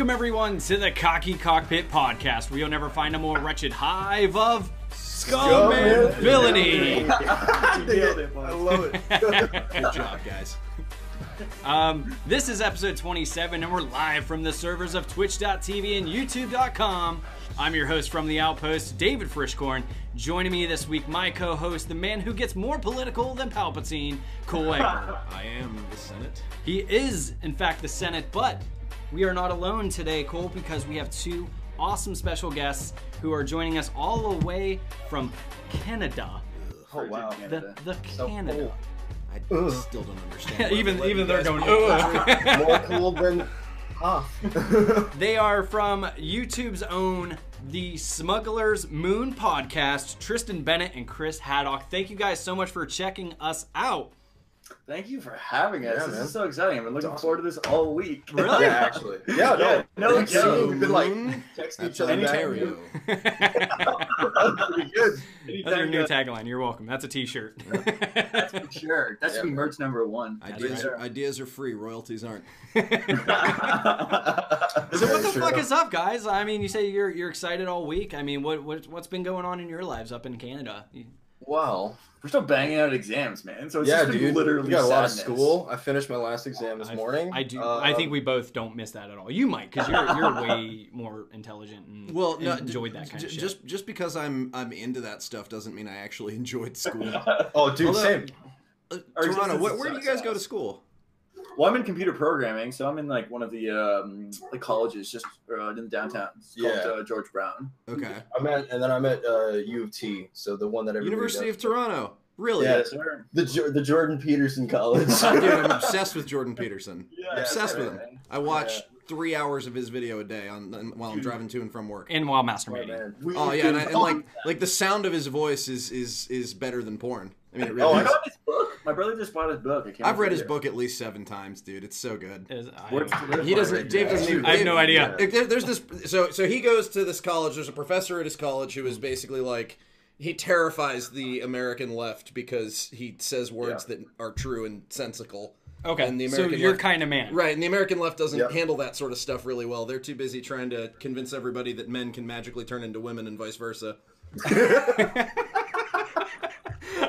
Welcome, everyone, to the Cocky Cockpit Podcast, where you'll never find a more wretched hive of scum and villainy. I love it. Good job, guys. Um, this is episode 27, and we're live from the servers of Twitch.tv and YouTube.com. I'm your host from the Outpost, David Frischkorn. Joining me this week, my co host, the man who gets more political than Palpatine, Cole Egbert. I am the Senate. He is, in fact, the Senate, but we are not alone today, Cole, because we have two awesome special guests who are joining us all the way from Canada. Oh wow. The, the So Canada. cool. I Ugh. still don't understand. even why even they're going. More cool than off. They are from YouTube's own The Smugglers Moon podcast, Tristan Bennett and Chris Haddock. Thank you guys so much for checking us out. Thank you for having us. Yeah, this man. is so exciting. I've been looking It's forward to this all week. Really? yeah, actually. Yeah, no. No Thanks, joke. We've been like texting each other. back. Ontario. Pretty good. That's our new uh, tagline. You're welcome. That's a t-shirt. That's for sure. That should Yeah, be merch number one. Ideas, That's are, ideas are free. Royalties aren't. So what the Sure. fuck is up, guys? I mean, you say you're you're excited all week. I mean, what, what what's been going on in your lives up in Canada? Wow. We're still banging out exams, man. So it's Yeah, just dude. literally we got a lot of school. I finished my last exam this I- morning. I do. Uh, I think we both don't miss that at all. You might, because you're you're way more intelligent and Well, no, enjoyed that kind j- of shit. Just just because I'm I'm into that stuff doesn't mean I actually enjoyed school. Oh, dude, Although- same. Uh, Toronto, where, where do you guys go to ass. school? Well, I'm in computer programming, so I'm in like one of the um, like colleges just uh, in downtown. It's called Yeah. uh, George Brown. Okay. I'm at, and then I'm at uh, U of T, so the one that everybody University does. of Toronto. Really? Yeah. Yes, sir. the Jo- the Jordan Peterson College. Dude, I'm obsessed with Jordan Peterson. Yeah, obsessed with him. man. I watch three hours of his video a day on while I'm driving to and from work. and while Oh, masturbating. man. We- Oh yeah, and, I, and like like the sound of his voice is is is better than porn. I mean, it oh, really Oh, I is. I got his book. My brother just bought his book. I can't I've read remember his book at least seven times, dude. It's so good. Is- I What's don't- the red He doesn't. Dave doesn't even. I have no idea. There- There's this. So so he goes to this college. There's a professor at his college who is hmm. basically like he terrifies the American left because he says words that are true and sensical. Okay, And the American so American you're left- kind of man. Right, and the American left doesn't Yep. handle that sort of stuff really well. They're too busy trying to convince everybody that men can magically turn into women and vice versa.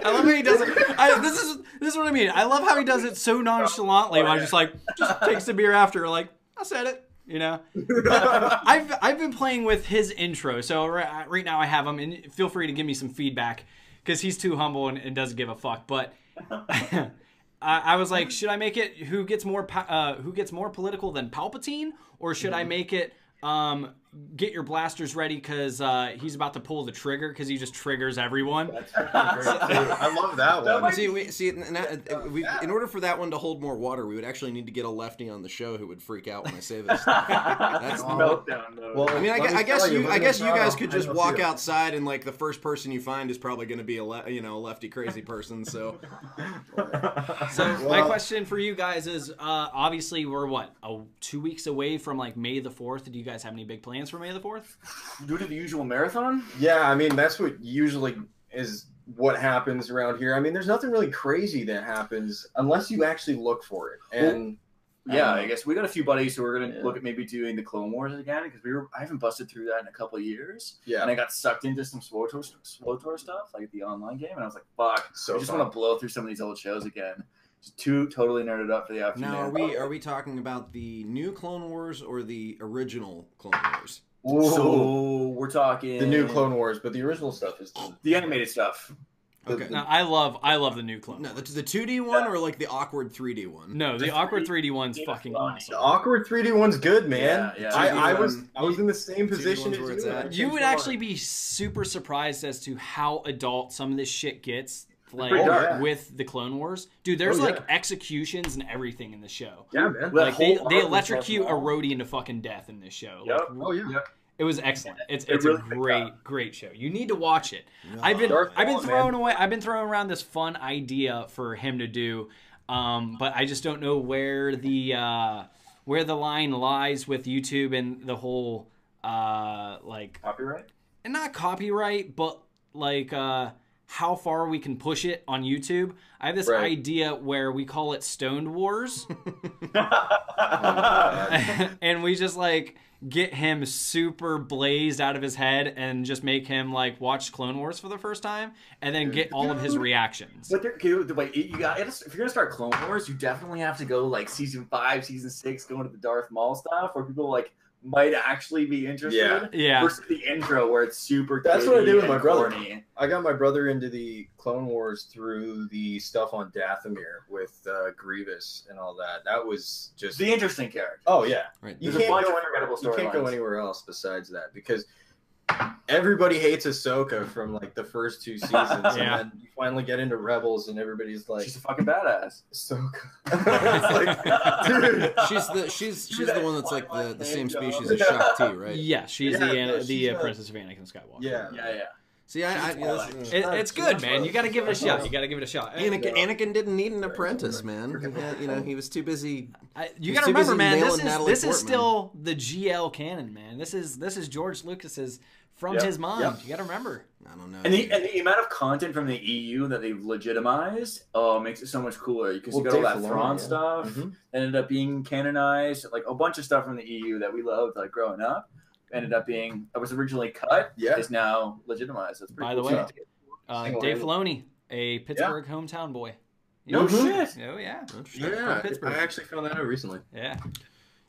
I love how he does it. I, this is this is what I mean. I love how he does it so nonchalantly. While just like just takes a beer after, like I said it. You know, I've I've been playing with his intro, so right, right now I have him, and feel free to give me some feedback because he's too humble and, and doesn't give a fuck. But I, I was like, should I make it who gets more uh, who gets more political than Palpatine, or should I make it um, get your blasters ready because uh, he's about to pull the trigger because he just triggers everyone. I love that one. might- See, we see. and that- uh, we, in order for that one to hold more water, we would actually need to get a lefty on the show who would freak out when I say this. stuff. That's meltdown though. Well, I mean, I, me I guess you, you, I guess you guys could just walk too. outside and like the first person you find is probably going to be a le- you know a lefty crazy person. So So my question for you guys is, uh, obviously we're what, a, two weeks away from like May the fourth. Do you guys have any big plans for May the fourth? due to the usual marathon. Yeah, I mean that's what usually is what happens around here. I mean, there's nothing really crazy that happens unless you actually look for it. And Yeah, Um, I guess we got a few buddies who are gonna yeah. look at maybe doing the Clone Wars again because we were I haven't busted through that in a couple of years. yeah, And I got sucked into some SWTOR, SWTOR stuff, like the online game, and I was like, fuck, so I just want to blow through some of these old shows again. Just too totally nerded up for the afternoon. now are we are we talking about the new Clone Wars or the original Clone Wars? Ooh, So we're talking the new Clone Wars, but the original stuff is the, the animated stuff. Okay. No, I love I love the new clone. No, that's the 2D one or like the awkward 3D one. No, the The awkward 3D 3D one's fucking funny. awesome. the awkward 3D one's good, man. Yeah, yeah. I, I was I was in the same 2D position as where it's you. at. You would actually be super surprised as to how adult some of this shit gets. Like. Oh, yeah. with the Clone Wars, dude. There's Oh, like yeah. executions and everything in the show. yeah, man. That Like they, they electrocute a awesome. roadie into fucking death in this show. Yep. Like, Oh yeah. Yep. It was excellent. It's It it's really a great up. great show. You need to watch it. Yeah. I've been Darth I've been throwing man. away I've been throwing around this fun idea for him to do, um, but I just don't know where the uh, where the line lies with YouTube and the whole uh, like Copyright. and not copyright, but like uh, how far we can push it on YouTube. I have this Right. idea where we call it Stoned Wars, and we just like get him super blazed out of his head and just make him like watch Clone Wars for the first time, and then get all of his reactions. But there, okay, wait, you got if you're gonna start Clone Wars, you definitely have to go like season five, season six, going to the Darth Maul stuff, where people like might actually be interested. Yeah. Yeah. Versus the intro where it's super. That's what I kiddie did with my brother. corny. I got my brother into the Clone Wars through the stuff on Dathomir with uh, Grievous and all that. That was just The interesting character. oh yeah. Right. You There's a can't bunch go of anywhere. You can't go anywhere else besides that because everybody hates Ahsoka from like the first two seasons, Yeah. and then you finally get into Rebels, and everybody's like She's a fucking badass. Ahsoka. like, dude. She's the she's she's the one that's like the, the same Twilight species as hand job. Shaak Ti, right? Yeah, she's Yeah, the no, the uh, princess of Anakin Skywalker. Yeah. Yeah, yeah. See, I, I yeah, this- It, it's good, man. You got to give it a shot. You got to give it a shot. Anakin, Anakin didn't need an apprentice, man. He had, you know, he was too busy. I, you got to remember, man. This is Natalie this is still the GL canon, man. This is this is George Lucas's from Yep, his mind. yep. You got to remember. I don't know. And the, and the amount of content from the EU that they've legitimized, oh, makes it so much cooler because Well, you got all that Filoni, Thrawn yeah. stuff Mhm. ended up being canonized, like a bunch of stuff from the EU that we loved, like growing up, ended up being that was originally cut, Yeah. is now legitimized. That's pretty By the way. Uh, Dave handed. Filoni, a Pittsburgh hometown boy. No shit. Oh yeah, Yeah, I actually found that out recently. yeah.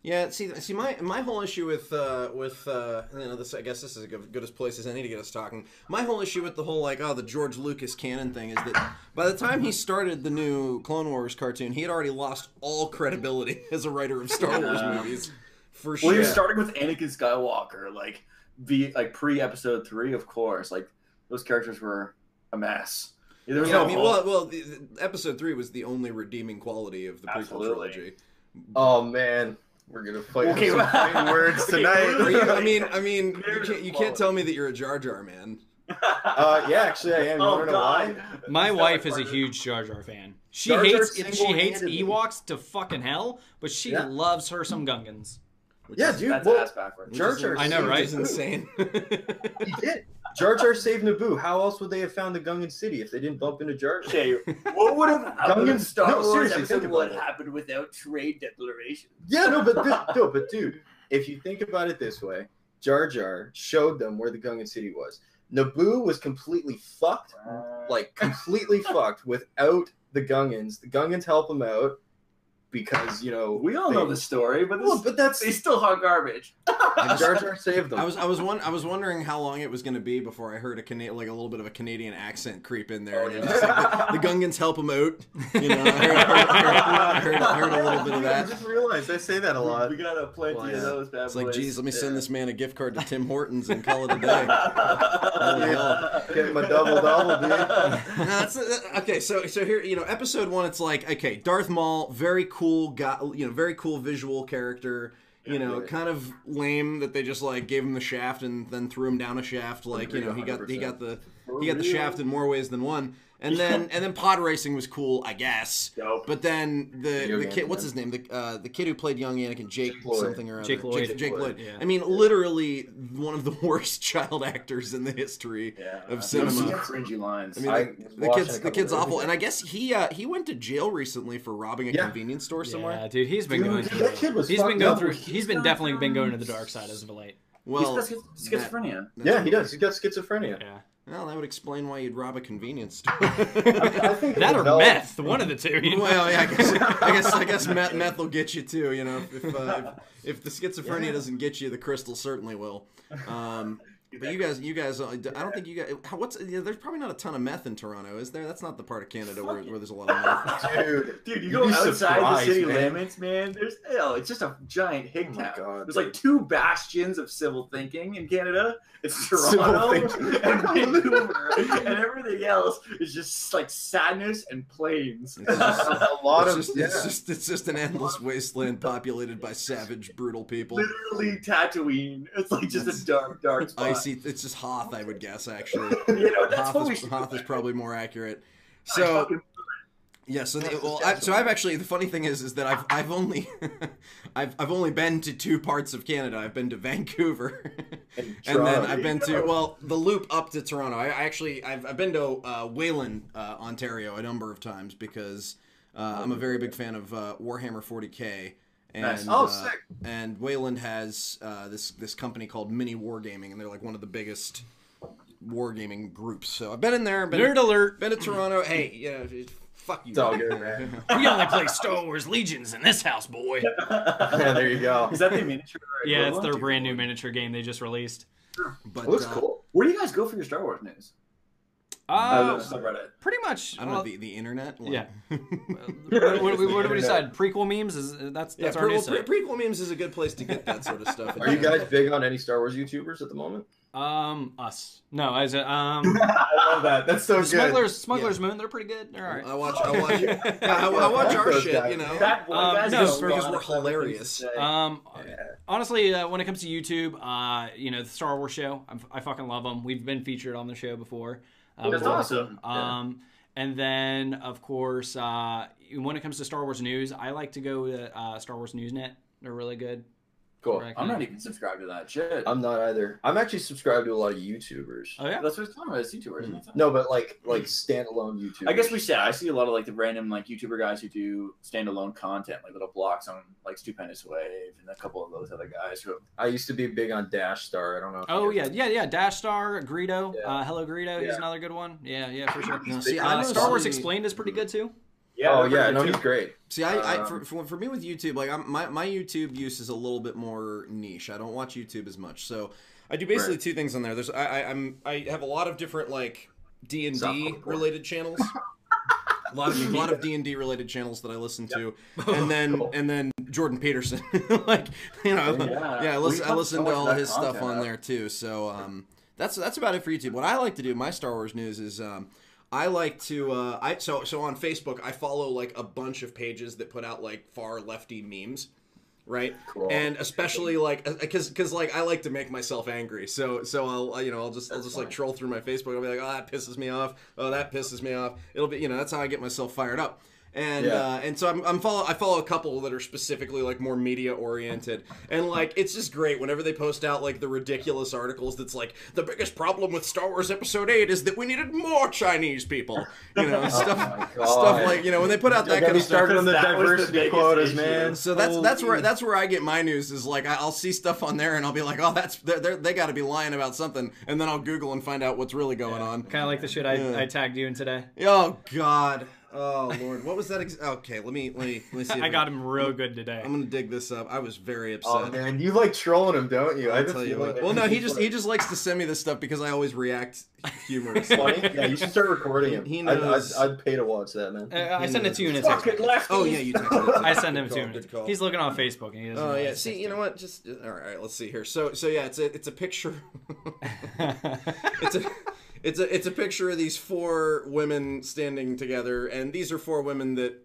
Yeah, see, see, my my whole issue with uh, with uh, you know this, I guess this is as good as place as any to get us talking. My whole issue with the whole like oh the George Lucas canon thing is that by the time he started the new Clone Wars cartoon, he had already lost all credibility as a writer of Star Wars Yeah. movies. For Well, sure. you're starting with Anakin Skywalker, like the like pre Episode Three, of course. Like those characters were a mess. There was yeah, no I mean, well, well, the, the episode three was the only redeeming quality of the prequel trilogy. Oh man, we're gonna fight Okay, with some fighting words okay, tonight. I mean, I mean, you can't, you can't tell me that you're a Jar Jar man. Uh, yeah, actually, I am. You oh know god. why? My Is wife is a huge Jar Jar fan. She Jar Jar hates she hates Ewoks to fucking hell, but she Yeah. loves her some Gungans. Yeah, is- dude. That's well, ass backwards. Jar Jar I know, right? Which is insane. He did. Jar Jar saved Naboo. How else would they have found the Gungan city if they didn't bump into Jar Jar? Okay, what would have happened Gungan- Star no, Wars seriously, episode what it. happened without trade declaration? Yeah, no, but th- no, but dude, if you think about it this way, Jar Jar showed them where the Gungan city was. Naboo was completely fucked, like completely fucked without the Gungans. The Gungans help him out because you know we all they- know the story, but, Well, but that's they still hot garbage. Jar Jar saved them. I was I was one I was wondering how long it was going to be before I heard a Cana- like a little bit of a Canadian accent creep in there. Oh, and yeah. just like the, the Gungans help him out. You know, I heard, I heard, I heard, I heard a little bit of that. I that. just realized I say that a lot. We got a plenty Well, of those bad It's like, boys. geez, let me send this man a gift card to Tim Hortons and call it a day. Holy hell. Getting my double double, dude. No, that's, uh, okay, so so here you know, episode one, it's like okay, Darth Maul, very cool guy, you know, very cool visual character. You know, Yeah. kind of lame that they just like gave him the shaft and then threw him down a shaft. Like you know, he got he got the he got the shaft in more ways than one. And then and then pod racing was cool, I guess. Dope. But then the Young the kid, what's his name? The uh, the kid who played young Anakin, Jake, Jake something or other. Jake Lloyd. Jake, Jake Lloyd. Yeah. I mean, literally one of the worst child actors in the history Yeah. of cinema. some cringy lines. I mean, I the, the kid's the kid's awful, and I guess he uh, he went to jail recently for robbing a Yeah. convenience store somewhere. Yeah, dude, he's been Dude, going that through. kid was he's been going up. through. He's been definitely been going to the dark side as of late. Well, He's got schiz- schizophrenia. Yeah, he does. He's got schizophrenia. Yeah, well, that would explain why you'd rob a convenience store. I think that or meth, one of the two. you know? well, yeah, I guess I guess, I guess meth, meth will get you too. You know, if uh, if, if the schizophrenia Yeah. doesn't get you, the crystal certainly will. Um, but you guys, you guys, uh, I don't think you guys. how- What's yeah, there's probably not a ton of meth in Toronto, is there? That's not the part of Canada where, where there's a lot of meth. Dude, Dude, you You'd go be outside the surprised, city man. limits, man. There's oh, it's just a giant hick Oh my town. God, There's dude. like two bastions of civil thinking in Canada. It's Toronto and Vancouver, and everything else is just like sadness and plains. It's just, a lot it's of just, yeah. it's just it's just an endless wasteland populated by savage, brutal people. Literally Tatooine. It's like just That's a dark, dark spot. Icy. It's just Hoth, I would guess. Actually, You know, that's Hoth what we is. Hoth is probably more accurate. I So fucking- Yeah, so the, well, I, so I've actually the funny thing is is that I've I've only I've I've only been to two parts of Canada. I've been to Vancouver, And and then I've been to well the loop up to Toronto. I, I actually I've, I've been to uh, Welland, uh, Ontario, a number of times because uh, I'm a very big fan of uh, Warhammer 40k. And, Nice. Oh, uh, sick. And Welland has uh, this this company called Mini Wargaming, and they're like one of the biggest wargaming groups. So I've been in there. Been, Nerd alert. been to Toronto. Hey, yeah, fuck you. It's all good, man. We only play Star Wars Legions in this house, boy. yeah, there you go. Is that the miniature? Yeah, it's their brand new miniature game they just released. But, It looks uh, cool. Where do you guys go for your Star Wars news? Uh, Uh, subreddit. pretty much. I don't know the, the internet. like- Yeah. what, what, what, what do we decide? Prequel memes is that's yeah. that's our Pre- new site. pre- prequel memes is a good place to get that sort of stuff. Are you guys big on any Star Wars YouTubers at the moment? Um, us. No, as a, um, I love that. That's so good Smugglers, Smugglers Moon. They're pretty good. They're all right. I watch. I watch. yeah, I, I watch our shit. guys. You know. That one Um, guy's no, because we're of clever things hilarious. to say. Um, honestly, uh, when it comes to YouTube, uh, you know, the Star Wars show, I'm, I fucking love them. We've been featured on the show before. Uh, That's before. awesome. Um, and then of course, uh, when it comes to Star Wars news, I like to go to uh, Star Wars Newsnet. They're really good. Cool. Right. I'm not even subscribed to that shit. I'm not either. I'm actually subscribed to a lot of YouTubers. Oh yeah. That's what it's talking about. It's YouTubers. isn't it? No, but like like standalone YouTubers. I guess we said I see a lot of like the random like YouTuber guys who do standalone content, like little blocks on like Stupendous Wave and a couple of those other guys who. I used to be big on Dash Star. I don't know. if Oh guys- yeah, yeah, yeah. Dash Star, Greedo, Yeah. uh, Hello Greedo. He's another good one. Yeah, yeah, for sure. No, see, Uh, Star Wars Explained is pretty good too. Oh yeah, no, he's great. See, I, I Um, for, for, for me with YouTube, like I'm, my my YouTube use is a little bit more niche. I don't watch YouTube as much, so I do basically Right. two things on there. There's I, I I'm I have a lot of different like D and D related channels. A lot of a lot of D and D related channels that I listen to, and then Cool. and then Jordan Peterson, like you know, Yeah. yeah, I listen, I listen to all his stuff on there too. So um, that's that's about it for YouTube. What I like to do, my Star Wars news is um, I like to uh, I so so on Facebook I follow like a bunch of pages that put out like far lefty memes, right? Cool. And especially like because because like I like to make myself angry, so so I'll you know I'll just I'll just like troll through my Facebook. I'll be like, oh that pisses me off. Oh that pisses me off. It'll be you know that's how I get myself fired up. And Yeah. uh, and so I'm, I'm follow I follow a couple that are specifically like more media oriented and like it's just great whenever they post out like the ridiculous articles that's like the biggest problem with Star Wars Episode Eight is that we needed more Chinese people you know stuff Oh stuff like you know when they put out that kind of stuff started on the That was the diversity quotas, issue. man. so that's that's where that's where I get my news is like I- I'll see stuff on there and I'll be like oh that's they're, they're, they got to be lying about something and then I'll Google and find out what's really going on. Kind of like the shit I, Yeah. I tagged you in today. Oh God. Oh Lord. What was that? Ex- okay, let me let me let me see. I got him real good today. I'm gonna dig this up. I was very upset. Oh man, you like trolling him, don't you? I I'll have a tell you what. that Well, no, he just he just likes to send me this stuff because I always react humorously. funny. Yeah, you should start recording him. He I'd, I'd, knows. I'd pay to watch that, man. Uh, I sent it to you in a text. Oh yeah, you texted it. I send him to him. He's looking on Facebook and he doesn't. Oh yeah. See, you know what? Just all right, all right. Let's see here. So so yeah, it's a it's a picture. it's a it's a it's a picture of these four women standing together, and these are four women that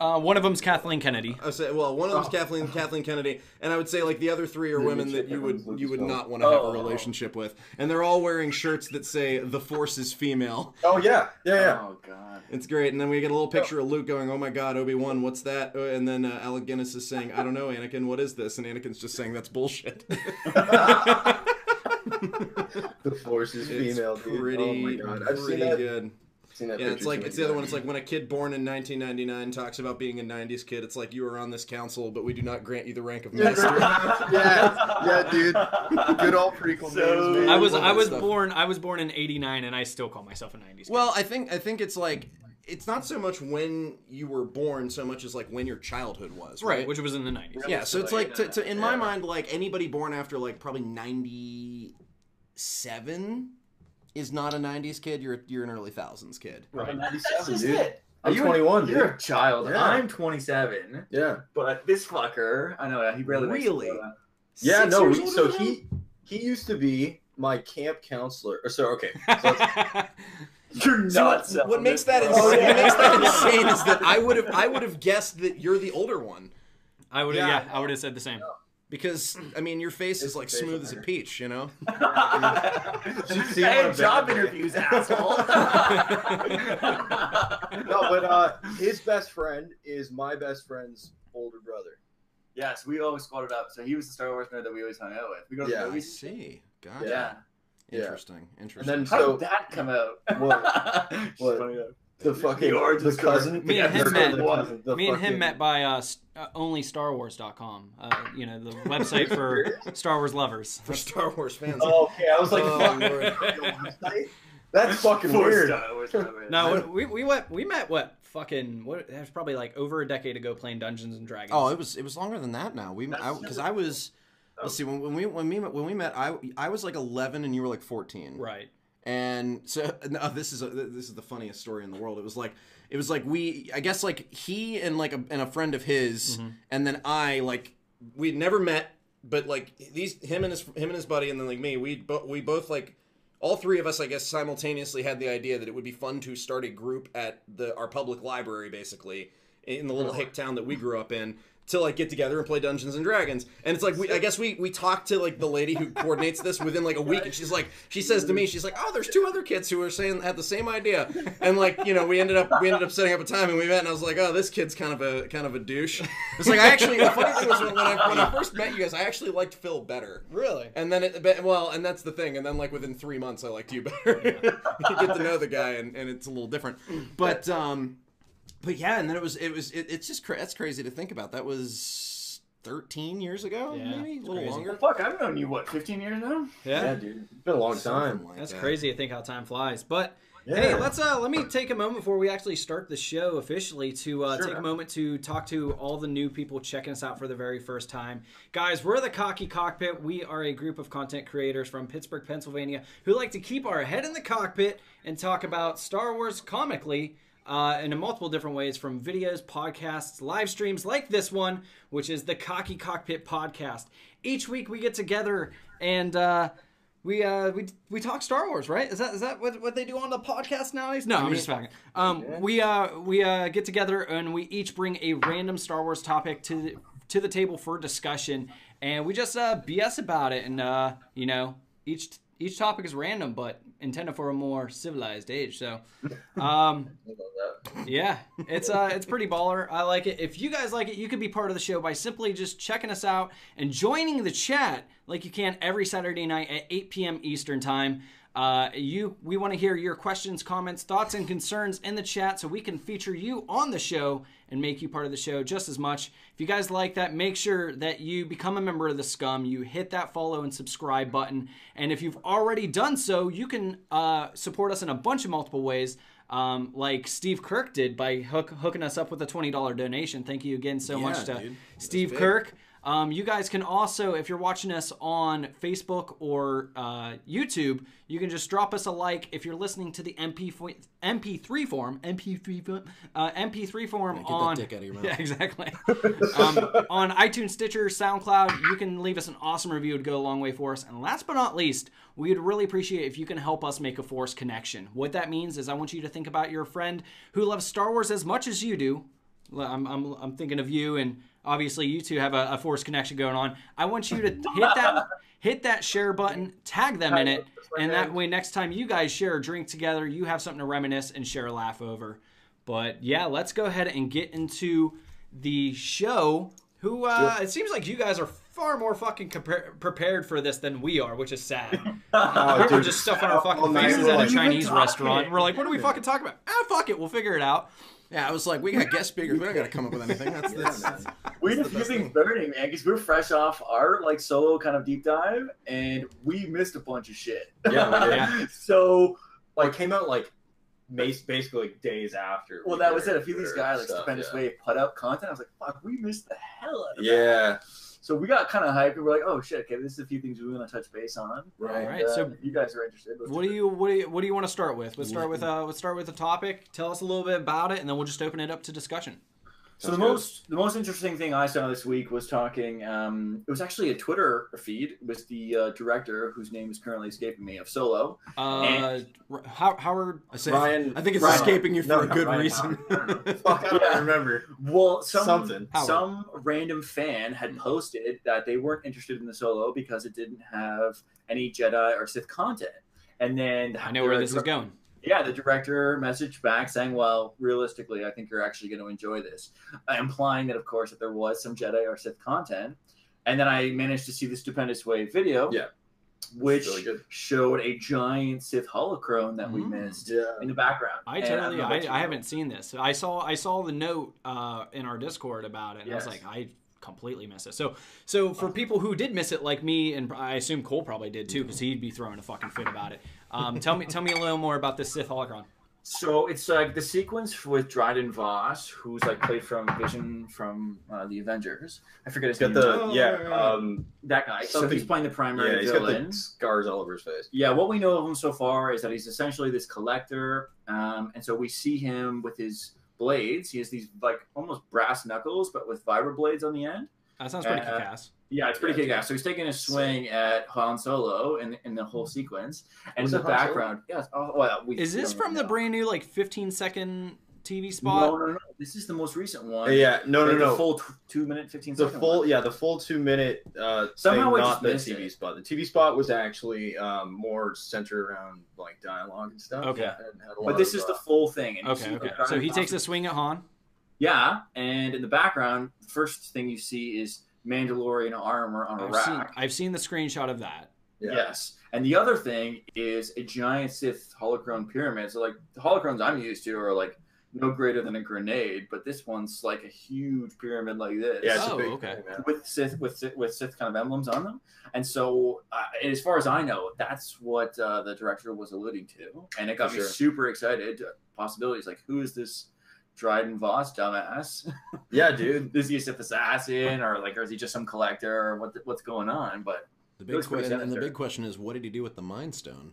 uh, one of them's Kathleen Kennedy. I say, well, one of them's Oh. Kathleen Kathleen Kennedy, and I would say like the other three are women that you would you would not want to have Oh. a relationship with, and they're all wearing shirts that say "The Force is female." Oh yeah, yeah, yeah. Oh god. It's great, and then we get a little picture of Luke going, "Oh my God, Obi Wan, what's that?" Uh, And then uh, Alec Guinness is saying, "I don't know, Anakin, what is this?" And Anakin's just saying, "That's bullshit." the force is it's female, dude. pretty, oh my god, I've seen that. good. Seen that Yeah, it's like it's the other one. It's like when a kid born in 1999 talks about being a 90s kid. It's like you are on this council, but we do not grant you the rank of Yeah, master. yeah, yeah, dude. Good old prequel So- days, man. I was I was stuff. born I was born in '89 and I still call myself a '90s. kid. Well, I think I think it's like it's not so much when you were born, so much as like when your childhood was. right, Right. which was in the '90s. yeah, so it's like to, to, in my Yeah. mind, like anybody born after like probably 97 is not a 90s kid. You're you're an early thousands kid. Right. That's 97, just dude. it. I'm You're- 21, You're dude. a child. Yeah. I'm 27. Yeah, But this fucker, I know he barely Really? it, uh, yeah. Six No, years he, older so he him? he used to be my camp counselor. Or so okay. So You're So nuts. what, what makes that Oh, insane, yeah. what makes that insane is that I would have I would have guessed that you're the older one. I would Yeah. yeah, I would have said the same. Because I mean, your face It's is like smooth of as a peach, you know. You've seen hey, one job better. interviews, asshole. No, but uh, his best friend is my best friend's older brother. yes, we always squatted up. So he was the Star Wars nerd that we always hung out with. We go to Yeah. the I movies. see. Gotcha. Yeah. Yeah. Interesting. And Interesting. then How so did that come out? What- It's what? funny though. The fucking The origin the cousin. Me and him the met- cousin, the Me and him met by uh, st- uh, onlystarwars.com. Uh, you know, the website for Star Wars lovers. For Star Wars fans. Oh, okay, I was like, Oh, fuck. Lord. That's fucking For weird. Star Wars, Star No, we, we went we met what fucking what it was probably like over a decade ago playing Dungeons and Dragons. Oh, it was it was longer than that now. We That's because never- I was let's see when, when we when we met, when we met I I was like 11 and you were like 14. right. And so no, this is a, this is the funniest story in the world. It was like it was like we I guess like he and like a, and a friend of his mm-hmm. and then I like we'd never met but like these him and his him and his buddy and then like me we bo- we both like all three of us I guess simultaneously had the idea that it would be fun to start a group at the our public library basically in the little oh. hick town that we grew up in to like get together and play Dungeons and Dragons. And it's like we I guess we we talked to like the lady who coordinates this within like a week and she's like she says to me she's like, "Oh, there's two other kids who are saying had the same idea." And like, you know, we ended up we ended up setting up a time and we met and I was like, "Oh, this kid's kind of a kind of a douche." It's like I actually the funny thing was when I when I first met you guys, I actually liked Phil better. Really? And then it, well, and that's the thing. And then like within three months, I liked you better. you get to know the guy, and, and it's a little different. But um, but yeah, and then it was it was it, it's just cra- that's crazy to think about. That was thirteen years ago, Yeah, maybe a it's little crazy. longer. Fuck, I've known you what, 15 years now? Yeah. Yeah, dude, it's been a long time. Like That's that. crazy to think how time flies. But Yeah. hey, let's uh let me take a moment before we actually start the show officially to uh, Sure, take a moment to talk to all the new people checking us out for the very first time. Guys, we're the Cocky Cockpit. We are a group of content creators from Pittsburgh, Pennsylvania, who like to keep our head in the cockpit and talk about Star Wars comically. Uh, in multiple different ways from videos, podcasts, live streams like this one, which is the Cocky Cockpit podcast. Each week we get together and uh, we uh we we talk Star Wars, right? Is that is that what, what they do on the podcast nowadays? No, I'm just fucking. Um, we uh we uh get together and we each bring a random Star Wars topic to the, to the table for discussion, and we just uh BS about it, and uh you know each each topic is random but intended for a more civilized age. So, um. Yeah, it's uh, it's pretty baller. I like it. If you guys like it, you could be part of the show by simply just checking us out and joining the chat like you can every Saturday night at 8 p.m. Eastern time. Uh, you, we want to hear your questions, comments, thoughts, and concerns in the chat so we can feature you on the show and make you part of the show just as much. If you guys like that, make sure that you become a member of the Scum. You hit that follow and subscribe button, and if you've already done so, you can uh, support us in a bunch of multiple ways um, like Steve Kirk did by hook, hooking us up with a $20 donation. Thank you again so Yeah, much to. Steve big. Kirk. Um, you guys can also, if you're watching us on Facebook or uh, YouTube, you can just drop us a like. If you're listening to the MP MP3 form, MP3 form, uh, MP3 form get that on dick out of your mouth. yeah, exactly. um, on iTunes, Stitcher, SoundCloud, you can leave us an awesome review. It'd go a long way for us. And last but not least, we'd really appreciate if you can help us make a Force connection. What that means is I want you to think about your friend who loves Star Wars as much as you do. I'm, I'm, I'm thinking of you, and obviously you two have a, a Force connection going on. I want you to hit that hit that share button, tag them in it, and that way next time you guys share a drink together, you have something to reminisce and share a laugh over. But yeah, let's go ahead and get into the show. Who uh, it seems like you guys are far more fucking compar- prepared for this than we are, which is sad. Oh, we're just stuffing our fucking faces at a Chinese restaurant. We're like, what do we fucking talk about? Ah, fuck it, we'll figure it out. Yeah, I was like, we got guest speakers. We don't got to come up with anything. That's, that's, Yeah, man. We had a the few things burning, man, because we're fresh off our like solo kind of deep dive, and we missed a bunch of shit. Yeah, we. Yeah. so, Like came out like basically like, days after. well, we that was it. A few of these guys like stuff, stupendous yeah. way put out content. I was like, fuck, we missed the hell out of that. Yeah. So we got kind of hyped, and we're like, oh shit, okay, this is a few things we want to touch base on. Right. And, Alright, uh, so you guys are interested. let's What do you what do you what do you want to start with? Let's start with uh let's start with a topic. Tell us a little bit about it, and then we'll just open it up to discussion. So the good. most the most interesting thing I saw this week was talking. Um, it was actually a Twitter feed. with the uh, director whose name is currently escaping me of Solo. Uh, How- Howard. I, say, Ryan- I think it's Ryan- escaping you for no, a good Ryan reason. Howard. I don't know. Fuck, I don't Yeah. remember. Well, some, Something. Howard. some random fan had posted that they weren't interested in the Solo because it didn't have any Jedi or Sith content. And then I know where this is going. Yeah, the director messaged back saying, "Well, realistically, I think you're actually going to enjoy this," uh, implying that, of course, that there was some Jedi or Sith content. And then I managed to see the Stupendous Wave video, Yeah. which Really showed a giant Sith holocron that we Mm. missed Yeah. in the background. I totally, don't I, I haven't seen this. I saw, I saw the note uh, in our Discord about it, and Yes. I was like, I completely missed it. So, so for people who did miss it, like me, and I assume Cole probably did too, because he'd be throwing a fucking fit about it. Um, tell me, tell me a little more about this Sith holocron. So it's like the sequence with Dryden Voss, who's like played from Vision from uh, the Avengers. I forget his He's got name. the Oh, yeah. right, right. Um, that guy. So something- he's playing the primary yeah. He's got the scars all over his face. Yeah, what we know of him so far is that he's essentially this collector, um, and so we see him with his blades. He has these like almost brass knuckles, but with vibra blades on the end. That sounds pretty Uh, kick-ass. Yeah, it's pretty Yeah, kick ass. So he's taking a swing at Han Solo in, in the whole sequence, and in the background, yes. Oh, well, we, Is this don't from the brand new like 15 second TV spot? no, no. no. This is the most recent one. Yeah. No, no, Like the no. full t- two minute fifteen the second full one. yeah the full two minute uh Somehow thing, not the tv it. spot the tv spot was actually um more centered around like dialogue and stuff Okay. And had a lot But this of, is uh, the full thing. And Okay, okay. So he takes a swing at Han. Yeah, and in the background, the first thing you see is Mandalorian armor on a I've rack. seen, I've seen the screenshot of that. yeah. Yes. And the other thing is a giant Sith holocron pyramid. So like the holocrons I'm used to are like no greater than a grenade, but this one's like a huge pyramid like this. yeah it's Oh, a big okay. thing. With Sith, with Sith, with Sith kind of emblems on them, and so uh, as far as I know, that's what uh, the director was alluding to, and it got For me sure. super excited. Possibilities like who is this Dryden Voss dumbass? yeah dude is he a Sith assassin, or like, or is he just some collector, or what? what's going on? But The big question, and the big question is, what did he do with the Mind Stone?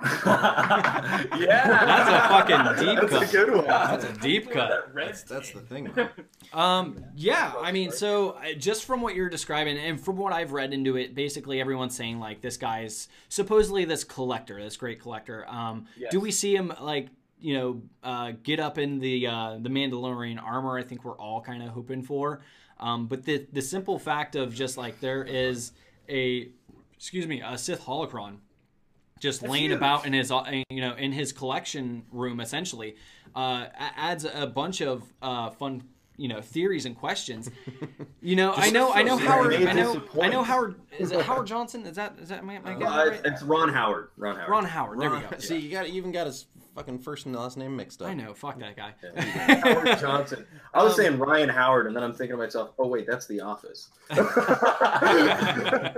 yeah, That's a fucking deep That's cut. a good one. That's a deep cut. That's, that's the thing. man. Um, yeah, I mean, so uh, just from what you're describing and from what I've read into it, basically everyone's saying like this guy's supposedly this collector, this great collector. Um, Yes. do we see him like you know uh, get up in the uh, the Mandalorian armor? I think we're all kind of hoping for. Um, but the the simple fact of just like there is a excuse me a Sith holocron just That's laying huge. about in his uh, you know in his collection room essentially uh, adds a bunch of uh, fun you know theories and questions you know i Just know i know so howard i know i know howard is it howard johnson is that is that my, my guess Uh, right? it's ron howard ron howard ron howard there we go See, you got you even got his fucking first and last name mixed up. i know fuck that guy Howard Johnson. I was Um, saying Ryan Howard, and then I'm thinking to myself, "Oh wait, that's The Office." yeah,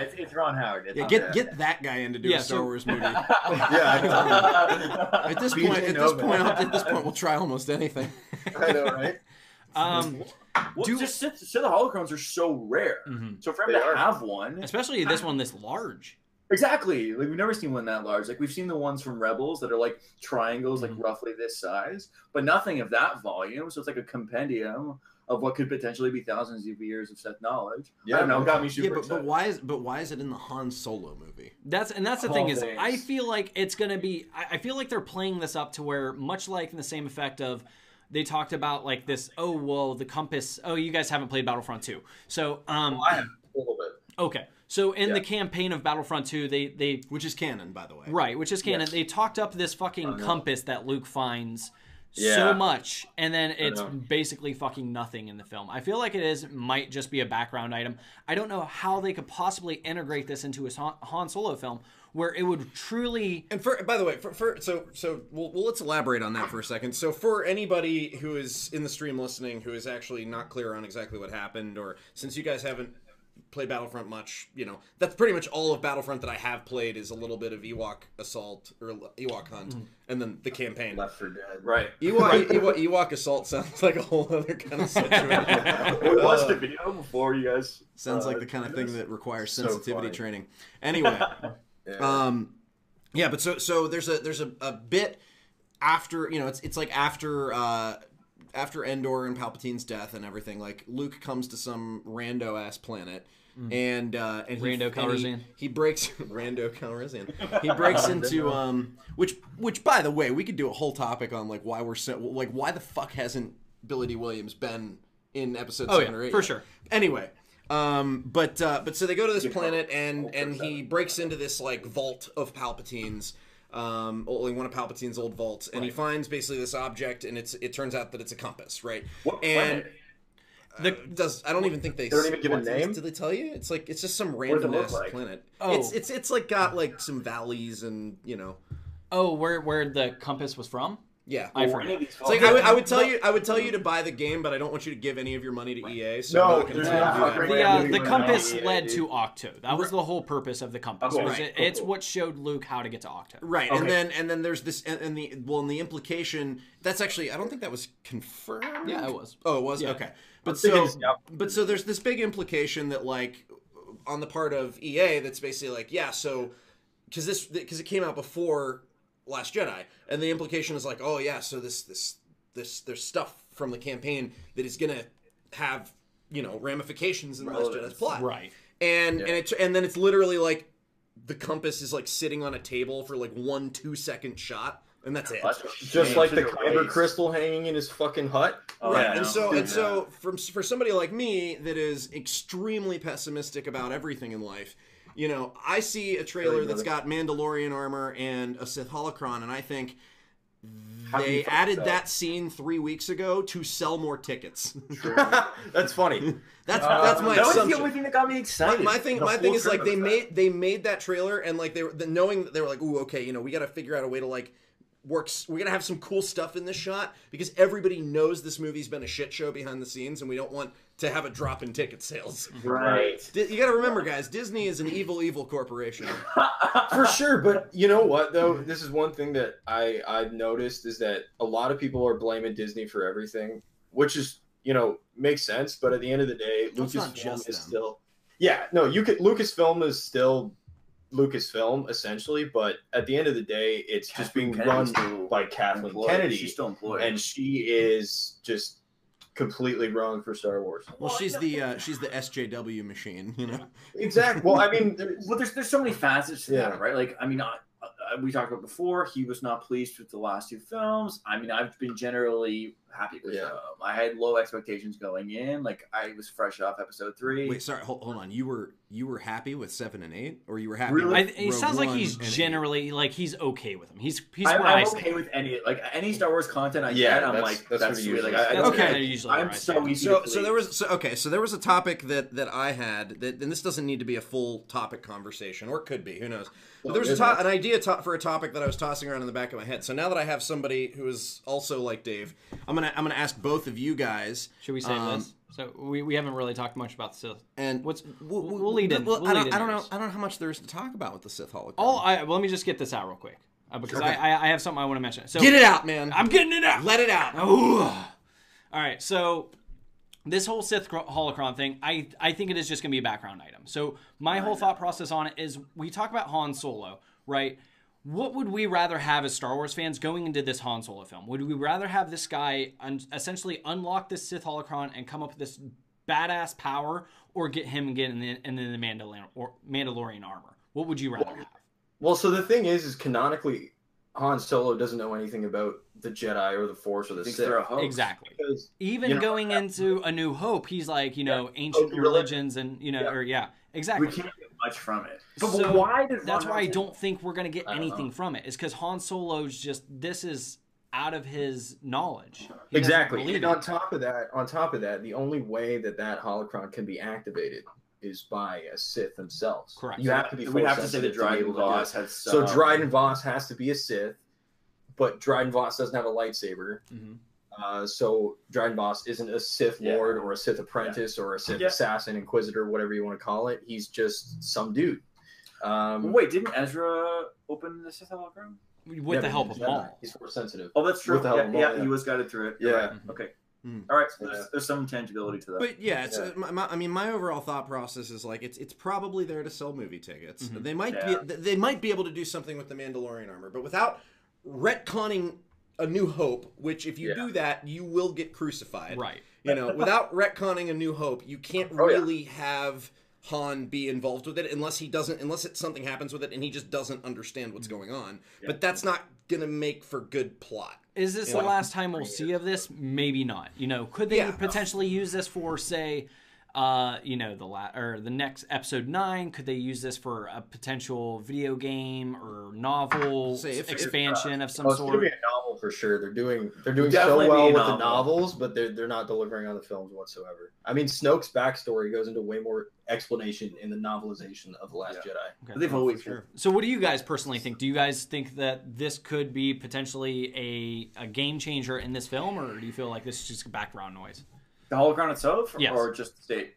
it's, it's Ron Howard. It's Yeah, get bad. get that guy in to do Yeah, a Star so- Wars movie. Yeah, At this point, at this point, I'll- at this point, we'll try almost anything. I know, right? um well, Do- just Sith, Sith holocrons are so rare. mhm. So for him They to are. have one, especially this one this large exactly, like we've never seen one that large. Like we've seen the ones from Rebels that are like triangles, like roughly this size, but nothing of that volume. So it's like a compendium of what could potentially be thousands of years of Sith knowledge. Yeah, I don't know. Got me super Yeah, but, but why is but why is it in the Han Solo movie? That's and that's the Of thing all is things. I feel like it's gonna be I, I feel like they're playing this up to where much like in the same effect of they talked about like this oh well the compass oh you guys haven't played Battlefront 2 so um I have a little bit. okay so in the campaign of Battlefront 2 they they Which is canon, by the way. right which is canon Yes. they talked up this fucking compass that Luke finds so much and then it's basically fucking nothing in the film. I feel like it is might just be a background item. I don't know how they could possibly integrate this into a Han Han Solo film where it would truly And for by the way, for, for so so well, well, let's elaborate on that for a second. So for anybody who is in the stream listening who is actually not clear on exactly what happened, or since you guys haven't played Battlefront much, you know that's pretty much all of Battlefront that I have played is a little bit of Ewok assault or Ewok hunt, and then the campaign. Left for Dead. right. Ewok, Ewok, Ewok assault sounds like a whole other kind of situation. we watched the video before you guys. Sounds uh, like the kind of thing that requires sensitivity funny. training. Anyway, Yeah. um, yeah, but so so there's a there's a, a bit after you know it's it's like after uh, after Endor and Palpatine's death and everything, like Luke comes to some rando ass planet. And uh, and he, and he- He, breaks Rando Calrissian. He breaks into um, which which by the way, we could do a whole topic on like why we're so like why the fuck hasn't Billy Dee Williams been in episode Oh, seven yeah, or eight for sure. Anyway, um, but uh, but so they go to this planet and and he breaks into this like vault of Palpatine's, um, only one of Palpatine's old vaults, and he finds basically this object, and it's it turns out that it's a compass, right? What and planet? The does I don't even think they They don't even give a name? Did they tell you? It's like it's just some random ass like? planet. Oh. It's it's it's like got like some valleys and you know Oh, where where the compass was from? yeah. I Or any forget. It's like? I would, I would tell you I would tell you to buy the game, but I don't want you to give any of your money to EA. So I'm No, not gonna there's tell you not do that. fucking The, uh, the compass not- led to Ahch-To. That was the whole purpose of the compass. Okay, was right. it, Cool, it's what showed Luke how to get to Ahch-To. Right, and then and then there's this and, and the well, and the implication that's actually I don't think that was confirmed. Yeah, it was. Oh, it was Yeah. okay. But thinking- so, but so there's this big implication that like on the part of EA that's basically like yeah, so because this because it came out before Last Jedi, and the implication is like oh yeah, so this this this there's stuff from the campaign that is gonna have you know ramifications in the Last Jedi's plot, Right. and Yeah. and it and then it's literally like the compass is like sitting on a table for like one two second shot and that's it That's Just like the kyber ways. crystal hanging in his fucking hut. Oh, right yeah, and so Yeah. and so from for somebody like me that is extremely pessimistic about everything in life you know i see a trailer that's got mandalorian armor and a sith holocron and i think How they added that? that scene three weeks ago to sell more tickets That's funny. that's Uh, that's my that was assumption the only thing that got me excited. my thing, The my thing is like they trailer was made they made that trailer and like they were the, knowing that they were like, ooh, okay, you know, we got to figure out a way to like works. We're gonna have some cool stuff in this shot because everybody knows this movie's been a shit show behind the scenes, and we don't want to have a drop in ticket sales. right. Di- You got to remember, guys, Disney is an evil, evil corporation. For sure, but you know what though? This is one thing that I I've noticed is that a lot of people are blaming Disney for everything, which is you know makes sense. But at the end of the day, Well, it's not Lucasfilm is them. still yeah no you could Lucasfilm is still Lucasfilm essentially, but at the end of the day, it's just being Kathleen run by Kathleen employed. Kennedy, She's still employed. and she is just completely wrong for Star Wars. Well, she's the uh, she's the SJW machine, you know. Exactly. Well, I mean, there- well, there's there's so many facets to Yeah. that, right? Like, I mean, I, I, we talked about before. He was not pleased with the last two films. I mean, I've been generally happy with Yeah. them. I had low expectations going in. Like, I was fresh off episode three. Wait, sorry, hold, hold on. You were you were happy with seven and eight, or you were happy? Really? With I, it Rogue sounds like he's and eight? generally like he's okay with them. He's he's I, where I I'm okay with any like any Star Wars content I Yeah, get. I'm that's- like that's that's, what it sweet. Like, I, I don't Okay. care. Usually I'm so easy. So, to so there was so, okay. So there was a topic that that I had that, and this doesn't need to be a full topic conversation, or it could be. Who knows? But there was a to- an idea to- for a topic that I was tossing around in the back of my head. So now that I have somebody who is also like Dave, I'm gonna I'm gonna ask both of you guys. Should we save um, this? So we, we haven't really talked much about the Sith. And What's we'll, we'll, we'll lead in. Well, we'll I, don't, in I don't know. I don't know how much there is to talk about with the Sith holocron. All I well, let me just get this out real quick uh, because Okay. I, I I have something I want to mention. So Get it out, man. I'm getting it out. Let it out. Ooh. All right, so this whole Sith holocron thing, I I think it is just going to be a background item. So my whole thought process on it is we talk about Han Solo, right? What would we rather have as Star Wars fans going into this Han Solo film? Would we rather have this guy un- essentially unlock this Sith holocron and come up with this badass power, or get him and get in the, in the Mandalorian or Mandalorian armor? What would you rather have? Well, so the thing is, is canonically, Han Solo doesn't know anything about the Jedi or the Force or the Sith. they're a hoax. Exactly. Because Even You know, going into A New Hope, he's like, you know, ancient Open religions and you know, Yeah. or yeah, exactly. We can't get much from it. But So, why did That's Ron why I don't think we're gonna get anything know. from it. Is because Han Solo's just this is out of his knowledge. He exactly, and on top of that, on top of that, the only way that that holocron can be activated is by a Sith themselves. Correct. You have to be. We have to say that Dryden able to do Voss it. had So Dryden Voss has to be a Sith, but Dryden Voss doesn't have a lightsaber. Mhm. Uh, so Dryden Voss isn't a Sith Yeah. Lord or a Sith apprentice or a Sith Yeah. assassin, Inquisitor, whatever you want to call it. He's just some dude. Um, Wait, didn't Ezra open the Sith holocron? with yeah, the help of Jedi. Maul. He's force sensitive. Oh, that's true. With the help yeah, of Maul, yeah, yeah. he was guided through it. You're Yeah. right. Okay. Hmm. All right. So Yeah. there's, there's some tangibility to that. But yeah, it's, Yeah. uh, my, my, I mean, my overall thought process is like it's it's probably there to sell movie tickets. Mhm. They might Yeah. be they might be able to do something with the Mandalorian armor, but without retconning a New Hope, which if you Yeah. do that, you will get crucified. Right. You know, without retconning a New Hope, you can't Oh, yeah. really have Han be involved with it unless he doesn't, unless it, something happens with it and he just doesn't understand what's going on. But that's not gonna make for good plot. Is this the last time we'll see of this? Maybe not. You know, could they Yeah. potentially use this for, say, uh, you know, the la- or the next episode nine? Could they use this for a potential video game or novel Say, if- if- expansion of some Oh, it's gonna be a novel for sure. They're doing they're doing Definitely so well with a the novels, but they're they're not delivering on the films whatsoever. I mean, Snoke's backstory goes into way more explanation in the novelization of the Last Yeah. Jedi. Okay. They've always Sure. So, what do you guys personally think? Do you guys think that this could be potentially a, a game changer in this film, or do you feel like this is just background noise? The holocron itself, Yes. or just the state?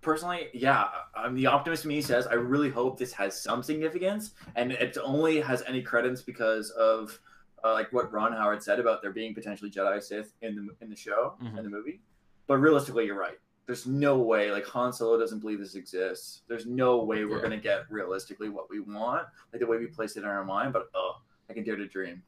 Personally, yeah, I'm the optimist in me says I really hope this has some significance, and it only has any credence because of uh, like what Ron Howard said about there being potentially Jedi Sith in the in the show Mhm. in the movie. But realistically, you're right. There's no way like Han Solo doesn't believe this exists. There's no way we're Yeah. gonna get realistically what we want, like the way we placed it in our mind. But oh, I can dare to dream.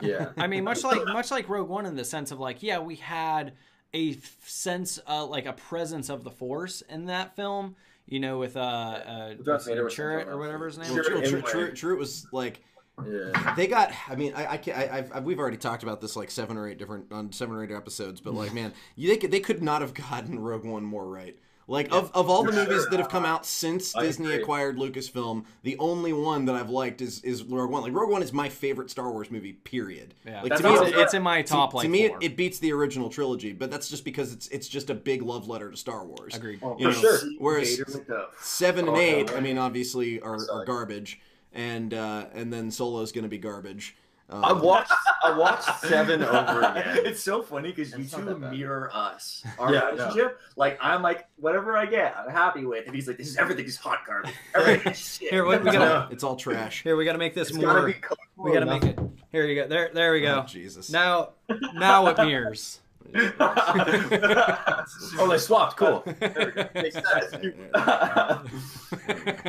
Yeah. I mean, much like much like Rogue One in the sense of like, yeah, we had a f- sense, uh, like a presence of the Force in that film. You know, with uh, uh, Darth Vader Chirrut or whatever his name. Well, was. Sure, true, true, true, true. It was like Yeah. they got. I mean, I, I, can't- I I've, I've, we've already talked about this like seven or eight different on seven or eight episodes, but like, man, you, they could, they could not have gotten Rogue One more right. Like of, of all the movies sure. that have come out since I Disney agree. acquired Lucasfilm, the only one that I've liked is is Rogue One. Like Rogue One is my favorite Star Wars movie. Period. Yeah, Like That's to me, it's, it- it's in my top to, like to me, it, it beats the original trilogy, but that's just because it's it's just a big love letter to Star Wars. Agreed. Oh, You for know, sure. whereas- Vader with the Seven and Oh, eight, yeah. I mean, obviously are, are garbage, and uh, and then Solo's going to be garbage. Uh, I watched I watched seven over again. it's so funny because you two mirror us. Our Yeah, I know. relationship. Like I'm like whatever I get, I'm happy with, and he's like, this is everything is hot garbage. Everything is shit. Here, what, we I gotta it's all trash. here we gotta make this It's gotta more. be we gotta make it. Here you go. There, there we Oh, go. Jesus. Now, now it mirrors. Oh, they swapped. Cool.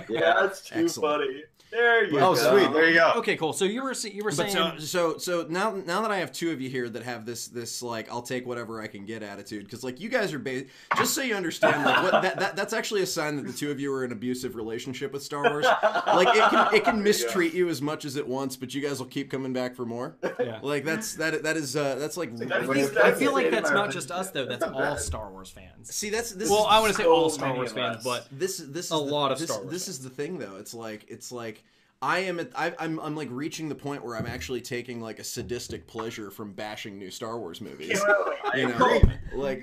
Yeah, that's too Excellent. funny. There you Oh, go. Oh, sweet. There you go. okay, cool. So you were you were But saying so so so now now that I have two of you here that have this this like I'll take whatever I can get attitude because like you guys are ba- just so you understand like what that, that that's actually a sign that the two of you are in an abusive relationship with Star Wars. Like it can it can mistreat you as much as it wants, but you guys will keep coming back for more. yeah. Like that's that that is uh that's like I I, think think, that's I feel it like that's not just us though. That's It's all bad. Star Wars fans. see that's this Well, is, I want to say all Star Wars fans, but this this is a the- lot of this, Star Wars This is the thing though. It's like it's like I am at I, I'm I'm like reaching the point where I'm actually taking like a sadistic pleasure from bashing new Star Wars movies. You know, like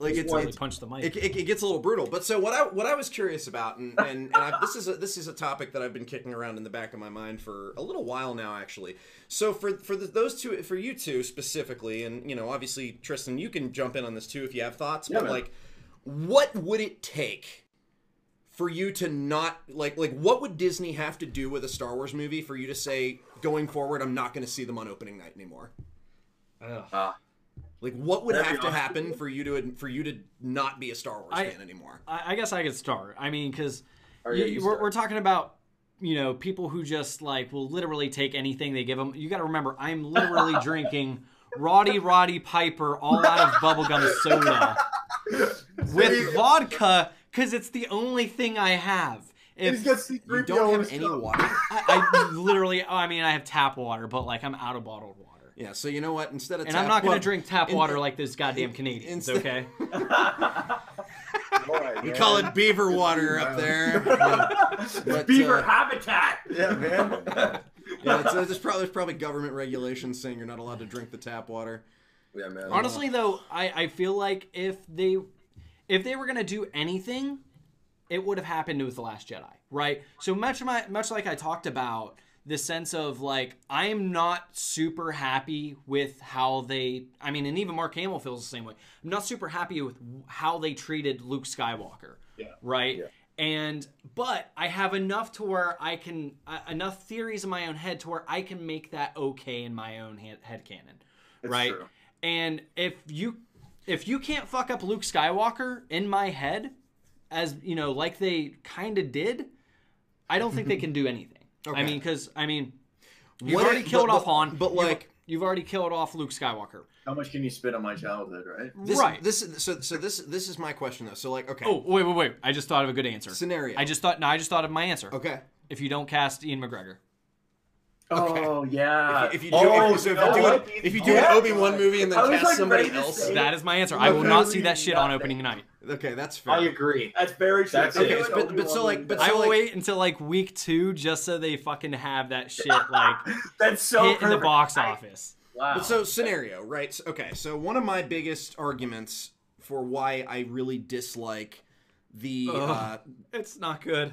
like it's, it's punch the mic. it, it, it gets a little brutal. But so what I what I was curious about, and and, and I, this is a, this is a topic that I've been kicking around in the back of my mind for a little while now, actually. So for for the, those two, for you two specifically, and you know, obviously Tristan, you can jump in on this too if you have thoughts. Yeah, but man. like, what would it take? For you to not like like what would Disney have to do with a Star Wars movie for you to say going forward I'm not going to see them on opening night anymore? Ugh. Ah. Like what would That'd have to awesome. happen for you to for you to not be a Star Wars I- fan anymore? I, I guess I could start. I mean, because Or, yeah, you we're, we're talking about you know people who just like will literally take anything they give them. You got to remember, I'm literally drinking Roddy Roddy Piper all out of bubblegum soda with vodka because it's the only thing I have. He's If You don't have any water. I, I literally, oh, I mean, I have tap water, but like I'm out of bottled water. Yeah, so you know what? Instead of And tap, I'm not going to drink tap in- water like those goddamn Canadians, instead- okay? Boy, We man. call it beaver water up there. But, Beaver uh, habitat. Yeah, man. yeah, it's, uh, there's probably there's probably government regulations saying you're not allowed to drink the tap water. yeah, man. Honestly, though, I, I feel like if they if they were gonna do anything, it would have happened with the Last Jedi, right? So much my much like I talked about the sense of like I am not super happy with how they. I mean, and even Mark Hamill feels the same way. I'm not super happy with how they treated Luke Skywalker. Yeah. Right. Yeah. And but I have enough to where I can uh, enough theories in my own head to where I can make that okay in my own head, head canon. Right? true. And if you if you can't fuck up Luke Skywalker in my head, as you know, like they kind of did, I don't think they can do anything. I mean, because I mean, you've What already if- killed but- off Han, but You've- like You've already killed off Luke Skywalker. How much can you spit on my childhood, right? This, right. This so so this this is my question though. So like okay. oh, wait, wait, wait. I just thought of a good answer. Scenario. I just thought. No, I just thought of my answer. Okay. If you don't cast Ewan McGregor. Oh yeah. If you do, oh, if, so if you you do, what? if you do Yeah. an Obi Wan movie and then cast like, somebody else, That is my answer. I will not see that shit on opening night. Okay, that's fair. I agree. That's very true. That's I feel it. But- but so, like- would- but I so, will like- wait until like week two just so they fucking have that shit like that's so hit in the perfect. box I- office. Wow. But so scenario, right? So- Okay, so one of my biggest arguments for why I really dislike the Ugh. uh, It's not good.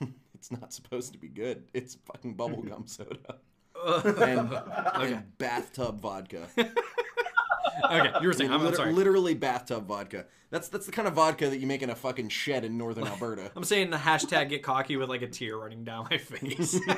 it's not supposed to be good. It's fucking bubblegum soda and, Okay. and bathtub vodka. Okay, you were saying. I'm, I'm sorry. Literally bathtub vodka. That's that's the kind of vodka that you make in a fucking shed in northern Alberta. I'm saying the hashtag get cocky with like a tear running down my face.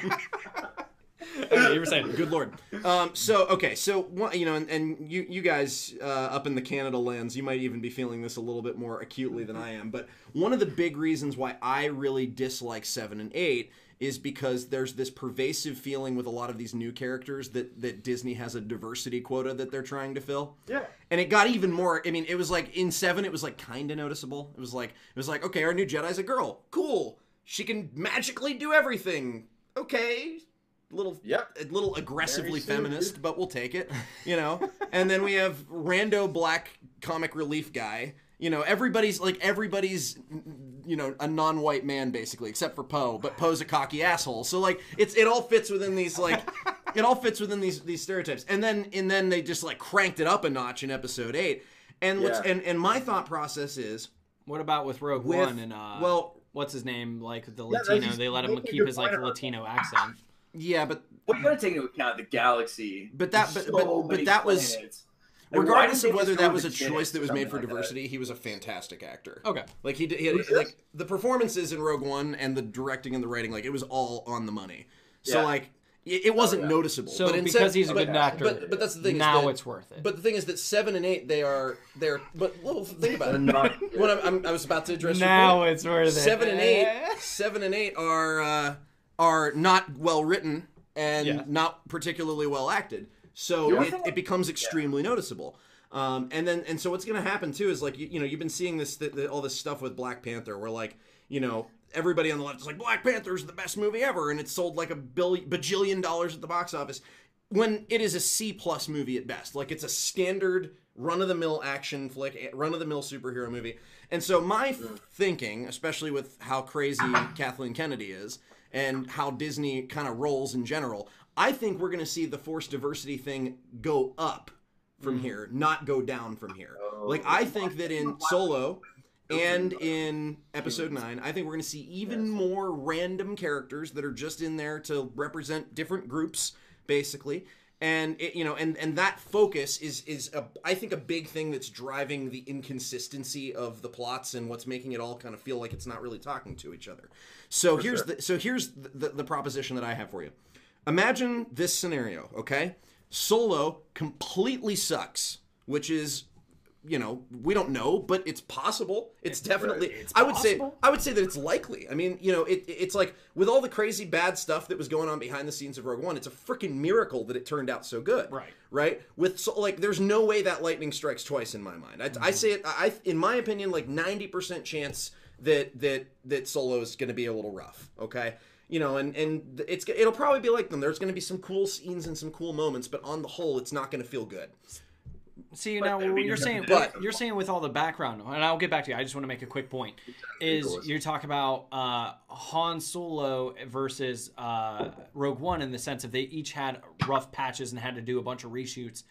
okay, you were saying. Good lord. Um, so okay, so you know, and, and you you guys uh, up in the Canada lands, you might even be feeling this a little bit more acutely than I am. But one of the big reasons why I really dislike seven and eight is because there's this pervasive feeling with a lot of these new characters that that Disney has a diversity quota that they're trying to fill. Yeah. And it got even more. I mean, it was like in seven, it was like kind of noticeable. It was like it was like okay, our new Jedi's a girl. Cool. She can magically do everything. Okay. Little Yep. a little aggressively feminist, but we'll take it, you know. and then we have rando black comic relief guy. You know, everybody's like everybody's, you know, a non-white man basically, except for Poe. But Poe's a cocky asshole, so like it's it all fits within these like it all fits within these these stereotypes. And then and then they just like cranked it up a notch in episode eight. And what's Yeah. and and my thought process is What about with Rogue With- One and uh, well- what's his name? Like the that's Latino, just they let him keep his like point about Latino accent. yeah, but Well, you gotta take into account the galaxy. But that- but- but- so but many that was- planets. Like, why regardless of whether that was a choice that was made for something like that? diversity, he was a fantastic actor. Okay. Like he, did- he had, like the performances in Rogue One and the directing and the writing, like it was all on the money. So Yeah. like it, it wasn't yeah. noticeable. So but in because he's a but, good actor, but, but that's the thing. now is that, it's worth it. But the thing is that seven and eight, they are they're. But well, think about it. Not- when I'm, I'm, I was about to address your now point. it's worth it. seven and eight, seven and eight are uh, are not well written and Yeah. not particularly well acted. So it, it becomes extremely noticeable. Um, and then and so what's going to happen too is like you, you know you've been seeing this th- th- all this stuff with Black Panther where like you know everybody on the left is like Black Panther's the best movie ever and it's sold like a billion bajillion dollars at the box office when it is a C plus movie at best. Like it's a standard run of the mill action flick, run of the mill superhero movie. And so my f- thinking, especially with how crazy Kathleen Kennedy is and how Disney kind of rolls in general, I think we're going to see the force diversity thing go up from mm-hmm. here, not go down from here. Oh. Like I think that in Solo and in episode 9 i think we're going to see even more random characters that are just in there to represent different groups basically. And it, you know and and that focus is is a, i think a big thing that's driving the inconsistency of the plots and what's making it all kind of feel like it's not really talking to each other. So here's the so here's the, the, the proposition that i have for you imagine this scenario okay? Solo completely sucks which is you know we don't know but it's possible. It's definitely it's i would say i would say that it's likely. I mean you know it, it's like with all the crazy bad stuff that was going on behind the scenes of rogue one it's a freaking miracle that it turned out so good. Right. right? With so, like there's no way that lightning strikes twice in my mind. I, Mm-hmm. I say it i in my opinion like 90% chance that that that solo is going to be a little rough okay you know and and it's it'll probably be like them there's going to be some cool scenes and some cool moments but on the whole it's not going to feel good See But, now I mean, what you you're saying, to do what it. you're saying with all the background, and I'll get back to you. I just want to make a quick point. Is you're talking about uh, Han Solo versus uh, Rogue One in the sense of they each had rough patches and had to do a bunch of reshoots.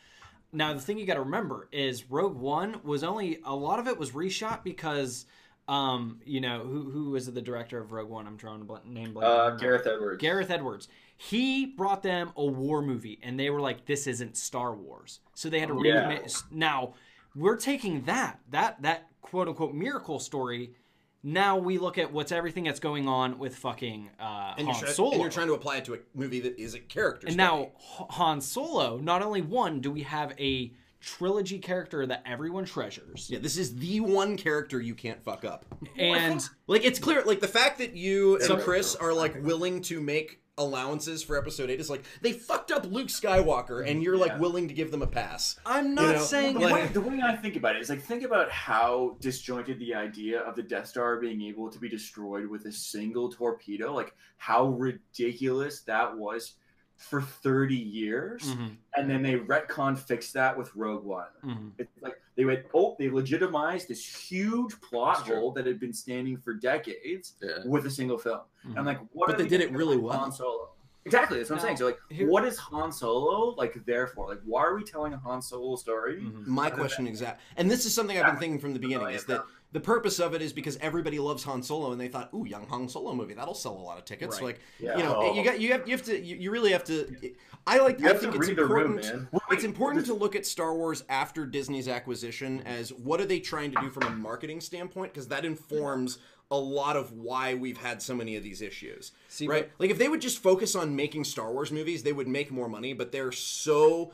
Now the thing you got to remember is Rogue One was only a lot of it was reshot because. Um, you know who who was the director of Rogue One? I'm drawing a blank, name blank. Uh, Gareth Edwards. Gareth Edwards. He brought them a war movie, and they were like, "This isn't Star Wars," so they had to Yeah. remake. Now we're taking that that that quote unquote miracle story. Now we look at what's everything that's going on with fucking uh, and Han you're, try- Solo. and you're trying to apply it to a movie that is a character And study. now Han Solo. Not only one, do we have a trilogy character that everyone treasures, yeah this is the one character you can't fuck up and Like it's clear, like the fact that you and Yeah. Chris are like willing to make allowances for episode 8 is like they fucked up Luke Skywalker and you're like Yeah. willing to give them a pass. I'm not know, saying The, like- way, the way I think about it is like think about how disjointed the idea of the Death Star being able to be destroyed with a single torpedo, like how ridiculous that was for 30 years. Mhm, And then they retcon fixed that with Rogue One. mhm. It's like they went, oh, they legitimized this huge plot That's true. hole that had been standing for decades Yeah. with a single film. Mhm. I'm like, what? But are they did it really well. Han Solo. Exactly, that's what I'm saying. So, like, here- what is Han Solo like there for? Like, why are we telling a Han Solo story? Mhm. My question exact, and this is something I've been thinking from the beginning, is that the purpose of it is because everybody loves Han Solo, and they thought, "Ooh, young Han Solo movie, that'll sell a lot of tickets." Right. Like, Yeah. you know, Oh. you got you have you have to you, you really have to. I like. You I have think to it's read the room, important. man. It's important to look at Star Wars after Disney's acquisition as what are they trying to do from a marketing standpoint because that informs a lot of why we've had so many of these issues. See, right? Like if they would just focus on making Star Wars movies, they would make more money, but they're so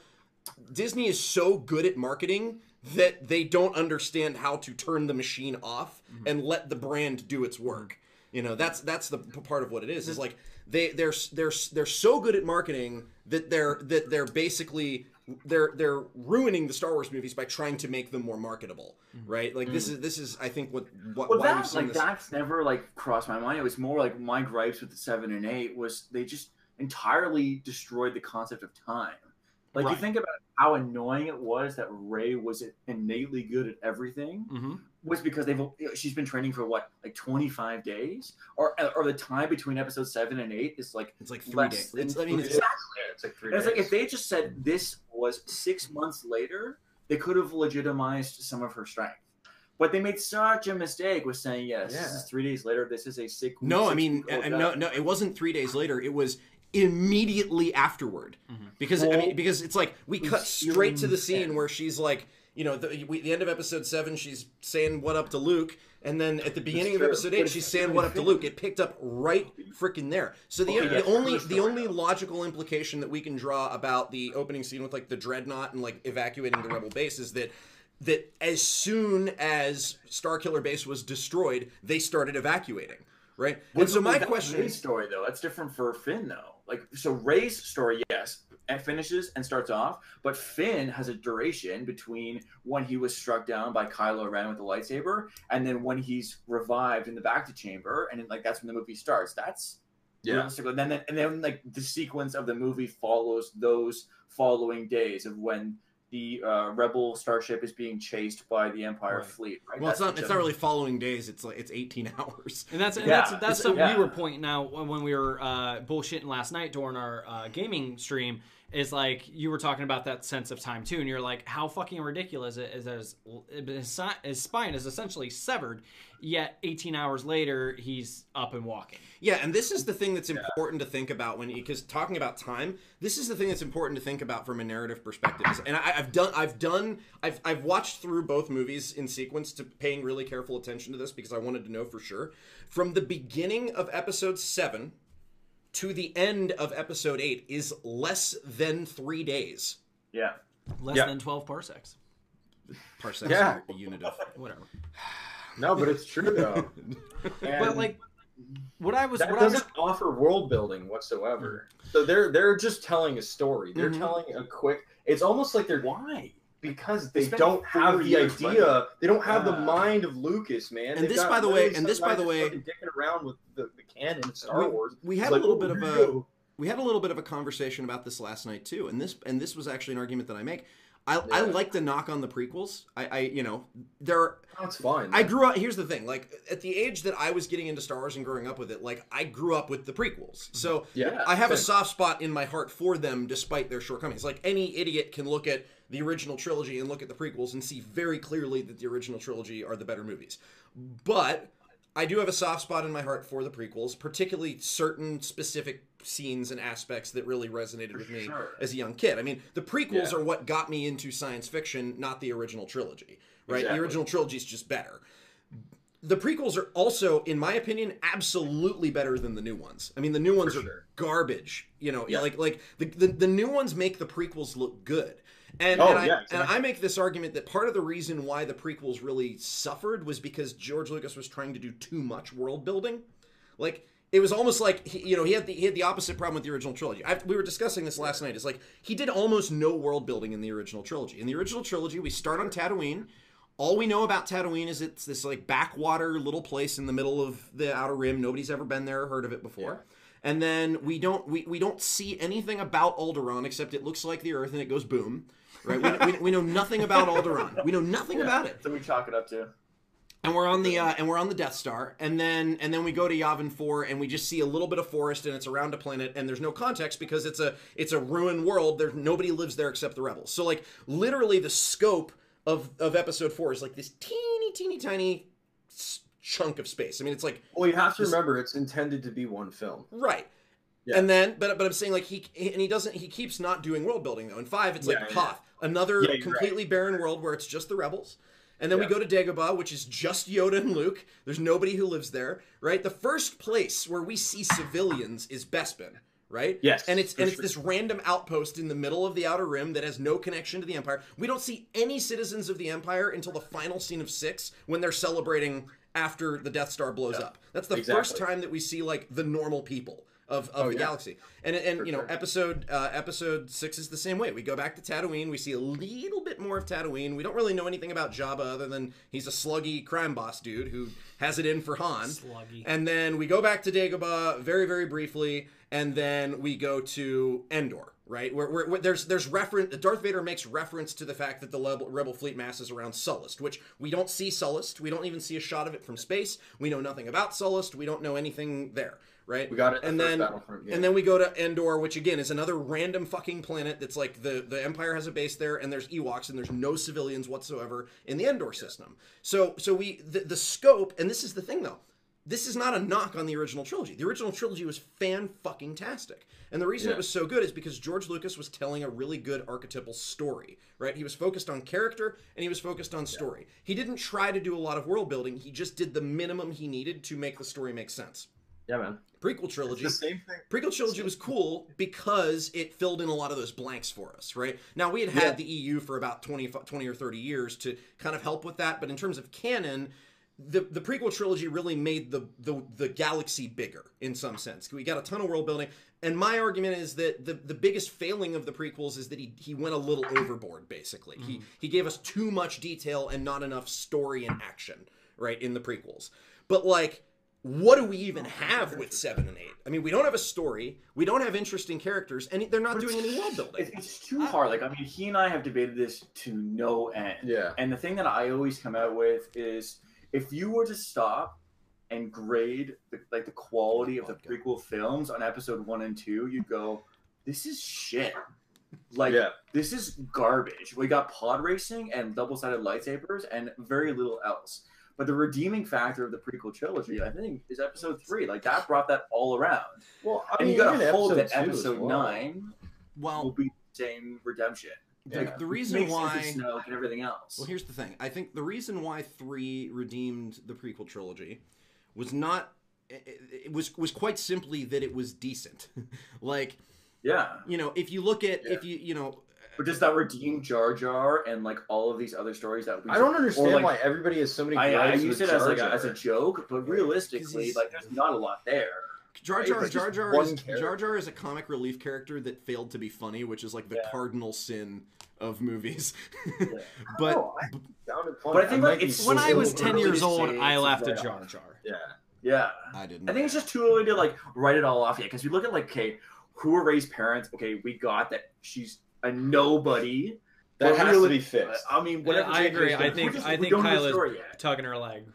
Disney is so good at marketing that they don't understand how to turn the machine off mm-hmm. and let the brand do its work. Mm-hmm. You know, that's that's the part of what it is. Is like they they're they're they're so good at marketing that they're that they're basically they're they're ruining the Star Wars movies by trying to make them more marketable, mm-hmm. right? Like this is this is I think what what Well, that like this. that's never like crossed my mind. It was more like my gripes with the seven and eight was they just entirely destroyed the concept of time. Like you think about how annoying it was that Rey was innately good at everything Mhm. was because they've she's been training for what like 25 days or or the time between episode 7 and 8 is like It's like three days. than It's, I mean, three it's, days. Yeah, it's like three And it's like if they just said this was six months later, they could have legitimized some of her strength. But they made such a mistake with saying, yes, this is three days later. This is a sick. No, I mean, week old uh, guy." no, no, it wasn't three days later. It was immediately afterward, Mhm. because I mean, because it's like we we cut straight to the scene where she's like, you know, the, we, the end of episode seven, she's saying what up to Luke, and then at the beginning of episode eight, she's saying what up to. Luke. It picked up right freaking there. So the, Okay, the only the only logical implication that we can draw about the opening scene with like the dreadnought and like evacuating the rebel base is that that as soon as Starkiller Base was destroyed, they started evacuating. Right, and so my question Rey's story though that's different for Finn though. Like so, Rey's story, yes, and finishes and starts off, but Finn has a duration between when he was struck down by Kylo Ren with the lightsaber, and then when he's revived in the bacta chamber, and then, like that's when the movie starts. That's Yeah. And then and then like the sequence of the movie follows those following days of when the uh, rebel starship is being chased by the Empire Right. fleet. Right? Well, it's not. It's not really following days. It's like it's 18 hours. And that's and Yeah, that's that's it's- something yeah. we were pointing out when when we were uh, bullshitting last night during our uh, gaming stream. Is like you were talking about that sense of time too, and you're like, how fucking ridiculous it is that his, his, his spine is essentially severed, yet 18 hours later he's up and walking. Yeah, and this is the thing that's important to think about when because talking about time, this is the thing that's important to think about from a narrative perspective. And I, I've done, I've done, I've I've watched through both movies in sequence to paying really careful attention to this because I wanted to know for sure. From the beginning of episode seven to the end of episode eight is less than three days. yeah. Less Yeah. than 12 parsecs, Parsecs Yeah. are a unit of. whatever. No, but it's true though. But like, what I was, that what I was, doesn't offer world building whatsoever. So they're they're just telling a story. They're Mhm. telling a quick. It's almost like they're Why? because they spent don't have the years idea. writing. They don't have the mind of Lucas, man. And They've this, got by the way- and this, by the way- dicking around with the, the canon of Star we, Wars. we It's had like, a little oh, bit of a we had a little bit of a conversation about this last night too and this and this was actually an argument that i make i, I like the knock on the prequels i, I you know there are, That's fine. i grew up here's the thing like at the age that i was getting into star wars and growing up with it like i grew up with the prequels so yeah, I have a soft spot in my heart for them despite their shortcomings. Like any idiot can look at the original trilogy and look at the prequels and see very clearly that the original trilogy are the better movies. But I do have a soft spot in my heart for the prequels, particularly certain specific scenes and aspects that really resonated with me sure. as a young kid. I mean, the prequels Yeah. are what got me into science fiction, not the original trilogy. Right? Exactly. The original trilogy is just better the prequels are also, in my opinion, absolutely better than the new ones. I mean, the new ones For are sure. garbage. You know, Yeah. like like the, the the new ones make the prequels look good. And, Oh, and, I, yeah, and. I make this argument that part of the reason why the prequels really suffered was because George Lucas was trying to do too much world building. Like it was almost like he, you know he had the he had the opposite problem with the original trilogy. i we were discussing this last night. It's like he did almost no world building in the original trilogy. In the original trilogy, we start on Tatooine. All we know about Tatooine is it's this like backwater little place in the middle of the Outer Rim. Nobody's ever been there or heard of it before. And then we don't we, we don't see anything about Alderaan except it looks like the Earth and it goes boom. Right? We, we, we know nothing about Alderaan. We know nothing about it So we chalk it up to. And we're on the uh, and we're on the Death Star, and then and then we go to Yavin Four, and we just see a little bit of forest, and it's around a planet, and there's no context because it's a it's a ruined world. There's nobody lives there except the rebels. So like literally, the scope of of Episode Four is like this teeny teeny tiny chunk of space. I mean, it's like Well, you have to Just- remember it's intended to be one film. right. Yeah. And then, but but I'm saying like he and he doesn't he keeps not doing world building though. In five, it's like Yeah, yeah. Another Yeah, completely barren world where it's just the rebels. And then we go to Dagobah, which is just Yoda and Luke. There's nobody who lives there, right? The first place where we see civilians is Bespin, right? Yes, And it's and it's this random outpost in the middle of the Outer Rim that has no connection to the Empire. We don't see any citizens of the Empire until the final scene of six when they're celebrating after the Death Star blows Yeah. up. That's the Exactly. first time that we see like the normal people of, of Oh, the yeah. galaxy. And and For you know, sure. episode uh, episode six is the same way. We go back to Tatooine. We see a little bit more of Tatooine. We don't really know anything about Jabba other than he's a sluggy crime boss dude who has it in for Han. Sluggy. And then we go back to Dagobah very very briefly, and then we go to Endor. Right, where, where, where there's there's reference. Darth Vader makes reference to the fact that the rebel, rebel fleet masses around Sullust, which we don't see Sullust. We don't even see a shot of it from space. We know nothing about Sullust. We don't know anything there. Right, We got it. and then and then we go to Endor, which again is another random fucking planet that's like the the Empire has a base there, and there's Ewoks, and there's no civilians whatsoever in the Endor system. So so we the, the scope, and this is the thing though, this is not a knock on the original trilogy. The original trilogy was fan fucking tastic, and the reason it was so good is because George Lucas was telling a really good archetypal story. Right, he was focused on character and he was focused on story. He didn't try to do a lot of world building. He just did the minimum he needed to make the story make sense. Yeah, man. Prequel It's trilogy the same thing. Prequel trilogy was cool because it filled in a lot of those blanks for us, right? Now, we had had Yeah. the EU for about 20, 20 or 30 years to kind of help with that, but in terms of canon, the, the prequel trilogy really made the, the the galaxy bigger in some sense. We got a ton of world building, and my argument is that the, the biggest failing of the prequels is that he, he went a little overboard. Basically, he mm. he gave us too much detail and not enough story and action, right, in the prequels. But like, what do we even have with seven and eight? I mean, we don't have a story, we don't have interesting characters, and they're not doing any world building. It's, it's too hard. Like I mean, he and I have debated this to no end. Yeah. And the thing that I always come out with is if you were to stop and grade the, like the quality of the Okay. prequel films on episode one and two, you'd go, "This is shit." Like yeah. this is garbage. We got pod racing and double-sided lightsabers and very little else. But the redeeming factor of the prequel trilogy, I think, is episode three. Like that brought that all around. Well, I And mean, you gotta hold that two as episode well. nine will Well, be the same redemption. the, Yeah. the reason Makes why. with Snoke and everything else. Well, here's the thing. I think the reason why three redeemed the prequel trilogy was not. It, it was was quite simply that it was decent. like yeah, you know, if you look at Yeah. if you you know but does that redeem Jar Jar and like all of these other stories that we? I don't understand like, why everybody has so many. I, I use with it as like a, as a joke, but realistically, like there's not a lot there. Jar Jar it's Jar Jar is. Jar Jar is a comic relief character that failed to be funny, which is like the Yeah. cardinal sin of movies. Yeah. but Oh, I. But I think, might like, be it's- When I was 10 early years old, I laughed at Jar. Jar. Yeah. Yeah, I didn't. I think it's just too early to like write it all off yet. Because we look at like, okay, who are Rey's parents? Okay, we got that she's a nobody. That has really- to be fixed. I mean, whatever. I agree. Jake I think- just- I think don't Kyla's- Tugging her leg.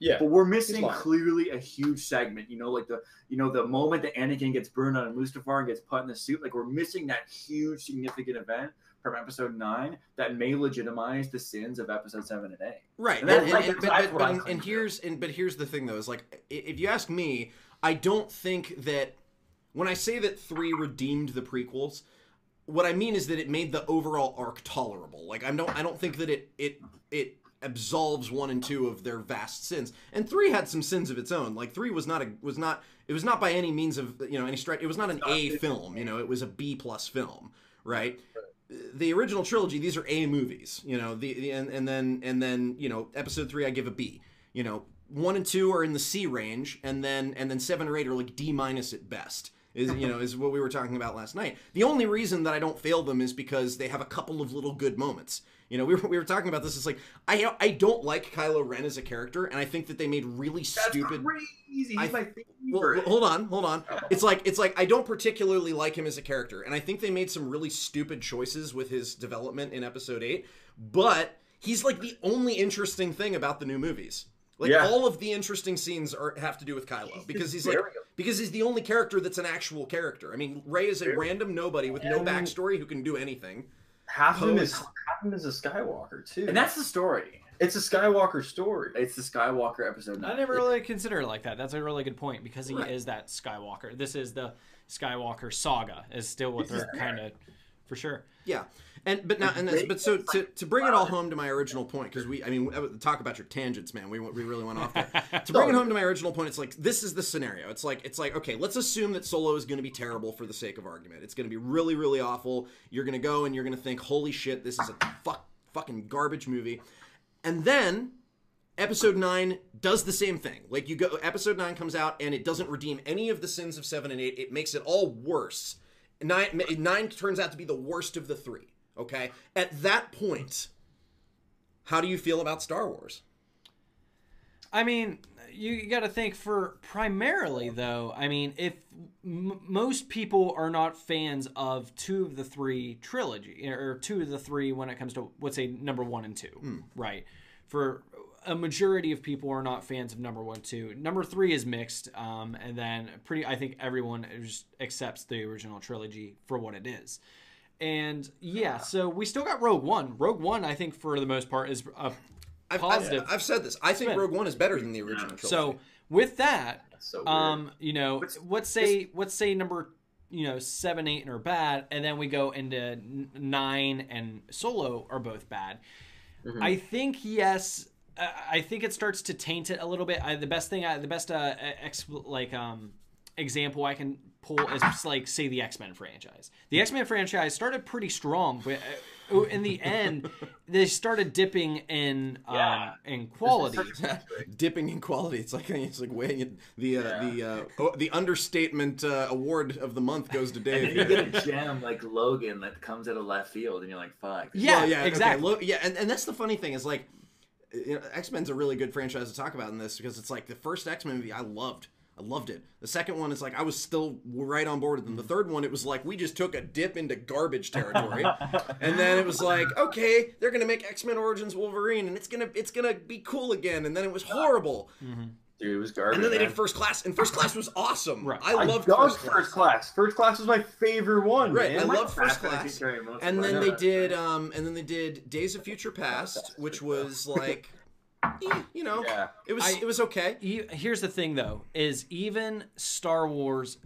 yeah. But we're missing clearly a huge segment. You know, like the you know the moment that Anakin gets burned on Mustafar and gets put in the suit. Like we're missing that huge significant event from Episode Nine that may legitimize the sins of Episode Seven and Eight. Right, And and, and- but, but, but, and, here's and but here's the thing though is like if you ask me, I don't think that when I say that three redeemed the prequels, what I mean is that it made the overall arc tolerable. Like I don't I don't think that it it it absolves one and two of their vast sins, and three had some sins of its own. Like three was not a was not it was not by any means of you know any stretch. It was not an A film. You know, it was a B plus film, right? the original trilogy these are a movies you know the, the and, and then and then you know episode three i give a b you know one and two are in the C range, and then and then seven or eight are like D minus at best. Is you know is what we were talking about last night. The only reason that I don't fail them is because they have a couple of little good moments. You know, we were, we were talking about this. It's like I I don't like Kylo Ren as a character, and I think that they made really That's stupid. crazy. He's I- my Well, hold on, hold on. It's like it's like I don't particularly like him as a character, and I think they made some really stupid choices with his development in Episode Eight. But he's like the only interesting thing about the new movies. Like Yeah. all of the interesting scenes are have to do with Kylo because he's like because he's the only character that's an actual character. I mean, Rey is a random nobody with no backstory who can do anything. half of him is half of him is a Skywalker too, and that's the story. it's a Skywalker story. It's the Skywalker episode I never really consider it like that. That's a really good point because he Right. is that Skywalker. This is the Skywalker saga. Is still what He's they're kind of, for sure. Yeah, and but now and that's, but so to, to bring it all home to my original point because we I mean talk about your tangents, man. We we really went off there. to bring it home to my original point, it's like this is the scenario. It's like it's like okay, let's assume that Solo is going to be terrible for the sake of argument. It's going to be really really awful. You're going to go and you're going to think, holy shit, this is a fuck fucking garbage movie, and then. Episode 9 does the same thing. Like you go episode 9 comes out and it doesn't redeem any of the sins of 7 and 8. It makes it all worse. 9 9 turns out to be the worst of the 3. Okay? At that point, how do you feel about Star Wars? I mean, you, got to think for primarily though. I mean, if m- most people are not fans of two of the three trilogy or two of the three when it comes to let's say number one and two, hmm. right? For a majority of people are not fans of number one, two. Number three is mixed, um, and then pretty. I think everyone just accepts the original trilogy for what it is. And yeah, so we still got Rogue One. Rogue One, I think, for the most part, is a I've, positive. I've, I've said this. I think spin. Rogue One is better than the original trilogy. So with that, so um, you know, What's- let's say let's say number you know seven, eight are bad, and then we go into nine and Solo are both bad. Mm-hmm. I think yes. I think it starts to taint it a little bit. I, the best thing, I, the best uh, ex, like um, example I can pull is just like say the X Men franchise. The X Men franchise started pretty strong, but uh, in the end, they started dipping in um, Yeah. in quality. dipping in quality. It's like it's like weighing. The uh, the uh, oh, the understatement uh, award of the month goes to And then Dave. you get a gem like Logan that comes out of left field, and you're like, "Fuck." this Yeah, Well, okay, exactly. look, yeah, and, and that's the funny thing is like, you know, X Men's a really good franchise to talk about in this because it's like the first X Men movie I loved. I loved it. The second one is like I was still right on board with them. The third one, it was like we just took a dip into garbage territory, and then it was like, okay, they're gonna make X Men Origins Wolverine, and it's gonna it's gonna be cool again. And then it was horrible, mm-hmm. Dude, it was garbage. and then they man. did First Class, and First Class was awesome. Right. I I loved loved First first, Class. class. First class was my favorite one. Right, man. I My love First Class. And then they did, um, and then they did Days of Future Past, which was like, eh, you know, Yeah. it was I- it was okay. E- Here's the thing, though, is even Star Wars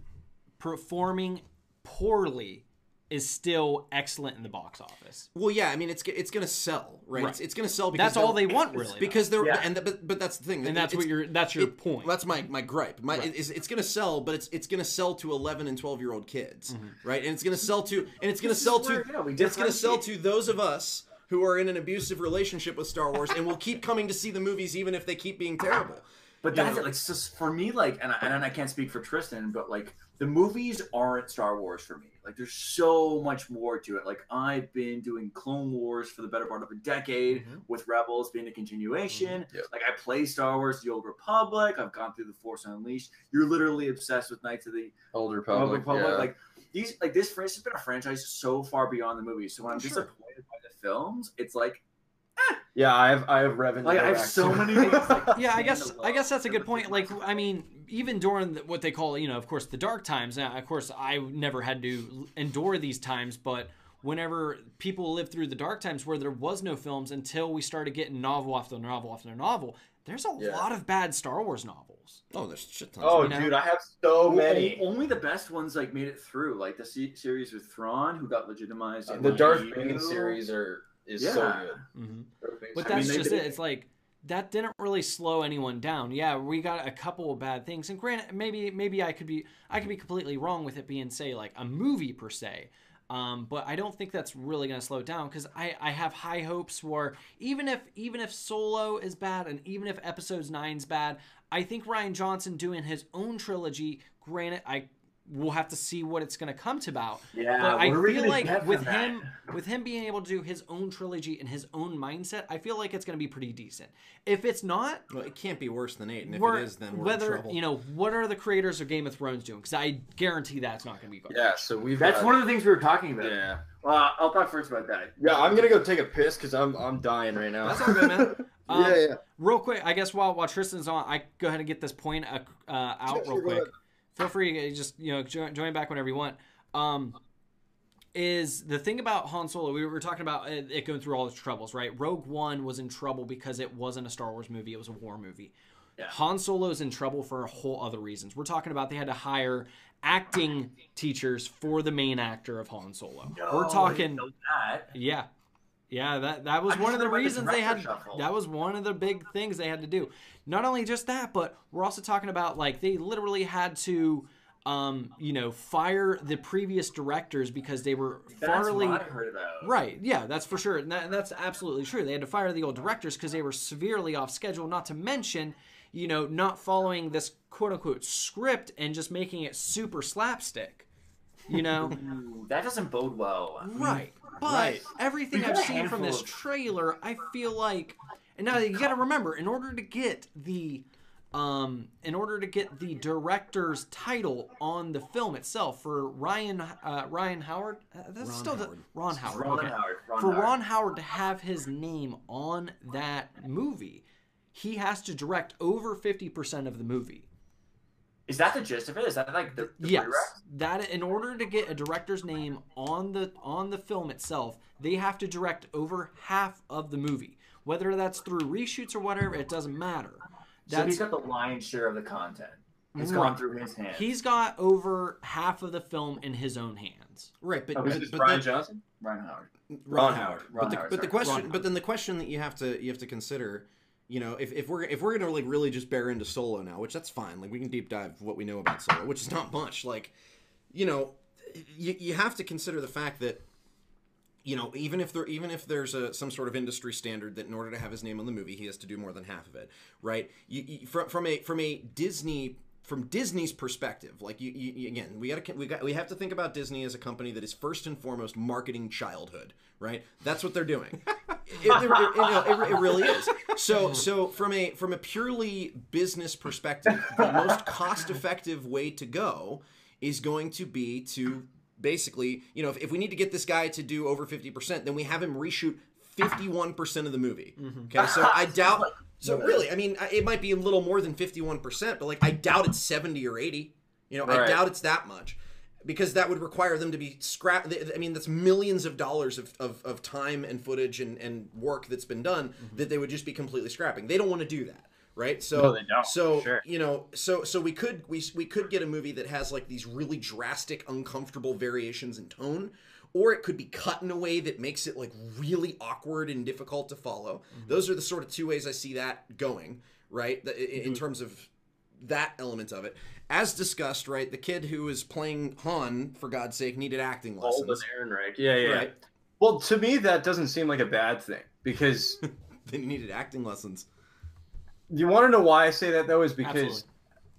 performing poorly is still excellent in the box office. Well, yeah, I mean, it's it's gonna sell, right? Right. It's, it's gonna sell because That's all they're- want, really. because they're Yeah. and th- but but that's the thing, and that's it's- what your that's your it- point. That's my my gripe. My Right. it's, it's gonna sell, but it's it's gonna sell to eleven and twelve year old kids, Mm-hmm. right? And it's gonna sell to and it's gonna sell to yeah, it's gonna sell to those of us who are in an abusive relationship with Star Wars and will keep coming to see the movies even if they keep being terrible. But You that's know? it. Like, it's just for me, like, and I, and I can't speak for Tristan, but like, the movies aren't Star Wars for me. Like, there's so much more to it. Like, I've been doing Clone Wars for the better part of a decade, Mhm. with Rebels being a continuation. Mhm. Yep. Like, I play Star Wars: The Old Republic. I've gone through the Force Unleashed. You're literally obsessed with Knights of the Old Old Republic. Republic. yeah. Like, these, like this franchise has been a franchise so far beyond the movies. So when I'm Sure. disappointed by the films, it's like, yeah, I have I have Revan. to like I have so many things. Like, yeah, I guess. I guess that's a good point. Like. I mean, even during the, what they call, you know, of course, the dark times. Now, of course, I never had to endure these times, but whenever people lived through the dark times where there was no films until we started getting novel after novel after novel, there's a Yeah. lot of bad Star Wars novels. Oh, there's shit tons. Oh, you know? dude, I have so O- many. o- Only the best ones like made it through, like the se- series with Thrawn, who got legitimized. in the the Darth EU. Bane series are is so good. Mm-hmm. Darth Bane But I mean, that's they just it. it- It's like that didn't really slow anyone down. Yeah, we got a couple of bad things, and granted, maybe maybe I could be I could be completely wrong with it being say like a movie per se. Um, but I don't think that's really going to slow down because I, I have high hopes for even if even if Solo is bad and even if Episodes Nine's bad, I think Rian Johnson doing his own trilogy. Granted, I we'll have to see what it's going to come to about. Yeah, but I what are we feel like with from that? him with him being able to do his own trilogy and his own mindset, I feel like it's going to be pretty decent. If it's not, Well, it can't be worse than eight, and if it is, then we're whether in trouble. you know what are the creators of Game of Thrones doing? Because I guarantee that's not going to be good. Yeah, so we've That's got, one of the things we were talking about. Yeah. Well, I'll talk first about that. Yeah, I'm gonna go take a piss because I'm I'm dying right now. That's all good, man. Um, yeah, yeah. Real quick, I guess while while Tristan's on, I go ahead and get this point uh, uh, out Sure, real sure, go quick. Feel free to just you know join, join back whenever you want. Um, is the thing about Han Solo? We were talking about it, it going through all its troubles, right? Rogue One was in trouble because it wasn't a Star Wars movie; it was a war movie. Yeah. Han Solo's in trouble for a whole other reasons. We're talking about they had to hire acting teachers for the main actor of Han Solo. No, we're talking didn't know that. yeah. Yeah, that that was I one of the reasons they had shuffle. that was one of the big things they had to do. Not only just that, but we're also talking about like they literally had to um, you know, fire the previous directors because they were That's farly what I heard about. Right. Yeah, that's for sure. And that, that's absolutely true. They had to fire the old directors because they were severely off schedule. Not to mention, you know, not following this quote unquote script and just making it super slapstick. You know. That doesn't bode well. Right. But Right. everything I've seen from this trailer, I feel like and now you got to remember in order to get the um in order to get the director's title on the film itself for Ryan uh, Ryan Howard uh, that's Ron still the Ron Howard Ron okay. Howard. Ron for Howard. Ron Howard to have his name on that movie he has to direct over 50% of the movie Is that the gist of it? Is that like the, the yes pre-rec? that in order to get a director's name on the on the film itself they have to direct over half of the movie whether that's through reshoots or whatever it doesn't matter so he's got the lion's share of the content. It's Right. gone through his hands. he's got over half of the film in his own hands right, but, Oh, but, is Is but Brian then- Johnson? Ron Howard. Ron, Ron Howard. Howard. But the, Howard, but the question, Ron but then the question that you have to you have to consider, you know, if, if we're if we're gonna like really just bear into Solo now, which that's fine, like we can deep dive what we know about Solo, which is not much. Like, you know, you, you have to consider the fact that. You know, even if there, even if there's a some sort of industry standard that in order to have his name on the movie, he has to do more than half of it, right? You, you, from from a from a Disney from Disney's perspective, like you, you again, we got to we got we have to think about Disney as a company that is first and foremost marketing childhood, right? That's what they're doing. It, it- it- you it- it really is. So so from a from a purely business perspective, the most cost effective way to go is going to be to basically, you know, if, if we need to get this guy to do over 50%, then we have him reshoot 51% of the movie. Mm-hmm. Okay, so I doubt. So really, I mean, it might be a little more than 51%, but like I doubt it's 70 or 80. You know, I doubt it's that much. Because that would require them to be scrap. I mean, that's millions of dollars of, of, of time and footage and, and work that's been done mm-hmm. that they would just be completely scrapping. They don't want to do that, right? So, No, they don't, so sure. you know, so so we could we we could get a movie that has like these really drastic, uncomfortable variations in tone, or it could be cut in a way that makes it like really awkward and difficult to follow. Mm-hmm. Those are the sort of two ways I see that going, right? The, i- in mm-hmm. terms of that element of it. As discussed, right, the kid who was playing Han, for God's sake, needed acting lessons. Alden lessons. Ehrenreich. Yeah, yeah. Right. Well, to me, that doesn't seem like a bad thing because They needed acting lessons. you want to know why I say that though is because Absolutely.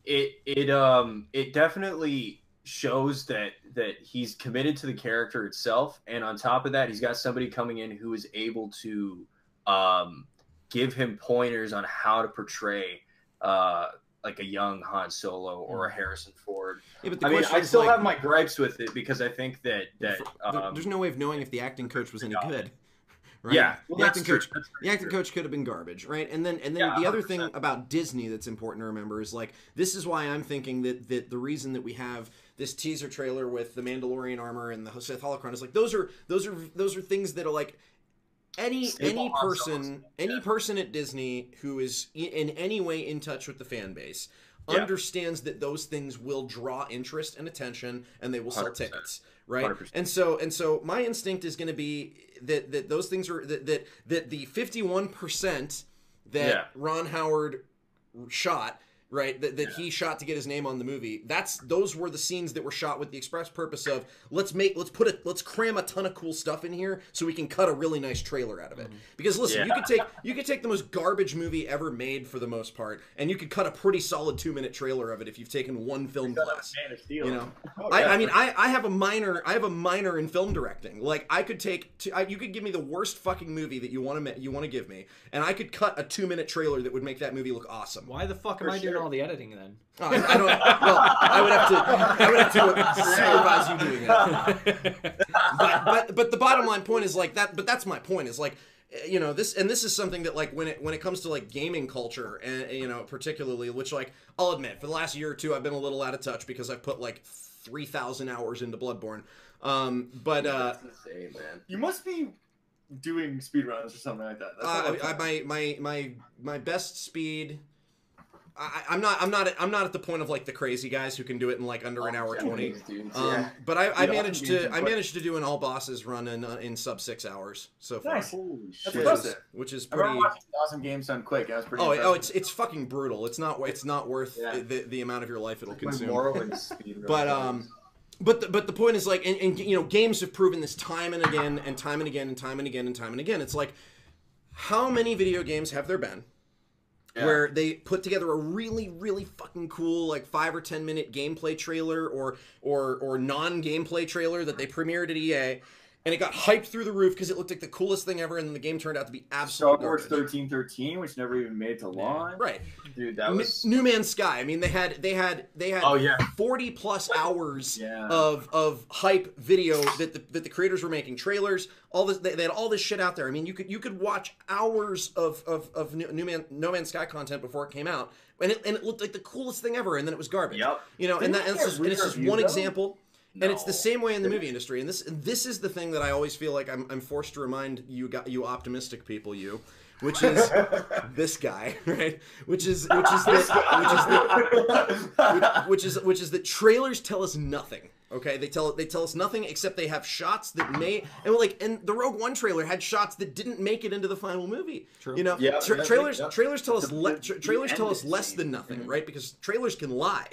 it it um it definitely shows that that he's committed to the character itself, and on top of that, he's got somebody coming in who is able to um give him pointers on how to portray uh like a young Han Solo or a Harrison Ford. Yeah, but the I mean, I still like, have my gripes with it because I think that that um, there's no way of knowing if the acting coach was any Yeah. good. Right? yeah, the acting coach the acting true. coach could have been garbage, right? And then and then Yeah, the other thing 100%. about Disney that's important to remember is like this is why I'm thinking that that the reason that we have this teaser trailer with the Mandalorian armor and the Sith holocron is like those are those are those are things that are like any any person any yeah. person at Disney who is in any way in touch with the fan base Yeah. understands that those things will draw interest and attention and they will sell 100%. tickets right 100%. and so and so my instinct is going to be that that those things are that that, that the 51% that Yeah. ron howard shot right? That, that he shot to get his name on the movie. That's those were the scenes that were shot with the express purpose of let's make let's put it let's cram a ton of cool stuff in here so we can cut a really nice trailer out of it. Mm-hmm. Because listen, you could take you could take the most garbage movie ever made for the most part, and you could cut a pretty solid two minute trailer of it if you've taken one film class. Man of Steel. You know, Oh, I, yeah. I mean, I, I have a minor, I have a minor in film directing. Like, I could take, two, I, you could give me the worst fucking movie that you want to, you want to give me, and I could cut a two minute trailer that would make that movie look awesome. Why the fuck am For I doing sure. All the editing then? Oh, I, I don't. Well, I would have to, I would have to supervise you doing it. But, but, but the bottom line point is like that. But that's my point. Is like. eh, You know this, and this is something that like when it when it comes to like gaming culture, and you know particularly, which like I'll admit, for the last year or two, I've been a little out of touch because I've put like three thousand hours into Bloodborne. Um, but uh, insane, man. You must be doing speedruns or something like that. That's Uh, like- I, my my my my best speed. I, I'm not I'm not I'm not at the point of like the crazy guys who can do it in like under an hour twenty. Japanese dudes, Um, yeah. but I, I managed to are I managed to do an all bosses run in uh, in sub six hours so far, Nice. Holy That's shit. which is, which is I remember pretty. watching awesome games done quick. That was pretty. Oh, oh, it's it's fucking brutal. It's not it's not worth Yeah. the, the amount of your life it'll When consume. Morrowind speed But, um, But the, but the point is like, and, and you know, games have proven this time and again, and time and again, and time and again, and time and again. It's like, how many video games have there been Yeah. where they put together a really, really fucking cool like five or ten minute gameplay trailer or or or non gameplay trailer that they premiered at EA, and it got hyped through the roof because it looked like the coolest thing ever, and then the game turned out to be absolutely Star Wars thirteen thirteen, which never even made it to launch. Right, dude, that was No Man's Sky. I mean, they had they had they had Oh, yeah. forty plus hours Yeah. of of hype video that the, that the creators were making trailers. All this they, they had all this shit out there. I mean, you could you could watch hours of of, of New, Man No Man's Sky content before it came out, and it and it looked like the coolest thing ever, and then it was garbage. Yep. You know, and Didn't that and it it's just, and it's just one though? example. And it's the same way in the movie industry, and this this is the thing that I always feel like I'm, I'm forced to remind you got you optimistic people you, which is this guy right, which is which is that, which is that which, which is which is that trailers tell us nothing. Okay, they tell they tell us nothing except they have shots that may and like and the Rogue One trailer had shots that didn't make it into the final movie. True. You know, Yeah, tra- trailers yeah. trailers tell us le- tra- trailers tell us less than nothing, right? Because trailers can lie.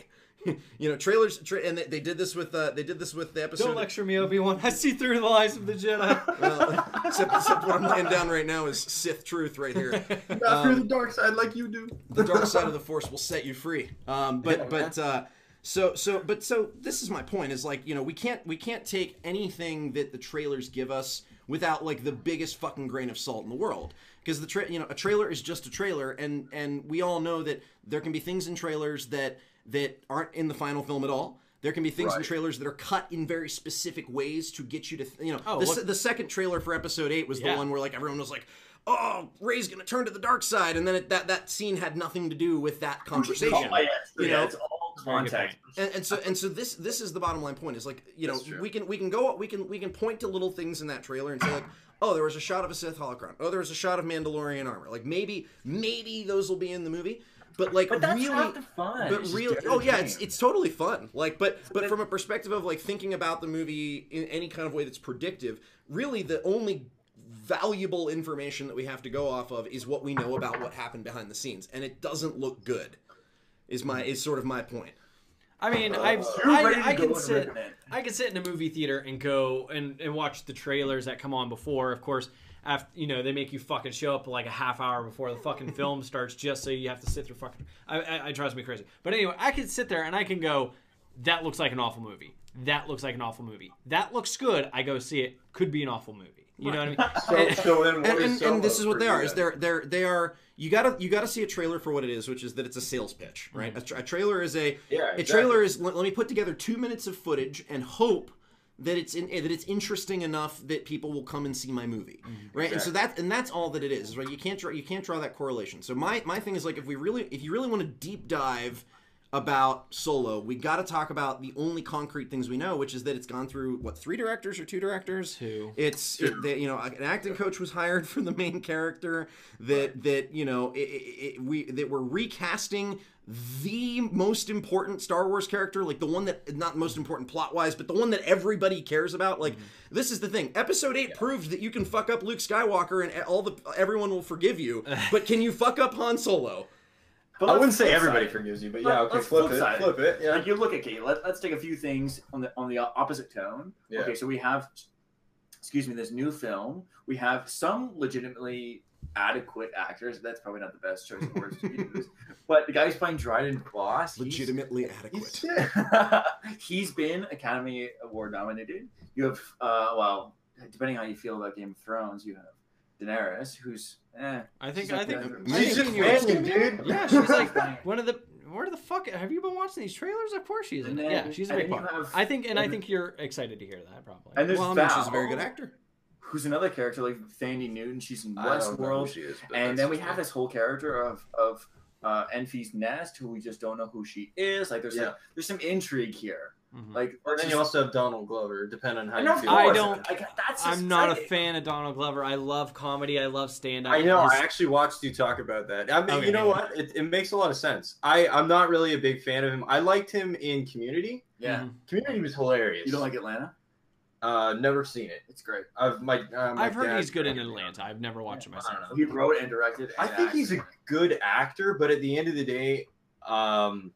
you know, trailers tra- and they, they did this with uh, they did this with the episode. Don't lecture me, Obi Wan. I see through the lies of the Jedi. well, except, except what I'm laying down right now is Sith truth right here. not through the dark side like you do. the dark side of the force will set you free. Um, but but uh, so so but so this is my point is like you know we can't we can't take anything that the trailers give us without like the biggest fucking grain of salt in the world because the tra- you know a trailer is just a trailer and and we all know that there can be things in trailers that that aren't in the final film at all. There can be things in trailers that are cut in very specific ways to get you to, th- you know, Oh, the, look- the second trailer for episode eight was Yeah. the one where like everyone was like, "Oh, Rey's gonna turn to the dark side," and then it, that that scene had nothing to do with that conversation. Oh, yes. You yeah, know? it's all context. And, and so and so this this is the bottom line point is like you know we can we can go we can we can point to little things in that trailer and say like oh there was a shot of a Sith holocron oh there was a shot of Mandalorian armor like maybe maybe those will be in the movie but like But that's really half the fun. but It's really, oh yeah, it's it's totally fun. Like, but but then- from a perspective of like thinking about the movie in any kind of way that's predictive, really the only valuable information that we have to go off of is what we know about what happened behind the scenes, and it doesn't look good. Is my is sort of my point. I mean, uh, I've, You're ready to I, I can sit. I can sit in a movie theater and go and, and watch the trailers that come on before. Of course, after you know they make you fucking show up like a half hour before the fucking film starts, just so you have to sit through fucking. I, I, it drives me crazy. But anyway, I can sit there and I can go, that looks like an awful movie. That looks like an awful movie. That looks good. I go see it. Could be an awful movie. You know what I mean? So, so then what and, is and, and this is what they are is then? they're they're they are you gotta you gotta see a trailer for what it is which is that it's a sales pitch right mm-hmm. a, tra- a trailer is a Yeah, a trailer is let, let me put together two minutes of footage and hope that it's in that it's interesting enough that people will come and see my movie mm-hmm. right and so that and that's all that it is right you can't draw you can't draw that correlation so my my thing is like if we really if you really want to deep dive about Solo, we got to talk about the only concrete things we know, which is that it's gone through what three directors or two directors. Two. It's it, that you know an acting coach was hired for the main character. That that you know it, it, we that we're recasting the most important Star Wars character, like the one that not most important plot wise, but the one that everybody cares about. Like mm-hmm. this is the thing. Episode eight proved that you can fuck up Luke Skywalker and all the everyone will forgive you, but can you fuck up Han Solo? But I wouldn't say everybody side forgives you, but yeah, okay, let's flip, flip it, side flip it. Yeah. Like you look at okay, let, let's take a few things on the on the opposite tone. Yeah. Okay, so we have, excuse me, this new film. We have some legitimately adequate actors. That's probably not the best choice of words to use. But the guy who's playing Dryden Voss, he's- Legitimately adequate. He's- he's been Academy Award nominated. You have, uh, well, depending how you feel about Game of Thrones, you have Daenerys, who's, eh. I think She's I think the- She's think just you're- dude. Yeah, she's like one of the. Where the fuck have you been watching these trailers? Of course she's in it. then- Yeah, she's a big part. have- I think, and I think you're excited to hear that probably. And there's Well, Val, mean, she's a very good actor. who's another character like Thandie Newton. She's in I don't know who Westworld. she is, and then we have this whole character of of uh, Enfys Nest, who we just don't know who she is. Like there's Yeah. like, there's some intrigue here. Mhm. Like Or then she's- you also have Donald Glover, depending on how I you feel. I don't- Like, that's I'm not a fan of Donald Glover. I love comedy. I love stand up. I know. I actually watched you talk about that. I mean, Okay, you know what? It, it makes a lot of sense. I I'm not really a big fan of him. I liked him in Community. Yeah, Community was hilarious. you don't like Atlanta? Uh, never seen it. It's great. I've my. Uh, my I've heard he's good in dragged Atlanta. I've never watched him I myself. He wrote and directed. I and think he's a acted. Good actor, but at the end of the day, um,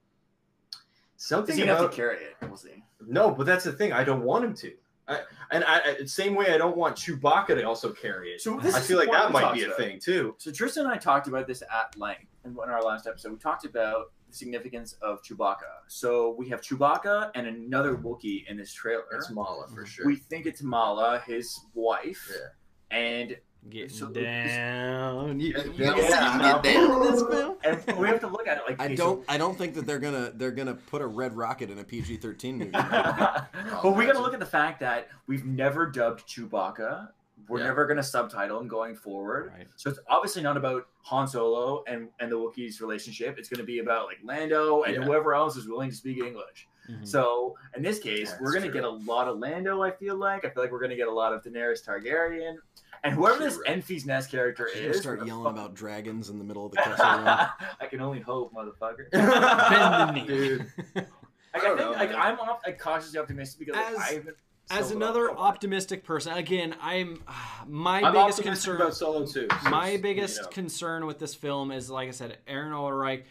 something he have to carry it? We'll see. no, but that's the thing. I don't want him to. I, and I, same way I don't want Chewbacca to also carry it. So this I feel like that might be a about. thing too. So Tristan and I talked about this at length in in our last episode. We talked about the significance of Chewbacca. So we have Chewbacca and another Wookiee in this trailer. It's Malla for sure. We think it's Malla, his wife, Yeah. and Getting So- down. You, you Yeah. get Yeah. down in this film? and we have to look at it like I don't. I don't think that they're gonna. They're gonna put a red rocket in a PG-13 movie. but we got to look at the fact that we've never dubbed Chewbacca. We're Yeah. never going to subtitle him going forward. Right. So it's obviously not about Han Solo and, and the Wookiees' relationship. It's going to be about like Lando and Yeah. whoever else is willing to speak English. Mhm. So in this case, That's we're going to true. get a lot of Lando. I feel like I feel like we're going to get a lot of Daenerys Targaryen, and whoever this True. Enfys Nest character You're gonna is. start yelling fuck- about dragons in the middle of the castle room. I can only hope, motherfucker. Bend the knee. Dude. Like, I, I, think know, like man. I'm off, like, cautiously optimistic because like, As- I haven't. As another out. optimistic person, again, I'm my I'm biggest concern. about Solo too. so my biggest you know. concern with this film is, like I said, Aaron Ulrich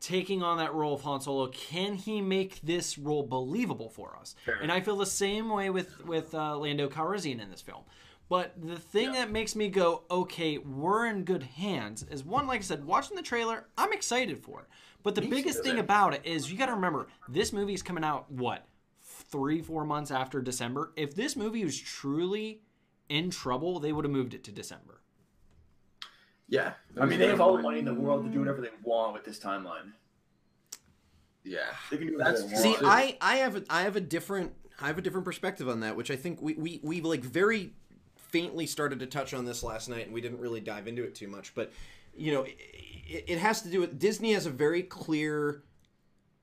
taking on that role of Han Solo. Can he make this role believable for us? Fair. And I feel the same way with with uh, Lando Calrissian in this film. But the thing Yeah. that makes me go, okay, we're in good hands, is one, like I said, watching the trailer, I'm excited for it. But the Me biggest too, thing about it is you got to remember this movie is coming out what three, four months after December. If this movie was truly in trouble, they would have moved it to December. yeah. I mean, they have all the money in the world to do whatever they want with this timeline. Yeah. They can do whatever That's they. See. I, I have a, I have a different I have a different perspective on that, which I think we, we, we like very faintly started to touch on this last night, and we didn't really dive into it too much. But you know, it, it has to do with Disney has a very clear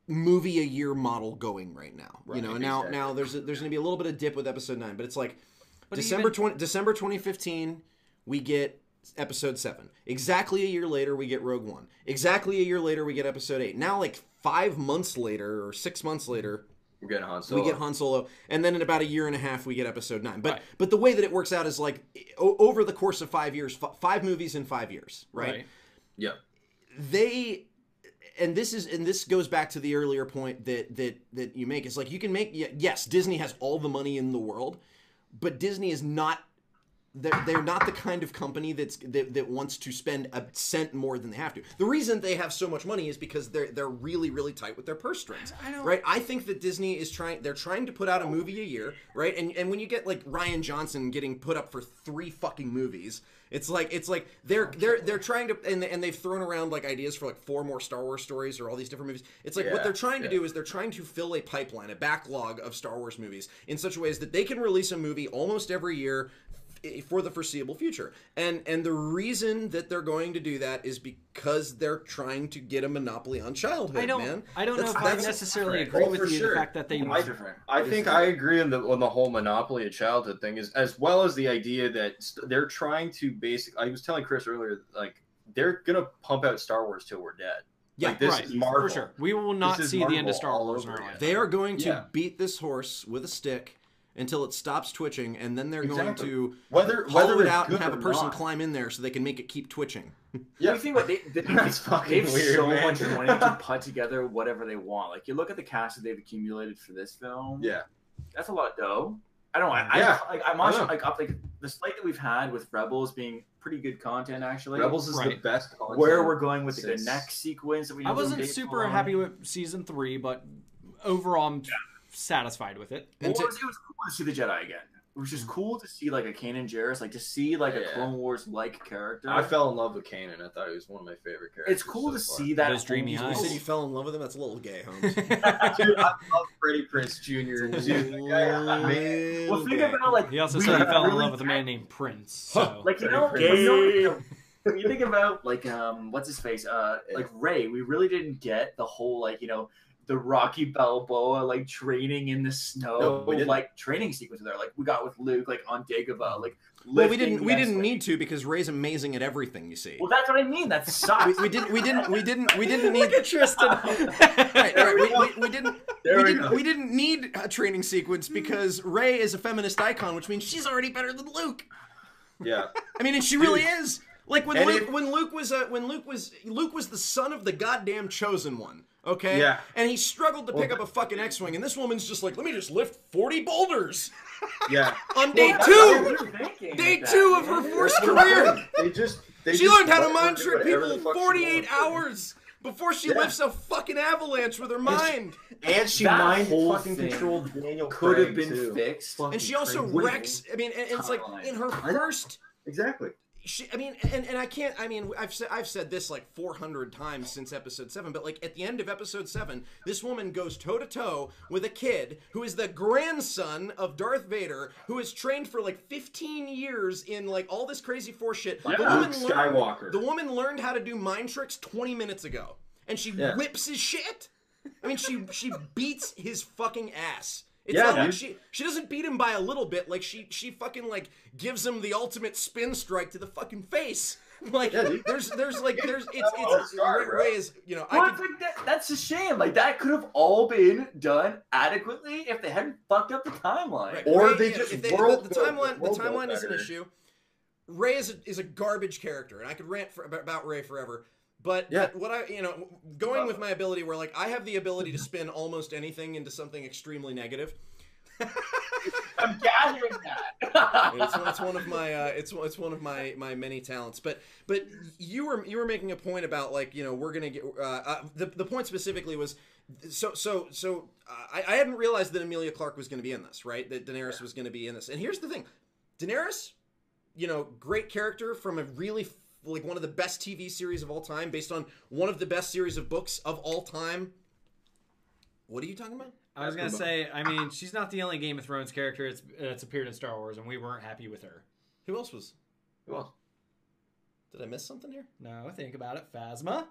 movie a year model going right now. you know, now exactly. now there's a, there's going to be a little bit of dip with episode nine, but it's like But December even- twenty December 2015, we get episode seven. Exactly a year later, we get Rogue One. Exactly a year later, we get episode eight. Now, like five months later or six months later, We're getting Han Solo. we get Han Solo, and then in about a year and a half, we get Episode Nine. But Right. but the way that it works out is like o- over the course of five years, f- five movies in five years, right? Yeah. They and this is and this goes back to the earlier point that that that you make. It's like you can make yes, Disney has all the money in the world, but Disney is not. They're, they're not the kind of company that's that, that wants to spend a cent more than they have to. The reason they have so much money is because they're they're really really tight with their purse strings. I don't- right? I think that Disney is trying. They're trying to put out a movie a year, right? And and when you get like Rian Johnson getting put up for three fucking movies, it's like it's like they're oh, they're they're trying to and they, and they've thrown around like ideas for like four more Star Wars stories or all these different movies. It's like what they're trying to do is they're trying to fill a pipeline, a backlog of Star Wars movies in such a ways that they can release a movie almost every year f- for the foreseeable future. And and the reason that they're going to do that is because they're trying to get a monopoly on childhood, I don't. man. I don't know That's- if I necessarily agree Oh, with you. sure. The fact that they It's different. I It is think I agree on the on the whole monopoly of childhood thing is as well as the idea that they're trying to basically. I was telling Chris earlier, like they're gonna pump out Star Wars till we're dead. Yeah, like, this right, is Marvel. for sure. We will not is see the end of Star Wars over our again. life. They are going to Yeah. beat this horse with a stick until it stops twitching, and then they're going to Whether hollow whether it out and have a person not. climb in there so they can make it keep twitching. Yeah. You think what they, they, That's fucking they have weird, so man. much money to put together whatever they want. Like you look at the cast that they've accumulated for this film. Yeah. that's a lot of dough. I don't. I, Yeah. I, like, I'm I also know. like up like the slate that we've had with Rebels being pretty good content actually. Rebels is the best. Content Where we're going with the since- next sequence that we. I know from wasn't super Filoni. happy with season three, but overall I'm satisfied with it. Well, And it, to- was, it was cool to see the Jedi again. It was just cool to see like a Kanan Jarrus, like to see like Yeah. a Clone Wars like character. I fell in love with Kanan. I thought he was one of my favorite characters. it's cool to far. see that. Those dreamy whole- eyes. You said you fell in love with him. That's a little gay, Holmes. Dude, I love Freddie Prinze Jr. Dude, the guy, man. Well, think about like He also said he fell in love with a man named Prince. So. like you know, pretty. you know, when you think about like um what's his face uh like Rey, we really didn't get the whole like you know the Rocky Balboa like training in the snow No, like training sequence there like we got with Luke like on Dagobah like well, we didn't. We didn't need to because Rey's amazing at everything. You see. Well, that's what I mean. That sucks. We, we didn't. We didn't. We didn't. We didn't need. Look at Tristan. right, right. We, we, we didn't. There we, we didn't. go. We didn't need a training sequence because Rey is a feminist icon, which means she's already better than Luke. Yeah. I mean, and she really is. Like when Luke, it- when Luke was uh, when Luke was Luke was the son of the goddamn chosen one. Okay. Yeah. And he struggled to pick Well- up a fucking X-wing, and this woman's just like, let me just lift forty boulders Yeah. on day Well, two. what we were thinking Day with two that, of her man. force career. They just. They She just learned how to mind trick people the fuck she 48 hours before she Yeah. lifts a fucking avalanche with her mind. And she That mind fucking thing controlled Daniel could have been too. fixed. Fucking And she also crazy. wrecks. I mean, and, and it's like in her first. Exactly. She, I mean, and, and I can't. I mean, I've said I've said this like 400 times since episode seven, but like at the end of episode seven, this woman goes toe to toe with a kid who is the grandson of Darth Vader, who has trained for like 15 years in like all this crazy force shit. Like the Luke woman learned, Skywalker. the woman learned how to do mind tricks 20 minutes ago, and she Yeah. whips his shit. I mean, she she beats his fucking ass. It's Yeah, not like she she doesn't beat him by a little bit. Like she she fucking like gives him the ultimate spin strike to the fucking face. Like Yeah, there's there's like there's it's it's sorry, Rey, bro. Is you know Well, I it's could, like that, that's a shame. Like that could have all been done adequately if they hadn't fucked up the timeline. right, Or Rey, they you know, just if world the, the timeline the world built timeline is an issue. Rey is a, is a garbage character, and I could rant for, about Rey forever. But Yeah. what I you know going with my ability where like I have the ability to spin almost anything into something extremely negative. I'm gathering that. it's, it's one of my uh, it's it's one of my my many talents. But but you were you were making a point about like you know we're gonna get uh, uh, the the point specifically was so so so uh, I, I hadn't realized that Emilia Clarke was going to be in this right that Daenerys was going to be in this. And here's the thing, Daenerys, you know, great character from a really like one of the best TV series of all time, based on one of the best series of books of all time. What are you talking about? I was gonna say, I mean, she's not the only Game of Thrones character that's, that's appeared in Star Wars, and we weren't happy with her. Who else was? Who else? Did I miss something here? No, think about it, Phasma.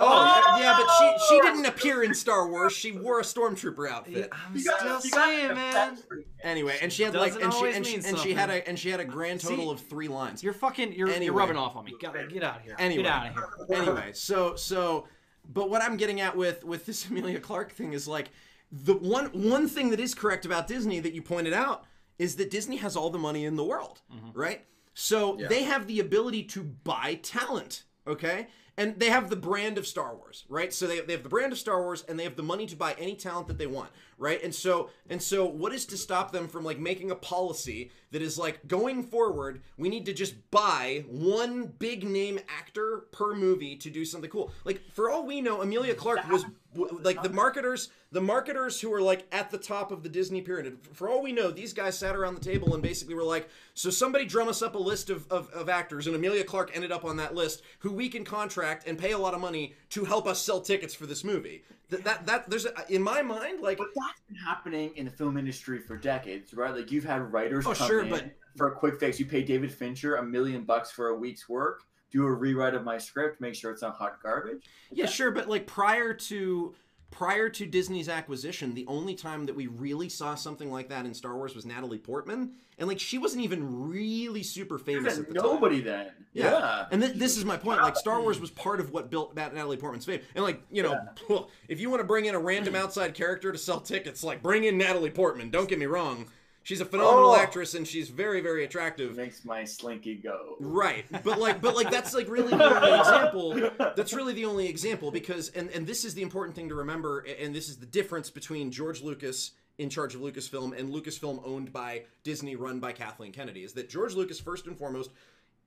Oh, yeah, but she she oh! didn't appear in Star Wars. She wore a stormtrooper outfit. I'm You still you got saying, man. Anyway, and she had like Doesn't and she always and she, mean and she had a and she had a grand total See, of three lines. You're fucking. You're, Anyway. you're rubbing off on me. Get, get out of here. Anyway. Get out of here. anyway, so so but what I'm getting at with with this Emilia Clarke thing is like the one one thing that is correct about Disney that you pointed out is that Disney has all the money in the world, mm-hmm. right? So Yeah. they have the ability to buy talent, okay? And they have the brand of Star Wars, right? So they, they have the brand of Star Wars and they have the money to buy any talent that they want, right? And so and so what is to stop them from like making a policy that is like going forward, we need to just buy one big name actor per movie to do something cool. Like for all we know, Emilia Clarke was like the marketers, the marketers who were like at the top of the Disney pyramid. For all we know, these guys sat around the table and basically were like, so somebody drum us up a list of, of, of actors, and Emilia Clarke ended up on that list, who we can contract and pay a lot of money to help us sell tickets for this movie. That that, that there's a, in my mind like But that's been happening in the film industry for decades, right? Like you've had writers Oh, sure, but- for a quick fix. You pay David Fincher a million bucks for a week's work, do a rewrite of my script, make sure it's not hot garbage. Yeah, sure, but like prior to prior to Disney's acquisition, the only time that we really saw something like that in Star Wars was Natalie Portman, and like she wasn't even really super famous at the time. Nobody then. Yeah. And th- this is my point. Like Star Wars was part of what built Nat- Natalie Portman's fame. And like you know, if you want to bring in a random outside character to sell tickets, like bring in Natalie Portman. Don't get me wrong. She's a phenomenal Oh. actress and she's very very attractive. Makes my slinky go. Right, but like, but like, that's like really the only example. That's really the only example because, and and this is the important thing to remember, and this is the difference between George Lucas in charge of Lucasfilm and Lucasfilm owned by Disney, run by Kathleen Kennedy, is that George Lucas first and foremost.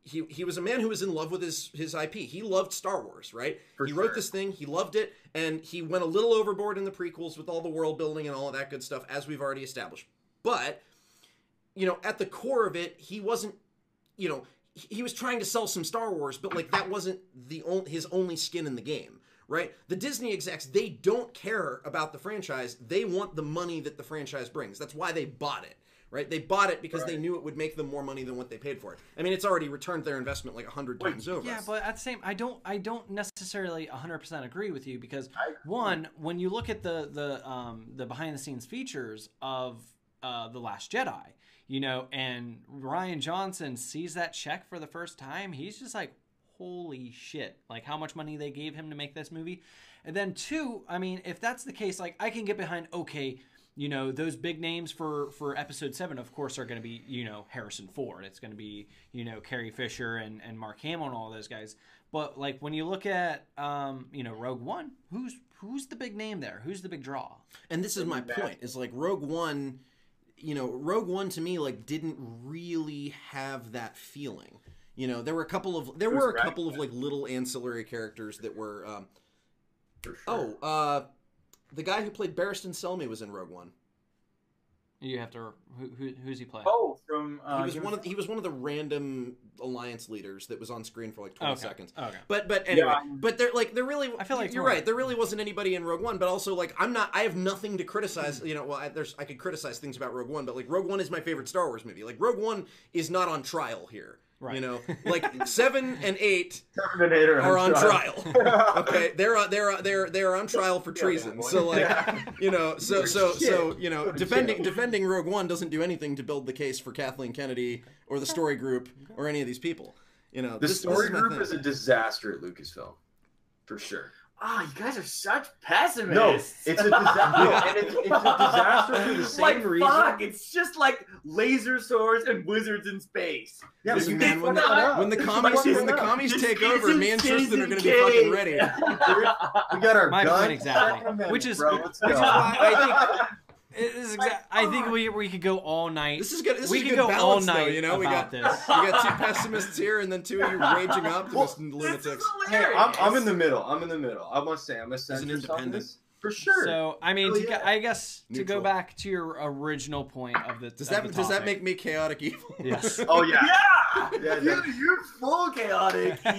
He, he was a man who was in love with his, his IP. He loved Star Wars, right? For he wrote sure. this thing, he loved it, and he went a little overboard in the prequels with all the world building and all of that good stuff, as we've already established. But you know, at the core of it, he wasn't, you know, he he was trying to sell some Star Wars, but like that wasn't the only, his only skin in the game, right? The Disney execs, they don't care about the franchise. They want the money that the franchise brings. That's why they bought it, right? They bought it because they knew it would make them more money than what they paid for it. I mean, it's already returned their investment like a hundred Wait, times over. Yeah, but at the same, I don't, I don't necessarily 100% agree with you because one, when you look at the the um, the behind the scenes features of uh, the Last Jedi, you know, and Rian Johnson sees that check for the first time, he's just like, holy shit! Like how much money they gave him to make this movie, and then two, I mean, if that's the case, like I can get behind, okay. You know those big names for for episode seven, of course, are going to be you know Harrison Ford. It's going to be you know Carrie Fisher and and Mark Hamill and all those guys. But like when you look at um, you know Rogue One, who's who's the big name there? Who's the big draw? And this is my point. Is like Rogue One, you know, Rogue One to me like didn't really have that feeling. You know, there were a couple of there were a couple of like little ancillary characters that were. Um, sure. oh, uh, the guy who played Barristan Selmy was in Rogue One. You have to who, who who's he playing? Oh, from uh, He was Game one of of he was one of the random alliance leaders that was on screen for like twenty okay. seconds. Okay. But but anyway, Yeah. but there like there really I feel like you're it's right. There really wasn't anybody in Rogue One, but also like I'm not. I have nothing to criticize. You know, well, I, there's I could criticize things about Rogue One, but like Rogue One is my favorite Star Wars movie. Like Rogue One is not on trial here. Right. You know, like seven and eight Terminator are on trial. okay, they're on, they're on- they're they're on trial for treason. So like, you know, so so so you know, defending defending Rogue One doesn't do anything to build the case for Kathleen Kennedy or the story group or any of these people. You know, The this, story this my group thing. is a disaster at Lucasfilm, for sure. Ah, you guys are such pessimists. No, it's a disaster, no, and it's, it's a disaster for the same like, reason. Fuck, it's just like laser swords and wizards in space. Yeah, but Listen, you man, can't when the, fuck it up. when the commies when the commies Just take over, me and Tristan are gonna be Citizen fucking ready. We got our My guns. point exactly. Which is- bro. Let's which is why I think it is exa- I think oh. we we could go all night. This is good. This we is could good go balance, all though, night you know, we got this. we got two pessimists here, and then two of you raging optimists and lunatics. is Hey, hilarious. I'm, I'm in the middle. I'm in the middle. I must say, I'm a an centrist independent. For sure. So I mean, Hell to, go- I guess to go back to your original point of the Does of that the does that make me chaotic evil? Yes. oh yeah. Yeah! Yeah, you, yeah. you're full chaotic to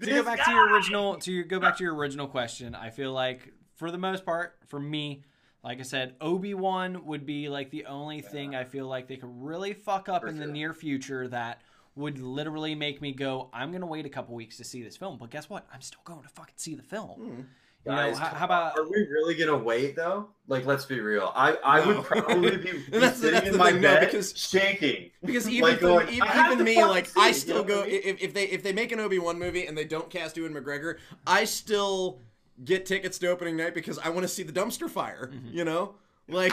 to go back to your original to your, go back to your original question i feel like for the most part for me like i said obi-wan would be like the only thing i feel like they could really fuck up For in the near future that would literally make me go i'm gonna wait a couple weeks to see this film but guess what i'm still going to fucking see the film Hmm. you know Guys, how, how about Are we really gonna wait though? Like, let's be real. I I No. would probably be, be That's sitting that's in my thing, no, bed because- shaking. Because even Like going, even, even me, like I still go what I mean? if, if they if they make an Obi Wan movie and they don't cast Ewan McGregor, I still get tickets to opening night because I want to see the dumpster fire. Mm-hmm. You know, like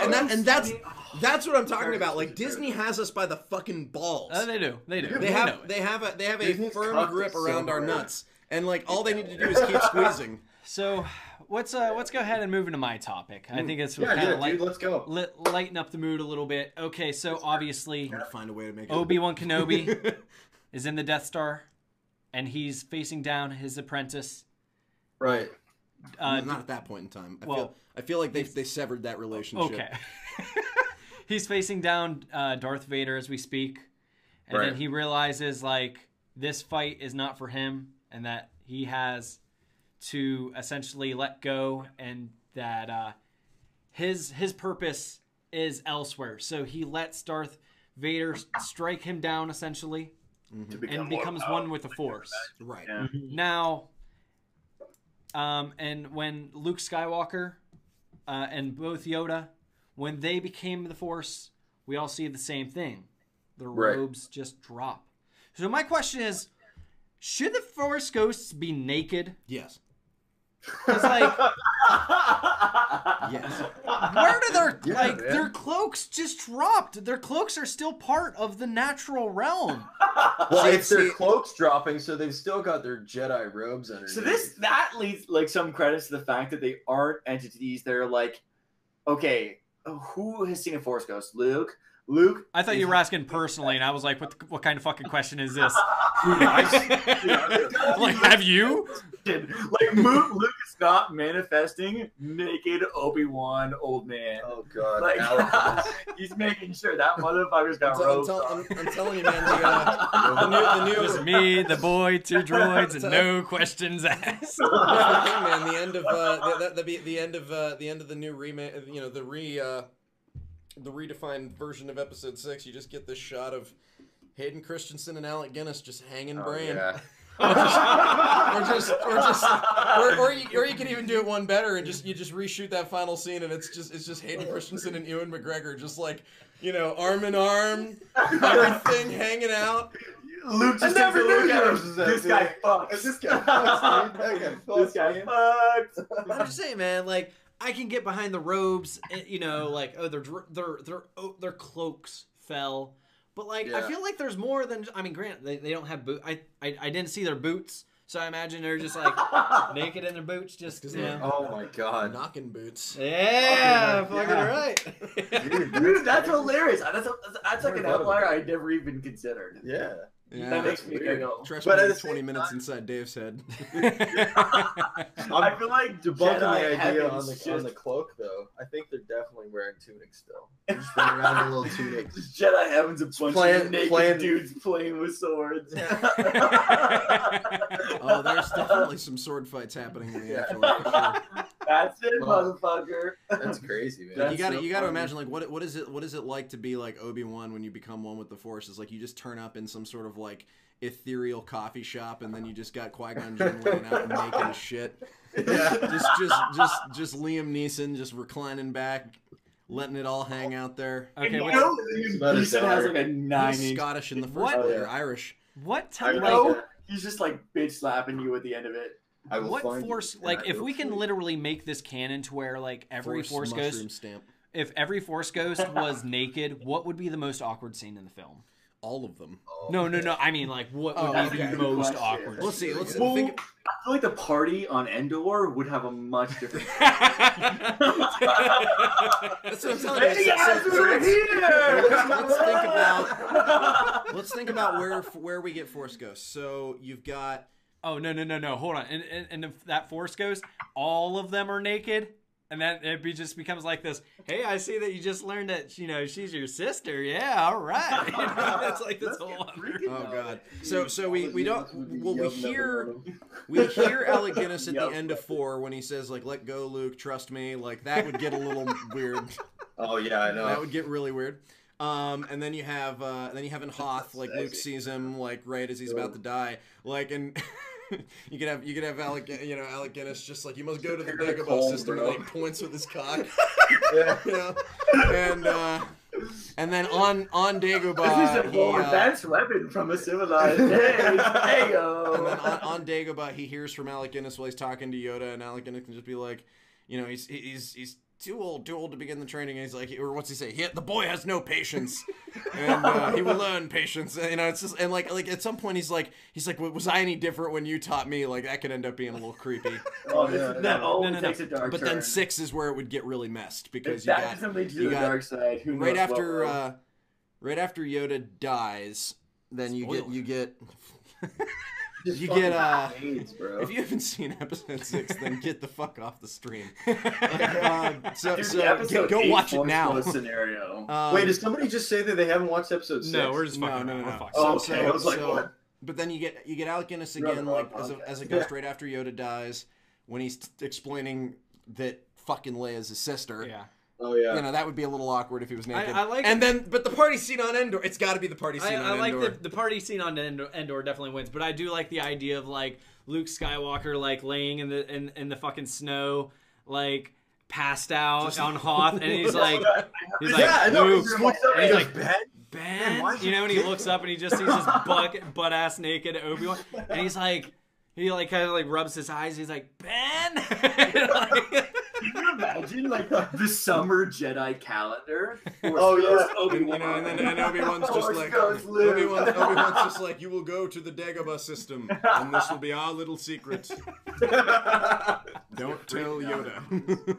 and that and that's that's what I'm talking about. Like Disney has us by the fucking balls. uh, they do they do They they have they have a they have a Disney's firm grip us so around our hard. nuts, and like all they need to do is keep squeezing. so let's uh let's go ahead and move into my topic i think it's Yeah, kind of like dude. Let's go. lit, lighten up the mood a little bit okay so obviously Gotta find a way to make it. Obi-Wan Kenobi is in the Death Star, and he's facing down his apprentice. Right. Uh, not at that point in time. I well, feel I feel like they they severed that relationship. okay. he's facing down uh, Darth Vader as we speak, and then he realizes like this fight is not for him, and that he has to essentially let go, and that uh, his his purpose is elsewhere. So he lets Darth Vader strike him down essentially, to become and becomes one with the Force. Right. Yeah. Now, um, and when Luke Skywalker uh, and both Yoda, when they became the Force, we all see the same thing. Their Right. robes just drop. So my question is, should the Force ghosts be naked? Yes. It's like, Yes. where do their Yeah, like man. their cloaks just dropped? Their cloaks are still part of the natural realm. Well, See, it's their cloaks dropping, so they've still got their Jedi robes underneath. So this that leads like some credits to the fact that they aren't entities. They're like, okay, who has seen a Force Ghost? Luke. Luke. I thought you were asking personally, and I was like, "What? The, what kind of fucking question is this?" I- like, have you? like Luke, Luke is not manifesting naked Obi Wan old man. Oh god, Like he's making sure that motherfucker's I'm, got tell- I'm, robes. tell- on. I'm, I'm telling you, man. The, uh, the new, the new, Just me, the boy, two droids, and no questions asked. That's the thing, man. The end of uh, the, the, the, the end of uh, the end of the new remake. You know, the re uh, the redefined version of Episode Six. You just get this shot of Hayden Christensen and Alec Guinness just hanging Oh, brain. yeah. or just, or just, or, or, you, or you can even do it one better and just you just reshoot that final scene and it's just it's just Hayden Christensen and Ewan McGregor just like you know arm in arm, everything hanging out. Luke I just never takes look knew at there him. was This guy fucks. This guy fucks, dude. That guy This guy man. fucks. I'm just saying, man. Like, I can get behind the robes. eh, You know, like, oh, their their their oh, their cloaks fell, but like, I feel like there's more than. I mean, grant they, they don't have boot. I, I I didn't see their boots, so I imagine they're just like naked in their boots, just you know. Oh my god. Knocking boots. Yeah, Oh, fucking yeah. right. Dude, Dude, that's hilarious. That's, a, that's like an outlier I never even considered. Yeah. Yeah. That makes me weird. go. Trust But me, at 20 minutes time- inside Dave's head. I feel like Debunking Jedi the idea on the, just, on the cloak, though. I think they're definitely wearing tunics still. They're just running around in little tunics. just Jedi heavens a bunch playing- of naked playing- dudes playing with swords. Oh, there's definitely some sword fights happening in the Yeah. afterlife. sure. That's it, Well, motherfucker. That's crazy, man. That's you gotta so you gotta funny. imagine like what what is it what is it like to be like Obi Wan when you become one with the Force? Is like you just turn up in some sort of like ethereal coffee shop and then you just got Qui Gon Jinn laying out naked as shit. Yeah. Just just just just Liam Neeson just reclining back, letting it all hang out there. okay, you what, know, about his Neeson has like a nine He's. Scottish in the first What? place, Oh, or yeah. Irish. what I time? like Like. He's just like bitch slapping you at the end of it. I will what find you, force? and Like, I if we can you. literally make this canon to where like every Force, mushroom Ghost, stamp. if every Force Ghost was naked, what would be the most awkward scene in the film? All of them. Oh, No, no, no. I mean, like, what would Oh, be that's the most question. awkward? Let's see. Let's Well, think. I feel like the party on Endor would have a much different. That's what I'm telling you. Hey So- guys, so- we're here. Let's- let's think about- Let's think about where where we get Force Ghosts. So you've got oh no, no, no, no. Hold on. And, and, and if that Force Ghost, all of them are naked, and then it be, just becomes like this. Hey, I see that you just learned that you know she's your sister. Yeah, all right. You know, it's like this whole. freaky Oh god. So so we we don't well we hear yum, yum. we hear Alec Guinness at the end of four when he says like let go Luke trust me like that would get a little weird. Oh yeah, I know. That would get really weird. Um, and then you have uh, then you have in Hoth like Luke sees him like right as he's about to die like and. You could have you could have Alec you know Alec Guinness just like you must go to the You're Dagobah system bro. and like points with his cock yeah. you know and uh, and then on on This is Dagobah a he, more uh, advanced weapon from a civilized age. And then on, on Dagobah, he hears from Alec Guinness while he's talking to Yoda, and Alec Guinness can just be like, you know, he's he's he's too old, too old to begin the training. And he's like, or what's he say? He, the boy has no patience, and uh, he will learn patience. And, you know, it's just and like like at some point he's like he's like, was I any different when you taught me? Like that could end up being a little creepy. Oh, yeah, this, yeah. that always no, no. takes a dark But turn. then six is where it would get really messed because If you got doesn't to you the got- dark side. Who right after uh, right after Yoda dies, then you get you get. Just You get, uh, AIDS, bro. If you haven't seen episode six, then get the fuck off the stream. Um, so Dude, so the episode go, go watch it Force now. Ghost scenario. Um, Wait, did somebody just say that they haven't watched episode six? No, we're just no, fucking. no, no, around. no. We're fucking. Oh, So- okay. I was like, so- what? But then you get you get Alec Guinness again, the like as a, podcast. as a ghost right after Yoda dies, when he's t- explaining that fucking Leia's his sister. Yeah. Oh yeah. You know that would be a little awkward if he was naked. I like- and then, but the party scene on Endor, it's got to be the party scene I on like Endor. the, the party scene on Endor, Endor definitely wins, but I do like the idea of like Luke Skywalker like laying in the in, in the fucking snow, like passed out Just- on Hoth, and he's like, he's like, yeah, I know. Luke, He up and and he's he's like, like, Ben, why'd you you know, and he looks up and he just sees his butt butt ass naked Obi Wan, and he's like, he like kind of like rubs his eyes. He's like Ben. Like- Can you imagine like the summer Jedi calendar? Oh, yeah. Obi And, you know, and then and Obi Wan's oh, just like Ghost Obi Wan. Obi Wan's just like you will go to the Dagobah system, and this will be our little secret. Don't tell Yoda.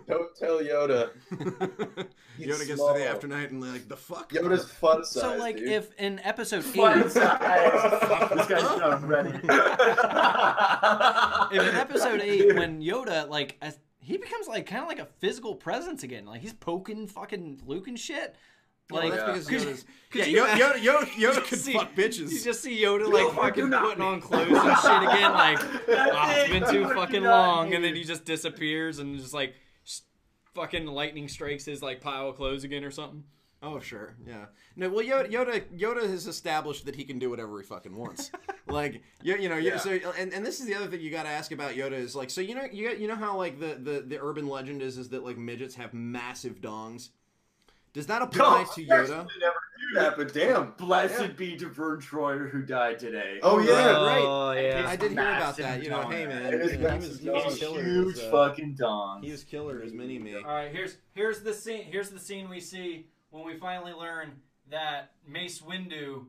Don't tell Yoda. He's Yoda gets small. to the afternight and like the fuck. Yoda's fun size. so like dude. if in episode Fun eight, size. this guy's not ready. if in episode eight when Yoda like as, he becomes like kind of like a physical presence again, like he's poking fucking Luke and shit. Well, Like that's Yeah. because Yoda's. yeah, you- Yoda, Yoda, Yoda, could see- fuck bitches. You just see Yoda like fucking putting on clothes and shit again, like That's "Ah, it's it. been too fucking long, and then he just disappears and just like fucking lightning strikes his like pile of clothes again or something. Oh sure, yeah. No, well, Yoda, Yoda, Yoda has established that he can do whatever he fucking wants. like, you, you know, Yeah. so and, and this is the other thing you got to ask about Yoda is like, so you know, you got, you know how like the, the the urban legend is is that like midgets have massive dongs. Does that apply to Yoda? actually never do that, but damn. Blessed Yeah. be Devern Troyer who died today. Oh, yeah. right. Oh yeah. I did hear about Massive that. You know, dong. hey man, he was, massive he was killer. Huge as, uh, fucking dong. He was killer as mini me. All right, here's here's the scene. Here's the scene we see when we finally learn that Mace Windu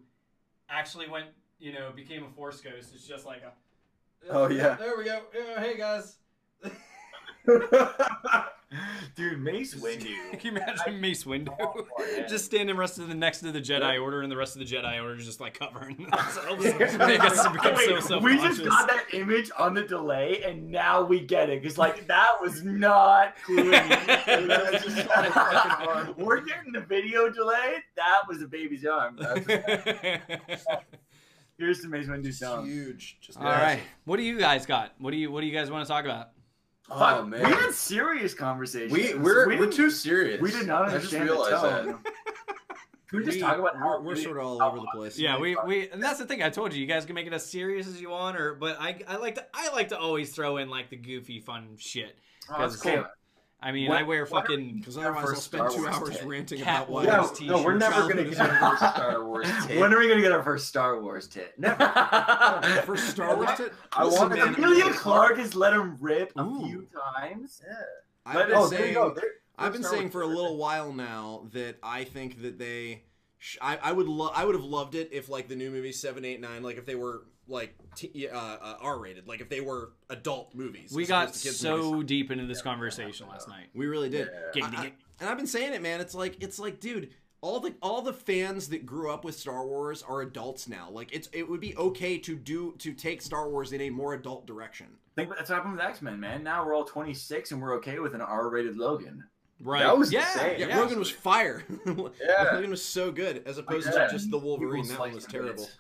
actually went, you know, became a Force ghost. It's just like a. Oh, yeah. There we go. Yeah, hey guys. Dude, Mace Windu. Can you imagine Mace Windu Oh, just standing rest of the next to the Jedi Order, and the rest of the Jedi Order just like covering themselves. they guess to become Wait, so we just got that image on the delay, and now we get it. Because, like, that was not cluing in. That's just not a fucking arm. We're getting the video delay. That was a baby's arm. Here's the Mace Windu's Just huge. Just All right, what do you guys got? What do you What do you guys want to talk about? Oh Fuck, man. We had serious conversations. We we're we we are too serious. We did not I just understand the realized tone. that. Can we just We- talk about how we're, we're sort of all over the place. Yeah, we, we and that's the thing. I told you, you guys can make it as serious as you want, or but I I like to I like to always throw in like the goofy, fun shit. Oh, that's 'Cause, cool. I mean, What- I wear fucking Because otherwise, I'll first spend Star two Wars hours take. ranting Cat about Wars why No, no, we're never gonna get our first Star Wars take. When are we gonna get our first Star Wars tit? Never. First Star Wars tit? I Listen, wanted man, to- Emilia Clarke has let him rip a Ooh. few times. Yeah. I've Let been it- Oh, there you saying, go. There- I've been Star saying Wars for a little while now that I think that they, sh- I, I would love, I would have loved it if like the new movies seven, eight, nine, like if they were like t- uh, uh, R rated, like if they were adult movies. we got kids so movies. deep into this conversation last night. we really did. Yeah. Giggity I- I- and I've been saying it, man. It's like it's like, dude. All the all the fans that grew up with Star Wars are adults now. Like it's it would be okay to do to take Star Wars in a more adult direction. think that's what happened with X Men, man. Now we're all 26 and we're okay with an R-rated Logan. Right? That was yeah, insane. Yeah, yeah. Logan was fire. Yeah. Logan was so good, as opposed to just the Wolverine. That one was terrible. bits.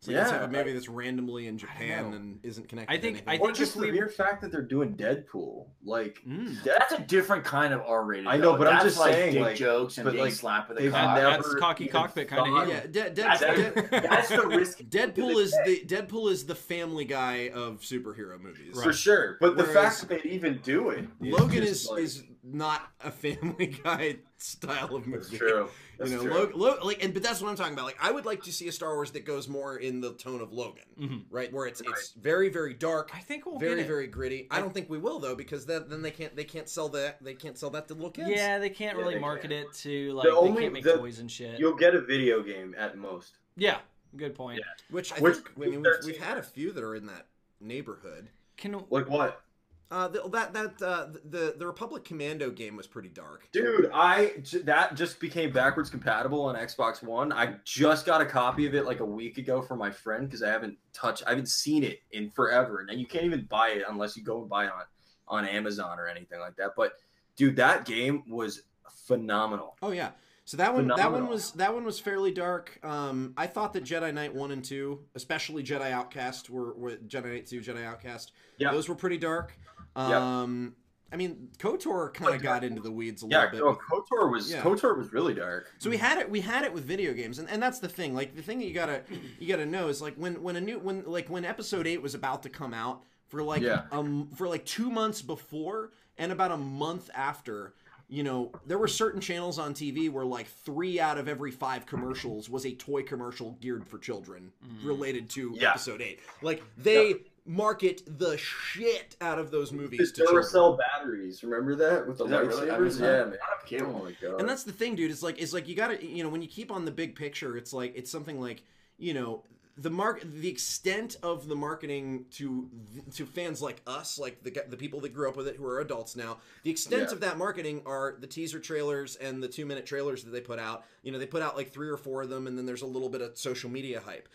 It's like let's Yeah. have a movie that's randomly in. Japan and isn't connected. I to think- anything. I Or think just the mere fact that they're doing Deadpool, like Mm. That's a different kind of R-rated. I know, though. but I'm just like saying, dick like- jokes and but, being like, slapped with a cock. never That's cocky cockpit kinda thought- hit. yeah, De- De- That's, De- that's the risk. Deadpool is the Deadpool is the Family Guy of superhero movies. for sure. But the fact that they even do it, Logan is like- is not a Family Guy style of movie. That's true. That's you know, true. Lo- Lo- like, and but that's what I'm talking about. Like, I would like to see a Star Wars that goes more in the tone of Logan, Mhm. right? Where it's it's very very dark, I think we'll very get it. very gritty. I don't think we will though because that then they can't they can't sell that they can't sell that to little kids. Yeah, they can't Yeah, really they market can. it to like The they only- can't make the- toys and shit. You'll get a video game at most. Yeah, good point. which I Which- think I mean we've, we've had a few that are in that neighborhood. Can Like what? Uh, the, that that uh, the the Republic Commando game was pretty dark. Dude, I j- that just became backwards compatible on Xbox One. I just got a copy of it like a week ago from my friend because I haven't touched, I haven't seen it in forever, and you can't even buy it unless you go and buy it on on Amazon or anything like that. But dude, that game was phenomenal. Oh yeah. So that one, that one was that one was fairly dark. Um, I thought that Jedi Knight one and two, especially Jedi Outcast, were, were Jedi Knight two, Jedi Outcast. Yeah. those were pretty dark. Yeah. Um, I mean, Kotor kind of got into the weeds a Yeah, little bit. oh, Kotor was Yeah. Kotor was really dark. So we had it. We had it with video games, and, and that's the thing. Like the thing that you gotta you gotta know is like when when a new when like when Episode Eight was about to come out for like Yeah. um for like two months before and about a month after. You know, there were certain channels on TV where like three out of every five commercials was a toy commercial geared for children related to Yeah. episode eight. Like they market the shit out of those movies The to children. Duracell batteries, remember that with the Is that really? Lightsabers? missed yeah, man. I. Oh my god. And that's the thing, dude. It's like it's like you gotta you know when you keep on the big picture, it's like it's something like you know the mark the extent of the marketing to to fans like us, like the the people that grew up with it who are adults now. The extent Yeah. of that marketing are the teaser trailers and the two minute trailers that they put out. You know, they put out like three or four of them, and then there's a little bit of social media hype.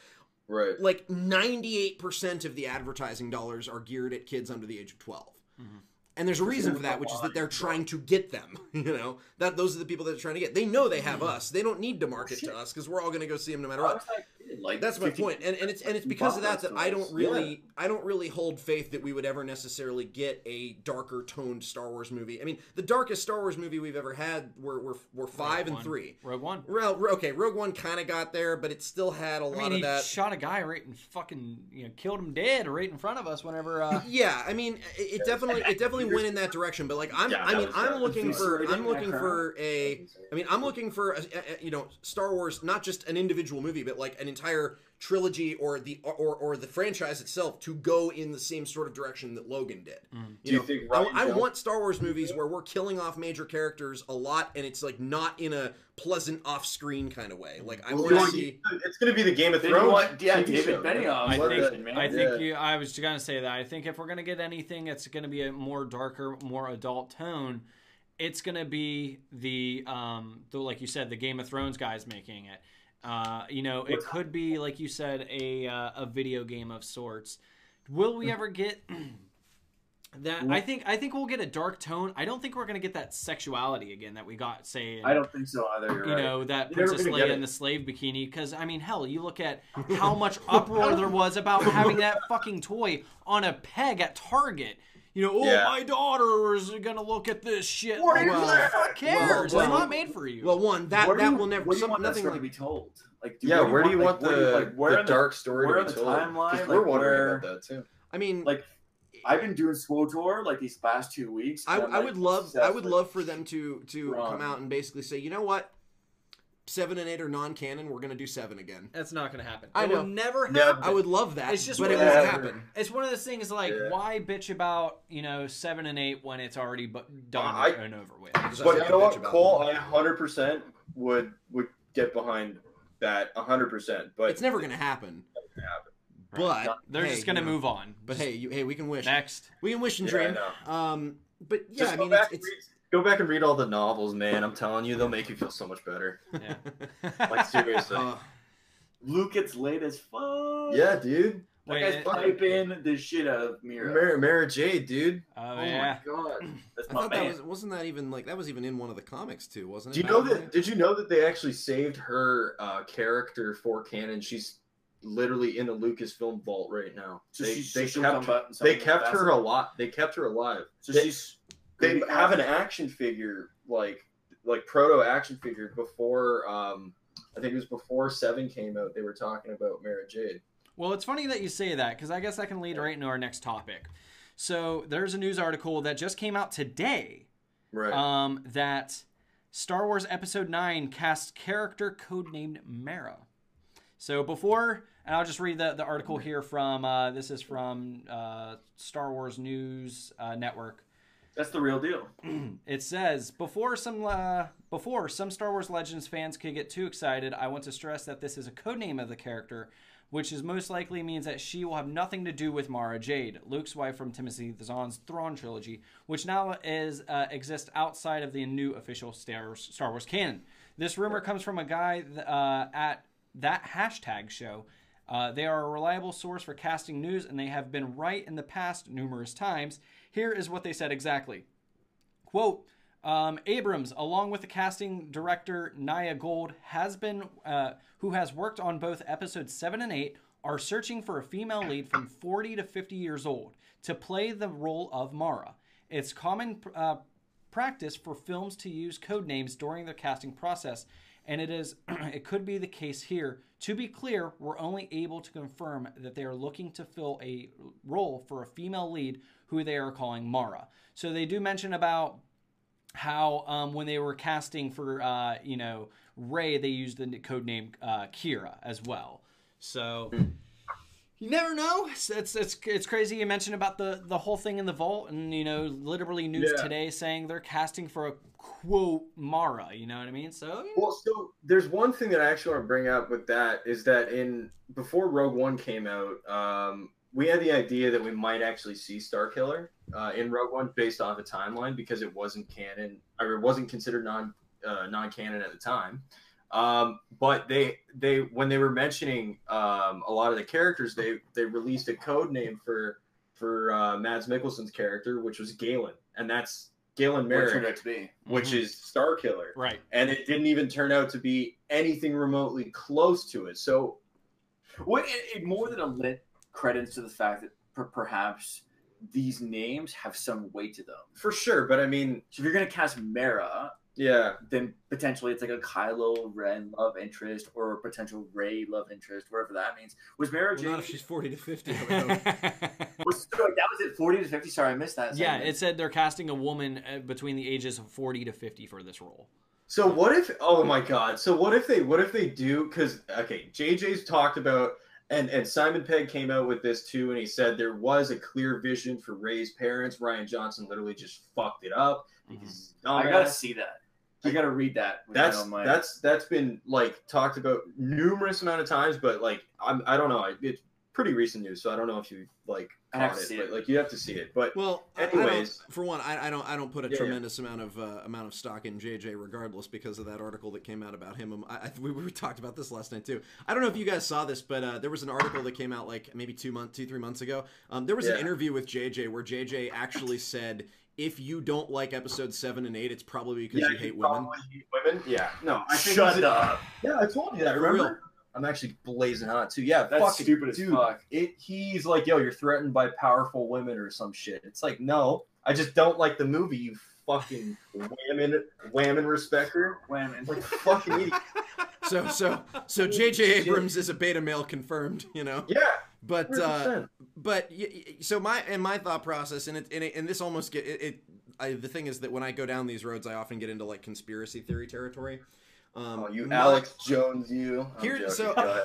Right. Like ninety eight percent of the advertising dollars are geared at kids under the age of 12 and there's a reason for that, which is that they're trying to get them. You know that those are the people that they're trying to get. They know they have us. They don't need to market to us because we're all going to go see them no matter what. what. is that kid? Like That's my 50 point, and and it's and it's because of that that I don't blockbusters. really I don't really hold faith that we would ever necessarily get a darker toned Star Wars movie. I mean, the darkest Star Wars movie we've ever had were were, were five Rogue and One. three. Rogue One. Well, okay, Rogue One kind of got there, but it still had a I lot mean, of he that. shot a guy right in fucking, you know, killed him dead right in front of us whenever. Uh, Yeah, I mean, it, it definitely it definitely went in that direction. But like, I'm Yeah, I mean, I'm bad. looking for I'm looking for a. I mean, I'm looking for a, a- a- you know Star Wars, not just an individual movie, but like an entire trilogy or the or or the franchise itself to go in the same sort of direction that Logan did. Do you know, think I, Rian I Johnson- want Star Wars movies where we're killing off major characters a lot, and it's like not in a pleasant off-screen kind of way. Like I Well, want to see. It's going to be the Game of Then you Thrones. want- yeah, TV David show, man. Benioff. I think, I think Yeah. you. I was gonna say that. I think if we're gonna get anything, it's gonna be a more darker, more adult tone. It's gonna be the, um, the like you said, the Game of Thrones guys making it. Uh, you know, it could be like you said, a uh, a video game of sorts. Will we ever get that? I think I think we'll get a dark tone. I don't think we're gonna get that sexuality again that we got, say, in, I don't think so either. You're right. know that You're Princess Leia in the slave bikini because I mean hell you look at how much uproar there was about having that fucking toy on a peg at Target you know oh Yeah. my daughter is gonna look at this shit What like, is who the that? fuck cares Well, it's not made for you Well, one that that you- will never. What do you some, want that nothing story like to be told? Like, Yeah, where do you want like, the, do like, where the in dark story where to be the told? timeline, 'Cause like, we're wondering where- about that too. I mean, Like, I've been doing SWTOR like these past two weeks. I, I'm, like, would love I would love for them to to Wrong. come out and basically say, you know what, seven and eight are non-canon. We're gonna do seven again. that's not gonna happen I it know. will never Never. happen I would love that, It's just but it won't of happen. it's one of those things like Yeah. why bitch about you know seven and eight when it's already bu- done I- and over with But you know what I what, bitch. Cole? I 100% would would get behind that 100%. But It's never gonna happen. happen. But they're hey, just gonna you know, move on But hey, you, hey, we can wish. next We can wish and dream. know. Um, but yeah, Just I mean, it's, it's read, go back and read all the novels, man. I'm telling you, they'll make you feel so much better. yeah Like seriously. uh, Luke gets late as fuck. yeah, dude. That Wait, guy's it- piping the shit out of Mira. Mara, Mara Jade, dude. oh oh yeah my god, that's I my thought man. that was wasn't that even like that was even in one of the comics too, wasn't it? Do it? you know that? the- Did you know that they actually saved her uh, character for canon? She's literally in the Lucasfilm vault right now. So they she's- they she'll kept come back they kept her faster. alive. They kept her alive. So they, she's they have an action figure like like proto action figure before. Um, I think it was before Seven came out. They were talking about Mara Jade. Well, it's funny that you say that because I guess that can lead right into our next topic. So there's a news article that just came out today Right. um, that Star Wars Episode 9 casts character codenamed Mara. So before, and I'll just read the, the article here from, uh, this is from uh, Star Wars News uh, Network. That's the real deal. It says before some uh, before some Star Wars Legends fans could get too excited, I want to stress that this is a codename of the character, which is most likely means that she will have nothing to do with Mara Jade, Luke's wife from Timothy Zahn's Thrawn trilogy, which now is uh, exists outside of the new official Star Wars, canon. This rumor comes from a guy uh, at that hashtag show. Uh, they are a reliable source for casting news, and they have been right in the past numerous times. Here is what they said exactly. Quote, um, Abrams, along with the casting director Nina Gold, has been uh, who has worked on both episodes seven and eight, are searching for a female lead from 40 to 50 years old to play the role of Mara. It's common uh, practice for films to use code names during their casting process, and it is it could be the case here. To be clear, we're only able to confirm that they are looking to fill a role for a female lead who they are calling Mara. So they do mention about how um, when they were casting for uh, you know Rey, they used the code name uh, Kira as well. So You never know. It's, it's it's it's crazy. You mentioned about the the whole thing in the vault, and you know, literally news Yeah. today saying they're casting for a quote Mara. You know what I mean? So Well, so there's one thing that I actually want to bring up with that is that in before Rogue One came out, um, we had the idea that we might actually see Starkiller uh, in Rogue One based off the timeline because it wasn't canon or it wasn't considered non uh, non canon at the time. Um, but they they when they were mentioning um, a lot of the characters, they they released a code name for for uh, Mads Mikkelsen's character, which was Galen, and that's Galen What turned out Marek, to be. which Mhm. is Starkiller right. and it didn't even turn out to be anything remotely close to it. So What it, it more than a lit credence to the fact that per- perhaps these names have some weight to them. for sure, but I mean, So if you're gonna cast Mara, yeah, then potentially it's like a Kylo Ren love interest or a potential Rey love interest, whatever that means. Was Mara Well, Jade? not if she's 40 to 50. I would hope. was, that was it, forty to fifty. Sorry, I missed that. yeah, segment. it said they're casting a woman uh, between the ages of forty to fifty for this role. So what if? Oh my God! So what if they? What if they do? Because okay, JJ's talked about, and and Simon Pegg came out with this too, and he said there was a clear vision for Rey's parents. Rian Johnson literally just fucked it up because he's a I gotta see that. I gotta read that. That's I that's that's been like talked about numerous amount of times, but like I'm I don't know. I- It's pretty recent news, so I don't know if you like I have caught to it, see but it. like you have to see it. But Well, I- I don't- Anyways. for one, I, I don't I don't put a Yeah, yeah. tremendous amount of uh, amount of stock in JJ, regardless, because of that article that came out about him. Um, I, I, we, we talked about this last night too. I don't know if you guys saw this, but uh, there was an article that came out like maybe two months, two three months ago. Um, there was an interview with JJ where JJ actually said, "If you don't like episode seven and eight, it's probably because you hate women." hate women. Yeah, no, I think Shut he's- up. Yeah, I told you that. Remember? real. I'm actually blazing hot too. Yeah, That's fucking stupid as dude. fuck. It, he's like, yo, you're threatened by powerful women or some shit. It's like, no, I just don't like the movie. You fucking whammon, whammon respecter. Women. Like fucking idiot. So so so JJ Abrams is a beta male confirmed, you know. Yeah, But uh, 100%. but y- y- so my and my thought process and it and, it, and this almost get it, it I, the thing is that when I go down these roads I often get into like conspiracy theory territory. Um, oh, you my- Alex Jones, you. I'm Here- joking, so-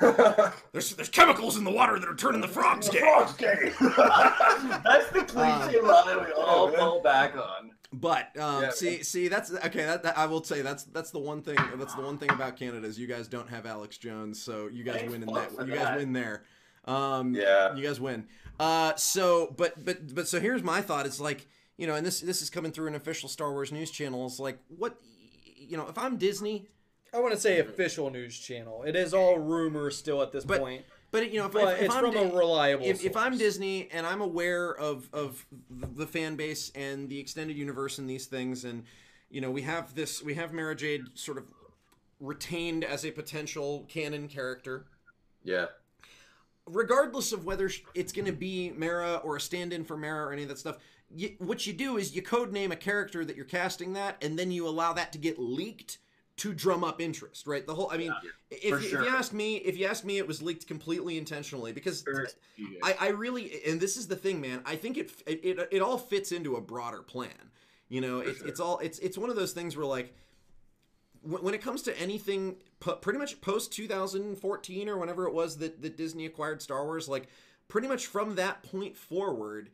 There's there's chemicals in the water that are turning the frogs gay. Frog's gay. That's the cliche line we all fall back on. But um, Yeah, see, see, that's okay. That, that- I will say that's that's the one thing. That's the one thing about Canada is you guys don't have Alex Jones, so you guys Thank win in that. You guys that. win there. Um, Yeah. you guys win. Uh, so, but but but so here's my thought. It's like you know, and this this is coming through an official Star Wars news channel. It's like what you know, if I'm Disney, I want to say official news channel. It is all rumors still at this But- point, but you know, if, but if, if it's I'm from Di- a reliable. if, if I'm. Disney and I'm aware of of the fan base and the extended universe and these things, and you know we have this, we have Mara Jade sort of retained as a potential canon character, yeah. Regardless of whether it's going to be Mara or a stand-in for Mara or any of that stuff. You, what you do is you code name a character that you're casting that, and then you allow that to get leaked to drum up interest, right? The whole, I mean, if, for you, if you ask me, if you ask me, it was leaked completely intentionally because I, I really, and this is the thing, man. I think it it, it, it all fits into a broader plan. You know, it's it's all it's it's one of those things where like when, when it comes to anything, pretty much post 2014 or whenever it was that that Disney acquired Star Wars, like pretty much from that point forward.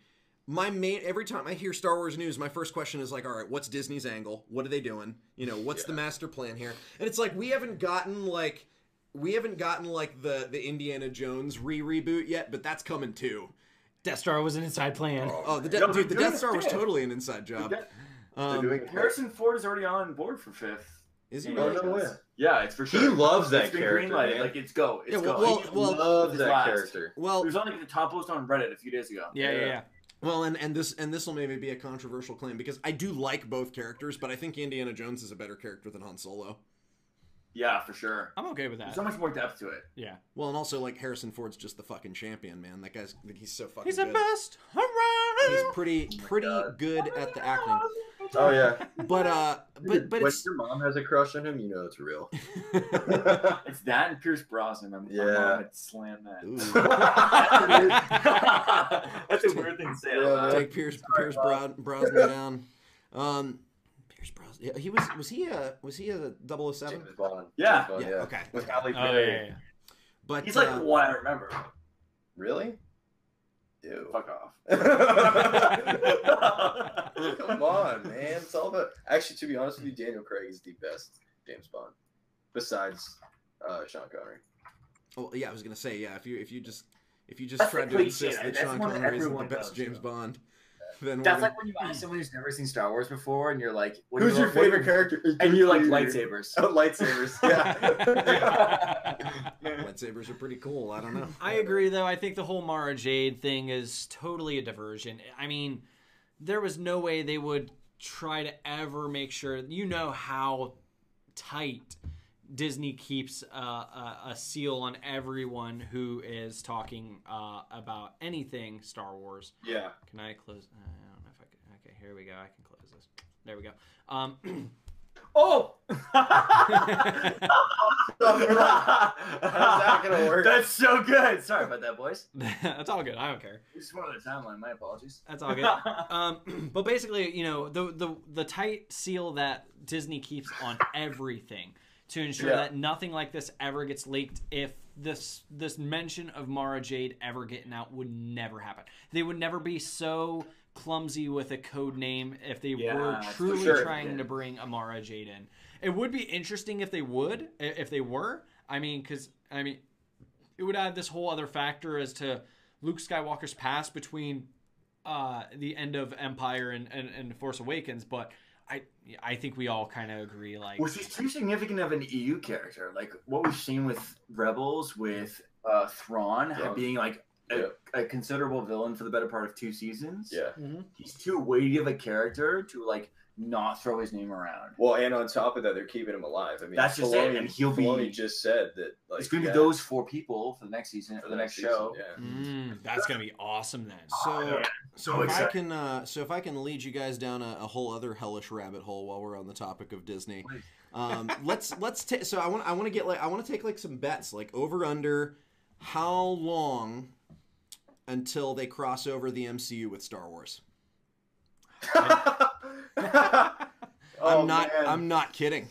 My main every time I hear Star Wars news, my first question is like, all right, what's Disney's angle? What are they doing? You know, what's the master plan here? And it's like we haven't gotten like we haven't gotten like the the Indiana Jones re reboot yet, but that's coming too. Death Star was an inside plan. Oh, the De- No, dude, the Death Star was totally an inside job. They're Um. Harrison Ford is already on board for fifth. Is he He Oh, really? no. Yeah, it's for sure. He loves that It's been character. greenlighted. man. Like it's go. It's Yeah, go. well- He well- loves that last. character. It Well, was on like the top post on Reddit a few days ago. Yeah, yeah, Yeah. yeah. well, and and this and this will maybe be a controversial claim because I do like both characters, but I think Indiana Jones is a better character than Han Solo. Yeah, for sure. I'm okay with that. There's so much more depth to it. Yeah. Well, and also like Harrison Ford's just the fucking champion, man. That guy's he's so fucking He's the good. best around. He's pretty pretty God. good at the acting. Oh yeah. But uh, but but when it's your mom has a crush on him, you know it's real. It's that and Pierce Brosnan. My, my Yeah. mom had slammed that. That's a weird thing to say. Yeah, loud. take Pierce Pierce Bro- Brosnan down. Um, Pierce Brosnan. yeah, He was was he a was he a 007? James Bond. Yeah. James Bond, Yeah, okay. With Halle Oh, yeah, yeah, yeah. But He's like uh, the one I remember. Really? Ew. Fuck off. Come on, man. It's all about. Actually, to be honest with you, Daniel Craig is the best James Bond, besides uh, Sean Connery. Oh yeah, I was gonna say yeah. If you if you just if you just That's tried to cliche, insist that Sean Connery isn't the best loves, James though. Bond, then That's we're like when you ask hmm. someone who's never seen Star Wars before, and you're like, Who's do you your what do you- favorite character? And you like lightsabers. Oh, lightsabers. Yeah. lightsabers are pretty cool. I don't know. I agree, though. I think the whole Mara Jade thing is totally a diversion. I mean, there was no way they would try to ever make sure. You know how tight Disney keeps uh, a, a seal on everyone who is talking uh, about anything Star Wars. yeah. Can I close? uh, I don't know if I can. Okay, here we go. I can close this. There we go. Um, Oh! How's that gonna work? That's so good. Sorry about that, boys. that's all good. I don't care. We just wanted a timeline. My apologies. That's all good. um, but basically, you know, the, the the tight seal that Disney keeps on everything to ensure Yeah. that nothing like this ever gets leaked. If this this mention of Mara Jade ever getting out would never happen. They would never be so clumsy with a code name if they Yeah, were truly sure. trying Yeah. to bring Amara Jade in. It would be interesting if they would, if they were. I mean, because I mean, it would add this whole other factor as to Luke Skywalker's past between uh, the end of Empire and, and, and Force Awakens, but I I think we all kind of agree like Which is too significant of an EU character. Like what we've seen with Rebels, with uh, Thrawn Thrawn. being like a, Yeah. a considerable villain for the better part of two seasons. Yeah. He's too weighty of a character to like not throw his name around. Well, and on top of that, they're keeping him alive. I mean, That's just it, and he'll be- Filoni just said that. Like, it's going to yeah, be those four people for the next season for or the next season, show. Yeah. mm, that's gonna be awesome then. So, yeah. so So if I can, uh, so if I can lead you guys down a, a whole other hellish rabbit hole while we're on the topic of Disney, um, let's let's take. So I want I want to get like I want to take like some bets, like over under, how long until they cross over the MCU with Star Wars? Oh, I'm not. man. I'm not kidding.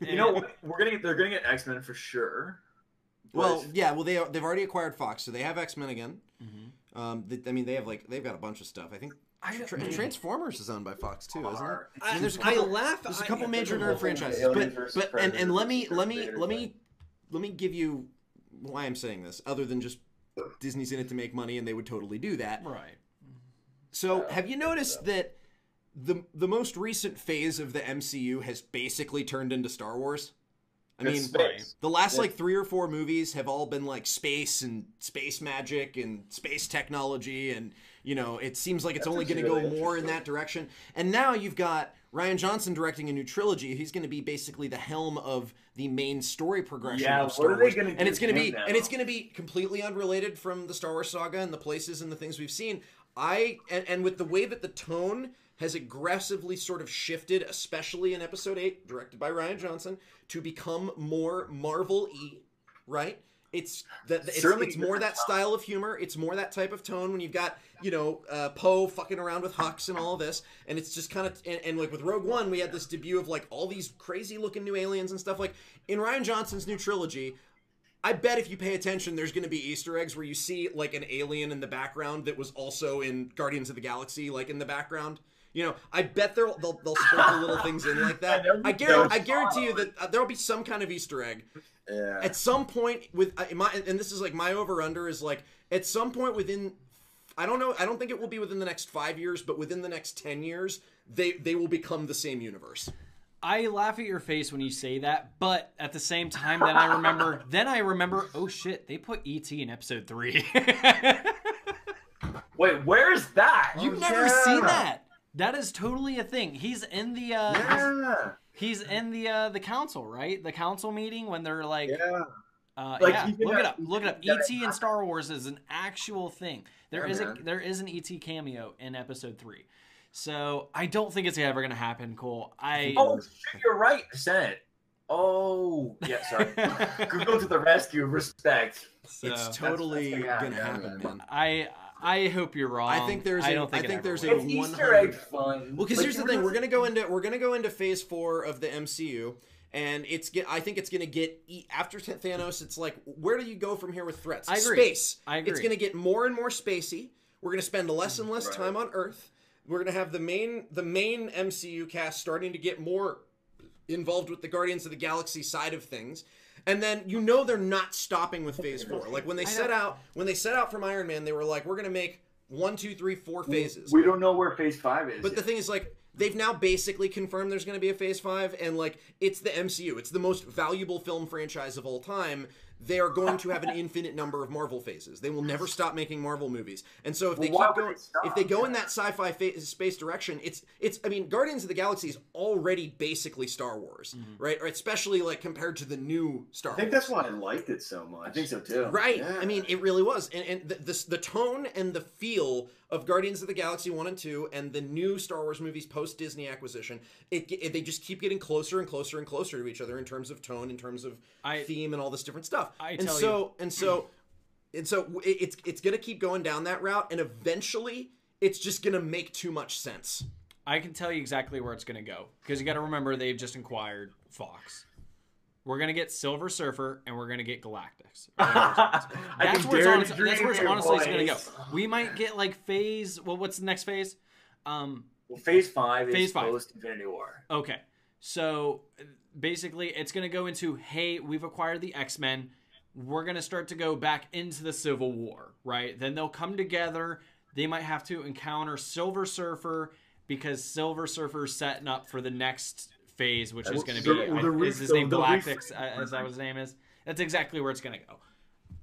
You know, we're gonna get, they're gonna get X Men for sure. Well, yeah. Well, they they've already acquired Fox, so they have X Men again. Mhm. Um, they, I mean, they have like they've got a bunch of stuff. I think I, Tra- Transformers is owned by Fox too, isn't it? I mean, there's a I couple, laugh. there's a I- couple major nerd franchises, but but and, and let me let me let me let me give you why I'm saying this, other than just Disney's in it to make money, and they would totally do that. right. So, Yeah, have you noticed that the the most recent phase of the MCU has basically turned into Star Wars? I It's mean, space. the last Yeah. like three or four movies have all been like space and space magic and space technology, and you know, it seems like it's That's only going to actually go more in that direction. And now you've got Rian Johnson directing a new trilogy. He's going to be basically the helm of the main story progression Yeah, of what Star are they Wars, gonna and it's going to be now? and it's going to be completely unrelated from the Star Wars saga and the places and the things we've seen. I and, and with the way that the tone has aggressively sort of shifted, especially in Episode Eight, directed by Rian Johnson, to become more Marvel y, right? It's that it's, it's more that style of humor. It's more that type of tone when you've got you know uh, Poe fucking around with Hux and all this, and it's just kind of and, and like with Rogue One, we had this debut of like all these crazy looking new aliens and stuff. Like in Rian Johnson's new trilogy, I bet if you pay attention, there's going to be Easter eggs where you see like an alien in the background that was also in Guardians of the Galaxy, like in the background. You know, I bet they'll they'll, they'll sprinkle little things in like that. Yeah, I they'll- guarantee, I guarantee you that uh, there'll be some kind of Easter egg Yeah. at some point with uh, my and this is like my over under is like at some point within I don't know I don't think it will be within the next 5 years but within the next 10 years they they will become the same universe. I laugh at your face when you say that, but at the same time, then I remember, then I remember, oh shit, they put ET in episode three. Wait, where's that? You've Oh, never yeah. seen that? That is totally a thing. He's in the uh, he's, Yeah. he's in the uh, the council, right? The council meeting when they're like, yeah. uh, Like, yeah, look that- it up, look it up. he's in ET that- in Star Wars is an actual thing. There Yeah, is a man. there is an ET cameo in episode three. So I don't think it's ever gonna happen, Cole. I Oh shit, you're right. Senate. Oh yeah, sorry. Google to the rescue. Respect. so, it's totally that's- yeah, going to happen, man. man. I I hope you're wrong. I think there's I a- don't think I think ever there's will. a- It's 100 Easter egg fun. Well, because Like, here's the you thing: were we're gonna go into we're gonna go into phase four of the MCU, And it's get. I think it's gonna get e- after Thanos. It's like, where do you go from here with threats? I agree. Space. I agree. It's gonna get more and more spacey. We're gonna spend less and less Right. time on Earth. We're gonna have the main the main MCU cast starting to get more involved with the Guardians of the Galaxy side of things. And then you know they're not stopping with Phase Four. Like when they set out when they set out from Iron Man, they were like, "We're gonna make one, two, three, four phases." We don't know where Phase Five is. But the thing is, like, they've now basically confirmed there's going to be a Phase Five, and like, it's the MCU. It's the most valuable film franchise of all time. They are going to have an infinite number of Marvel phases. They will never stop making Marvel movies. And so if they Well, keep going, they if they go in that sci-fi fa- space direction, it's it's. I mean, Guardians of the Galaxy is already basically Star Wars, mm-hmm. right? Or especially like compared to the new Star I think Wars. that's why I liked it so much. I think so too. Right. Yeah. I mean, it really was. And, and the, the, the tone and the feel of Guardians of the Galaxy 1 and 2 and the new Star Wars movies post Disney acquisition, it, it, they just keep getting closer and closer and closer to each other in terms of tone, in terms of I- theme, and all this different stuff. I and tell so, and so, and so it, it's it's going to keep going down that route, and eventually it's just going to make too much sense. I can tell you exactly where it's going to go because you got to remember they've just acquired Fox. We're going to get Silver Surfer and we're going to get Galactus. That's where it's, honest, that's where it's honestly going to go. We might get like phase. Well, what's the next phase? Um, Well, Phase Five is Phase five. post Infinity War. Okay. So basically, it's going to go into hey, we've acquired the X Men. We're going to start to go back into the Civil War, right? Then they'll come together. They might have to encounter Silver Surfer because Silver Surfer's setting up for the next phase, which is going to be. the- I- the re- is his the- name the Galactus? reframe- Uh, is that what his name is? That's exactly where it's going to go.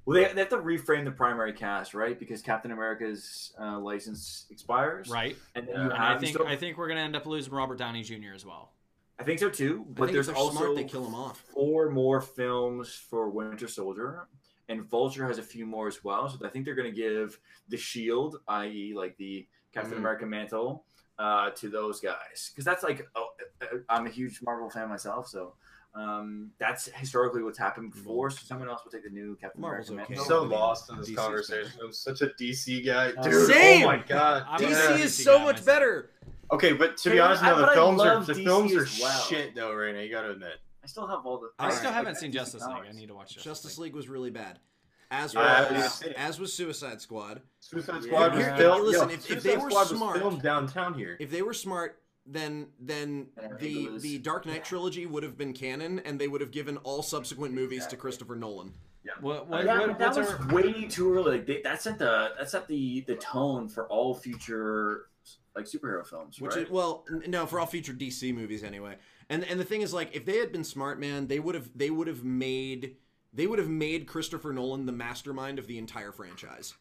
Well, they, they have to reframe the primary cast, right? Because Captain America's uh, license expires, Right. And then Yeah. you And I have think still- I think we're going to end up losing Robert Downey Jr. as well. I think so too. But there's also smart, they kill him off. four more films for Winter Soldier, and Vulture has a few more as well. So I think they're going to give the Shield, i.e., like the Captain Mhm. America mantle, uh, to those guys because that's like oh, uh, I'm a huge Marvel fan myself, so. Um, that's historically what's happened before. So someone else will take the new Captain Marvel's America okay. I'm so lost in this DC's conversation. I'm such a DC guy, Uh, dude. Same! Oh my god. I'm DC Yeah. is so guy much myself. better. Okay, but to be honest, I- no, the films are the DC films are well. shit though, right now. You gotta admit. I still have all the. I All still right. haven't Like, seen Justice League. I need to watch Justice, Justice League. League was really bad. As Yeah, I haven't was, even seen it. as was Suicide Squad. Suicide Yeah. Squad was Here- filmed. listen, yo, if- if they were Squad smart- was filmed downtown here. If they were smart, then then the was- the Dark Knight trilogy would have been canon, and they would have given all subsequent movies to Christopher Nolan. What, what, yeah, what, that was our, way too early. Like they, that set the that set the the tone for all future like superhero films, Which right? is well, no, for all future DC movies anyway. And and the thing is, like, if they had been smart, man, they would have they would have made they would have made Christopher Nolan the mastermind of the entire franchise.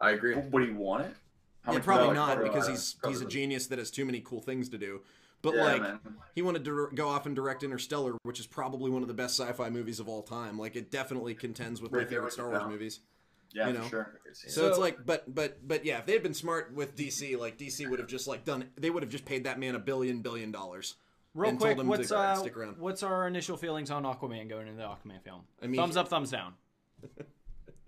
I agree. What do you want it? How yeah, probably more? not probably because not. he's he's a genius that has too many cool things to do. But Yeah, like, man. he wanted to go off and direct Interstellar, which is probably one of the best sci-fi movies of all time. Like, it definitely contends with my Right there favorite Star Wars pal. movies. yeah, you for know. sure. So, So- it's like, but but but yeah, if they had been smart with DC, like DC would have just like done, they would have just paid that man a billion billion dollars. Real and quick, what's to uh, stick around. what's our initial feelings on Aquaman going into the Aquaman film? I mean, thumbs up, thumbs down.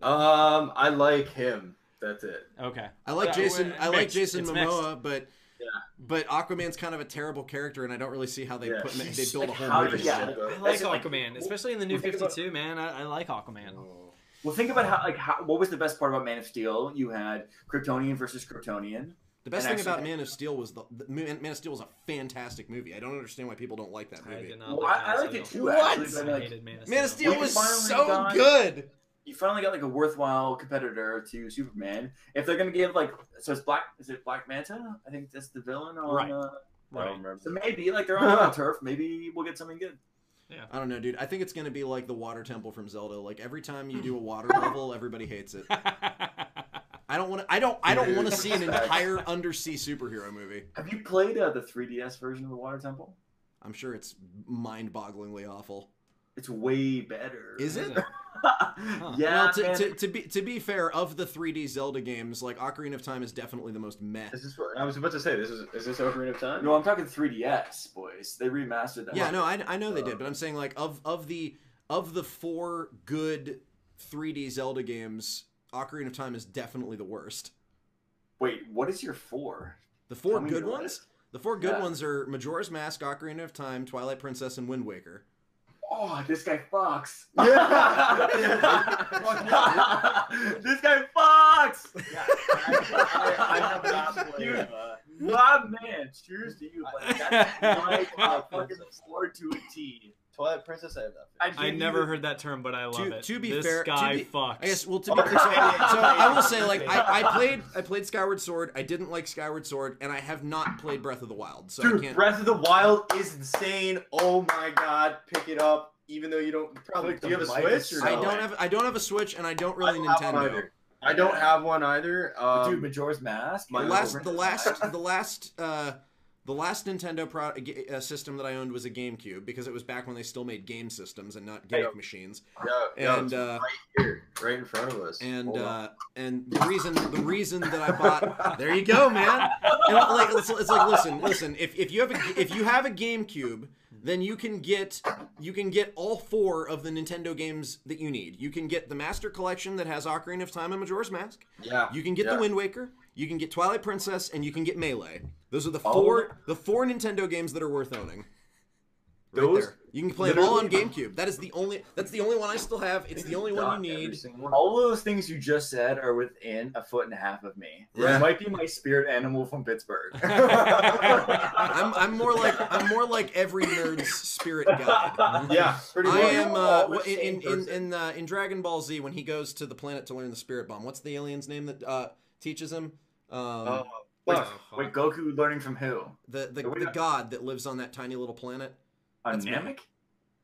Um, I like him. That's it. Okay. I like Yeah, Jason. I like mixed. Jason It's mixed. Momoa, but Yeah. but Aquaman's kind of a terrible character, and I don't really see how they Yeah. put they He's build a like whole movie. yeah. I like That's like- Aquaman, especially in the new well, think about- 52, man. I, I like Aquaman. Well, think about how like how, what was the best part about Man of Steel? You had Kryptonian versus Kryptonian. The best And thing about Man of Steel was the, the Man Man of Steel was a fantastic movie. I don't understand why people don't like that movie. did not Well, like I- I Man liked it too, What? actually, but I like, hated Man of Man of Steel. Steel was so got- good. you finally got like a worthwhile competitor to Superman. If they're gonna give like so it's Black is it Black Manta? I think that's the villain on Right. uh, I Right. don't remember. so maybe like they're on the turf, maybe we'll get something good. Yeah. I don't know, dude. I think it's gonna be like the water temple from Zelda. Like every time you do a water level, everybody hates it. I don't want to. I don't. I don't want to see an entire undersea superhero movie. Have you played uh, the 3DS version of the Water Temple? I'm sure it's mind-bogglingly awful. It's way better. Is it? yeah. well, to, man. to, to be to be fair, of the 3D Zelda games, like Ocarina of Time is definitely the most meh. Is this what I was about to say? This is is this Ocarina of Time? No, I'm talking 3DS, boys. They remastered that. Yeah, no, I, I know they did, but I'm saying like of of the of the four good 3D Zelda games, Ocarina of Time is definitely the worst. Wait, what is your four? The four Tell good ones, list. the four good Yeah. ones are Majora's Mask, Ocarina of Time, Twilight Princess, and Wind Waker. oh, this guy fucks. Yeah. this guy fucks. Yeah, I, I, I have not played. Uh, My man, cheers to you. But that's my uh, fucking sword to a T. Twilight Princess, I have not. I. I never you- heard that term, but I love To- it. to be this fair- to guy be- fucks. I guess well to be so, so I will say like I, I played I played Skyward Sword. I didn't like Skyward Sword, and I have not played Breath of the Wild. So I Dude, can't. Breath of the Wild is insane. Oh my god, pick it up. Even though you don't probably do you have a The mic is Switch? Or so- I don't have I don't have a Switch, and I don't I really don't Nintendo. either. I don't have one either. Um, Dude, Majora's Mask. my The last the last time. the last uh, the last Nintendo pro- uh, system that I owned was a GameCube because it was back when they still made game systems and not gimmick Yeah. machines. yeah, yeah, And it's uh, right here, right in front of us. and uh, and the reason the reason that I bought there you go man and like it's, it's like listen listen if, if you have a if you have a GameCube then you can get you can get all four of the Nintendo games that you need you can get the Master Collection that has Ocarina of Time and Majora's Mask yeah, you can get yeah. the Wind Waker you can get Twilight Princess and you can get Melee those are the four the four Nintendo games that are worth owning right Those- there you can play them all on GameCube that is the only that's the only one I still have it's the only one you need one. All those things you just said are within a foot and a half of me. Yeah. It might be my spirit animal from Pittsburgh. I'm, I'm more like I'm more like every nerd's spirit guide. Yeah, pretty I am uh, All the wh- in in in in, uh, in Dragon Ball Z when he goes to the planet to learn the spirit bomb. What's the alien's name that uh, teaches him? Um, Oh, Wait, fuck. wait, Goku learning from who? the the, we the god that lives on that tiny little planet. On That's me. Namek?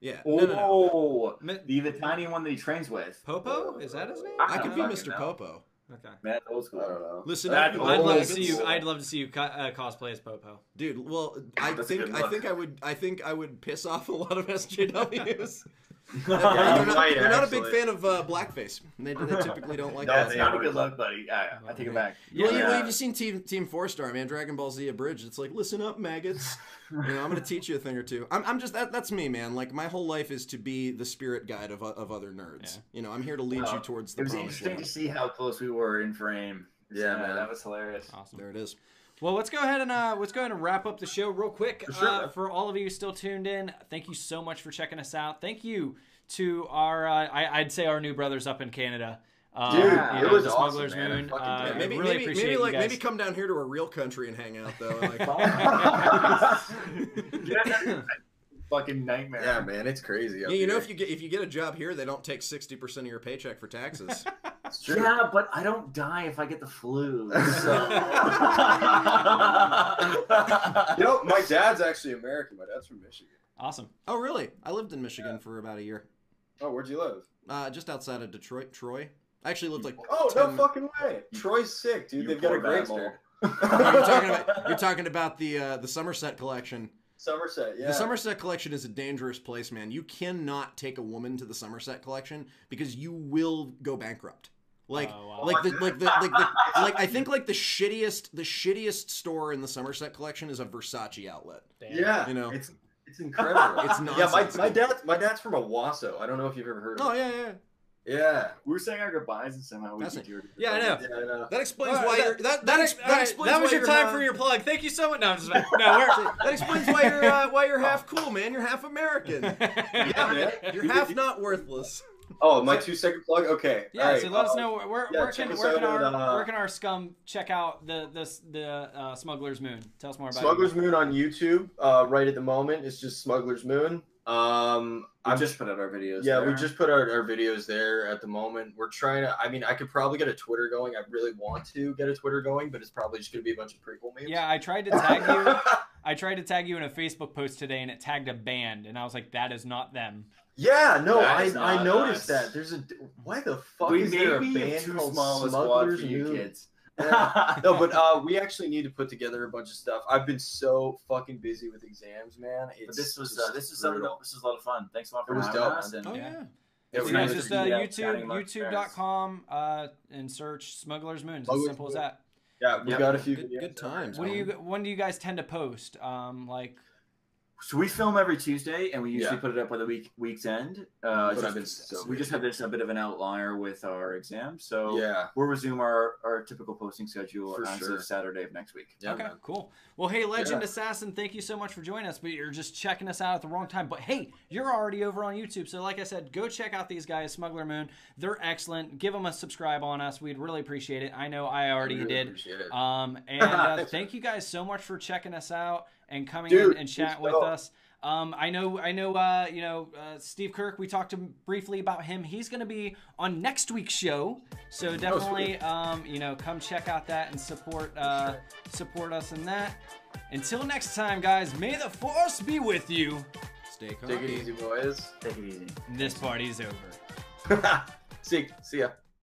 Yeah. Oh, No, no, no. The, the tiny one that he trains with. Popo? Is that his name? I could be Mr. know. Popo. Okay. Man, that's old school. I don't know. Listen, That's up, old I'd love to see you. I'd love to see you co- uh, cosplay as Popo. dude. Well, I That's think I think I would I think I would piss off a lot of SJWs. they're, Yeah, you not, might, they're not a big fan of uh, blackface. They, they typically don't like No, that. it's not a good look, buddy. Yeah, I take it back. Well, you, Yeah. well, you've seen Team Team Four Star, man. Dragon Ball Z Abridged. It's like, listen up, maggots. you know, I'm gonna teach you a thing or two. I'm, I'm just that. That's me, man. Like my whole life is to be the spirit guide of of other nerds. Yeah. You know, I'm here to lead Well, you towards the. It the was promised interesting to see how close we were in frame. Yeah, man. that was hilarious. Awesome. There it is. Well, let's go ahead and uh, let's go ahead and wrap up the show real quick. For sure. Uh, for all of you still tuned in, thank you so much for checking us out. Thank you to our, uh, I, I'd say our new brothers up in Canada. Um, Dude, you it know, was the awesome, Smuggler's man. Moon. Uh, maybe really maybe appreciate maybe you like guys. maybe come down here to a real country and hang out though. Like, Fucking nightmare. Yeah, man, it's crazy. Yeah, you know, if you get if you get a job here, they don't take sixty percent of your paycheck for taxes. Yeah, but I don't die if I get the flu. So. You know, my dad's actually American. My dad's from Michigan. awesome. oh, really? I lived in Michigan for about a year, Oh, where'd you live? uh, just outside of Detroit, Troy. I actually lived like. Oh, 10 no fucking way. Troy's sick, dude. You They've got a poor great animal. you're talking about you're talking about the uh, the Somerset collection. Somerset, yeah. The Somerset collection is a dangerous place, man. You cannot take a woman to the Somerset collection because you will go bankrupt. Like, Oh, wow. like the like the like the like I think like the shittiest the shittiest store in the Somerset collection is a Versace outlet. Damn. Yeah, You know. it's it's incredible. It's yeah, my, my dad my dad's from Owosso. I don't know if you've ever heard of Oh it. yeah, yeah. Yeah. we were saying our goodbyes and somehow we That's could. Yeah, I know. Yeah, I know. That explains All right, why that- you're that That, that, ex- ex- all that right, explains that was why your time for your plug. Thank you so much. No, I'm just no. We're, That explains why you're uh, why you're half cool, man. You're half American. Yeah, man. You're half not worthless. Oh, my two second plug. Okay. Yeah, All right. so let us know where, where, yeah, where can where can our uh, where can our scum check out the this the uh, Smuggler's Moon? Tell us more about Smuggler's it. Moon on YouTube. Uh, right at the moment, it's just Smuggler's Moon. Um, I I'm just put out our videos. Yeah, there. we just put our, our videos there at the moment. We're trying to. I mean, I could probably get a Twitter going. I really want to get a Twitter going, but it's probably just going to be a bunch of prequel memes. Yeah, I tried to tag you. I tried to tag you in a Facebook post today, and it tagged a band, and I was like, "That is not them." yeah. No, I, I noticed us. that. There's a. Why the fuck we is there a band too called small Smugglers for you Moon? kids. Yeah. no, but uh, we actually need to put together a bunch of stuff. I've been so fucking busy with exams, man. It's But this was uh, this is something. brutal. This was a lot of fun. Thanks a lot for It was having dope, us. And Oh Yeah. yeah. It It's was nice. nice Just uh, YouTube, chatting amongst friends. YouTube.com, uh, and search Smuggler's Moon. It's as simple as that. Yeah, we Yep. got a few Good- good times, there. What do you? When do you guys tend to post? Um, like So we film every Tuesday, and we usually Yeah. put it up by the week week's end. Uh, But just- I've been so we just busy. had this a bit of an outlier with our exam, so Yeah. we'll resume our, our typical posting schedule For as sure. Saturday of next week. Yeah, okay, man. cool. Well, hey, Legend Yeah. Assassin, thank you so much for joining us. But you're just checking us out at the wrong time. But hey, you're already over on YouTube, so like I said, go check out these guys, Smuggler Moon. They're excellent. Give them a subscribe on us. We'd really appreciate it. I know I already really did. appreciate it. Um, and uh, thank you guys so much for checking us out and coming Dude, in and chat with know. us. Um, I know, I know, uh, you know, uh, Steve Kirk. We talked to him briefly about him. He's going to be on next week's show, so definitely, um, you know, come check out that and support, uh, support us in that. Until next time, guys. May the force be with you. Stay calm. Take it easy, boys. Take it easy. This party's over. see, see ya.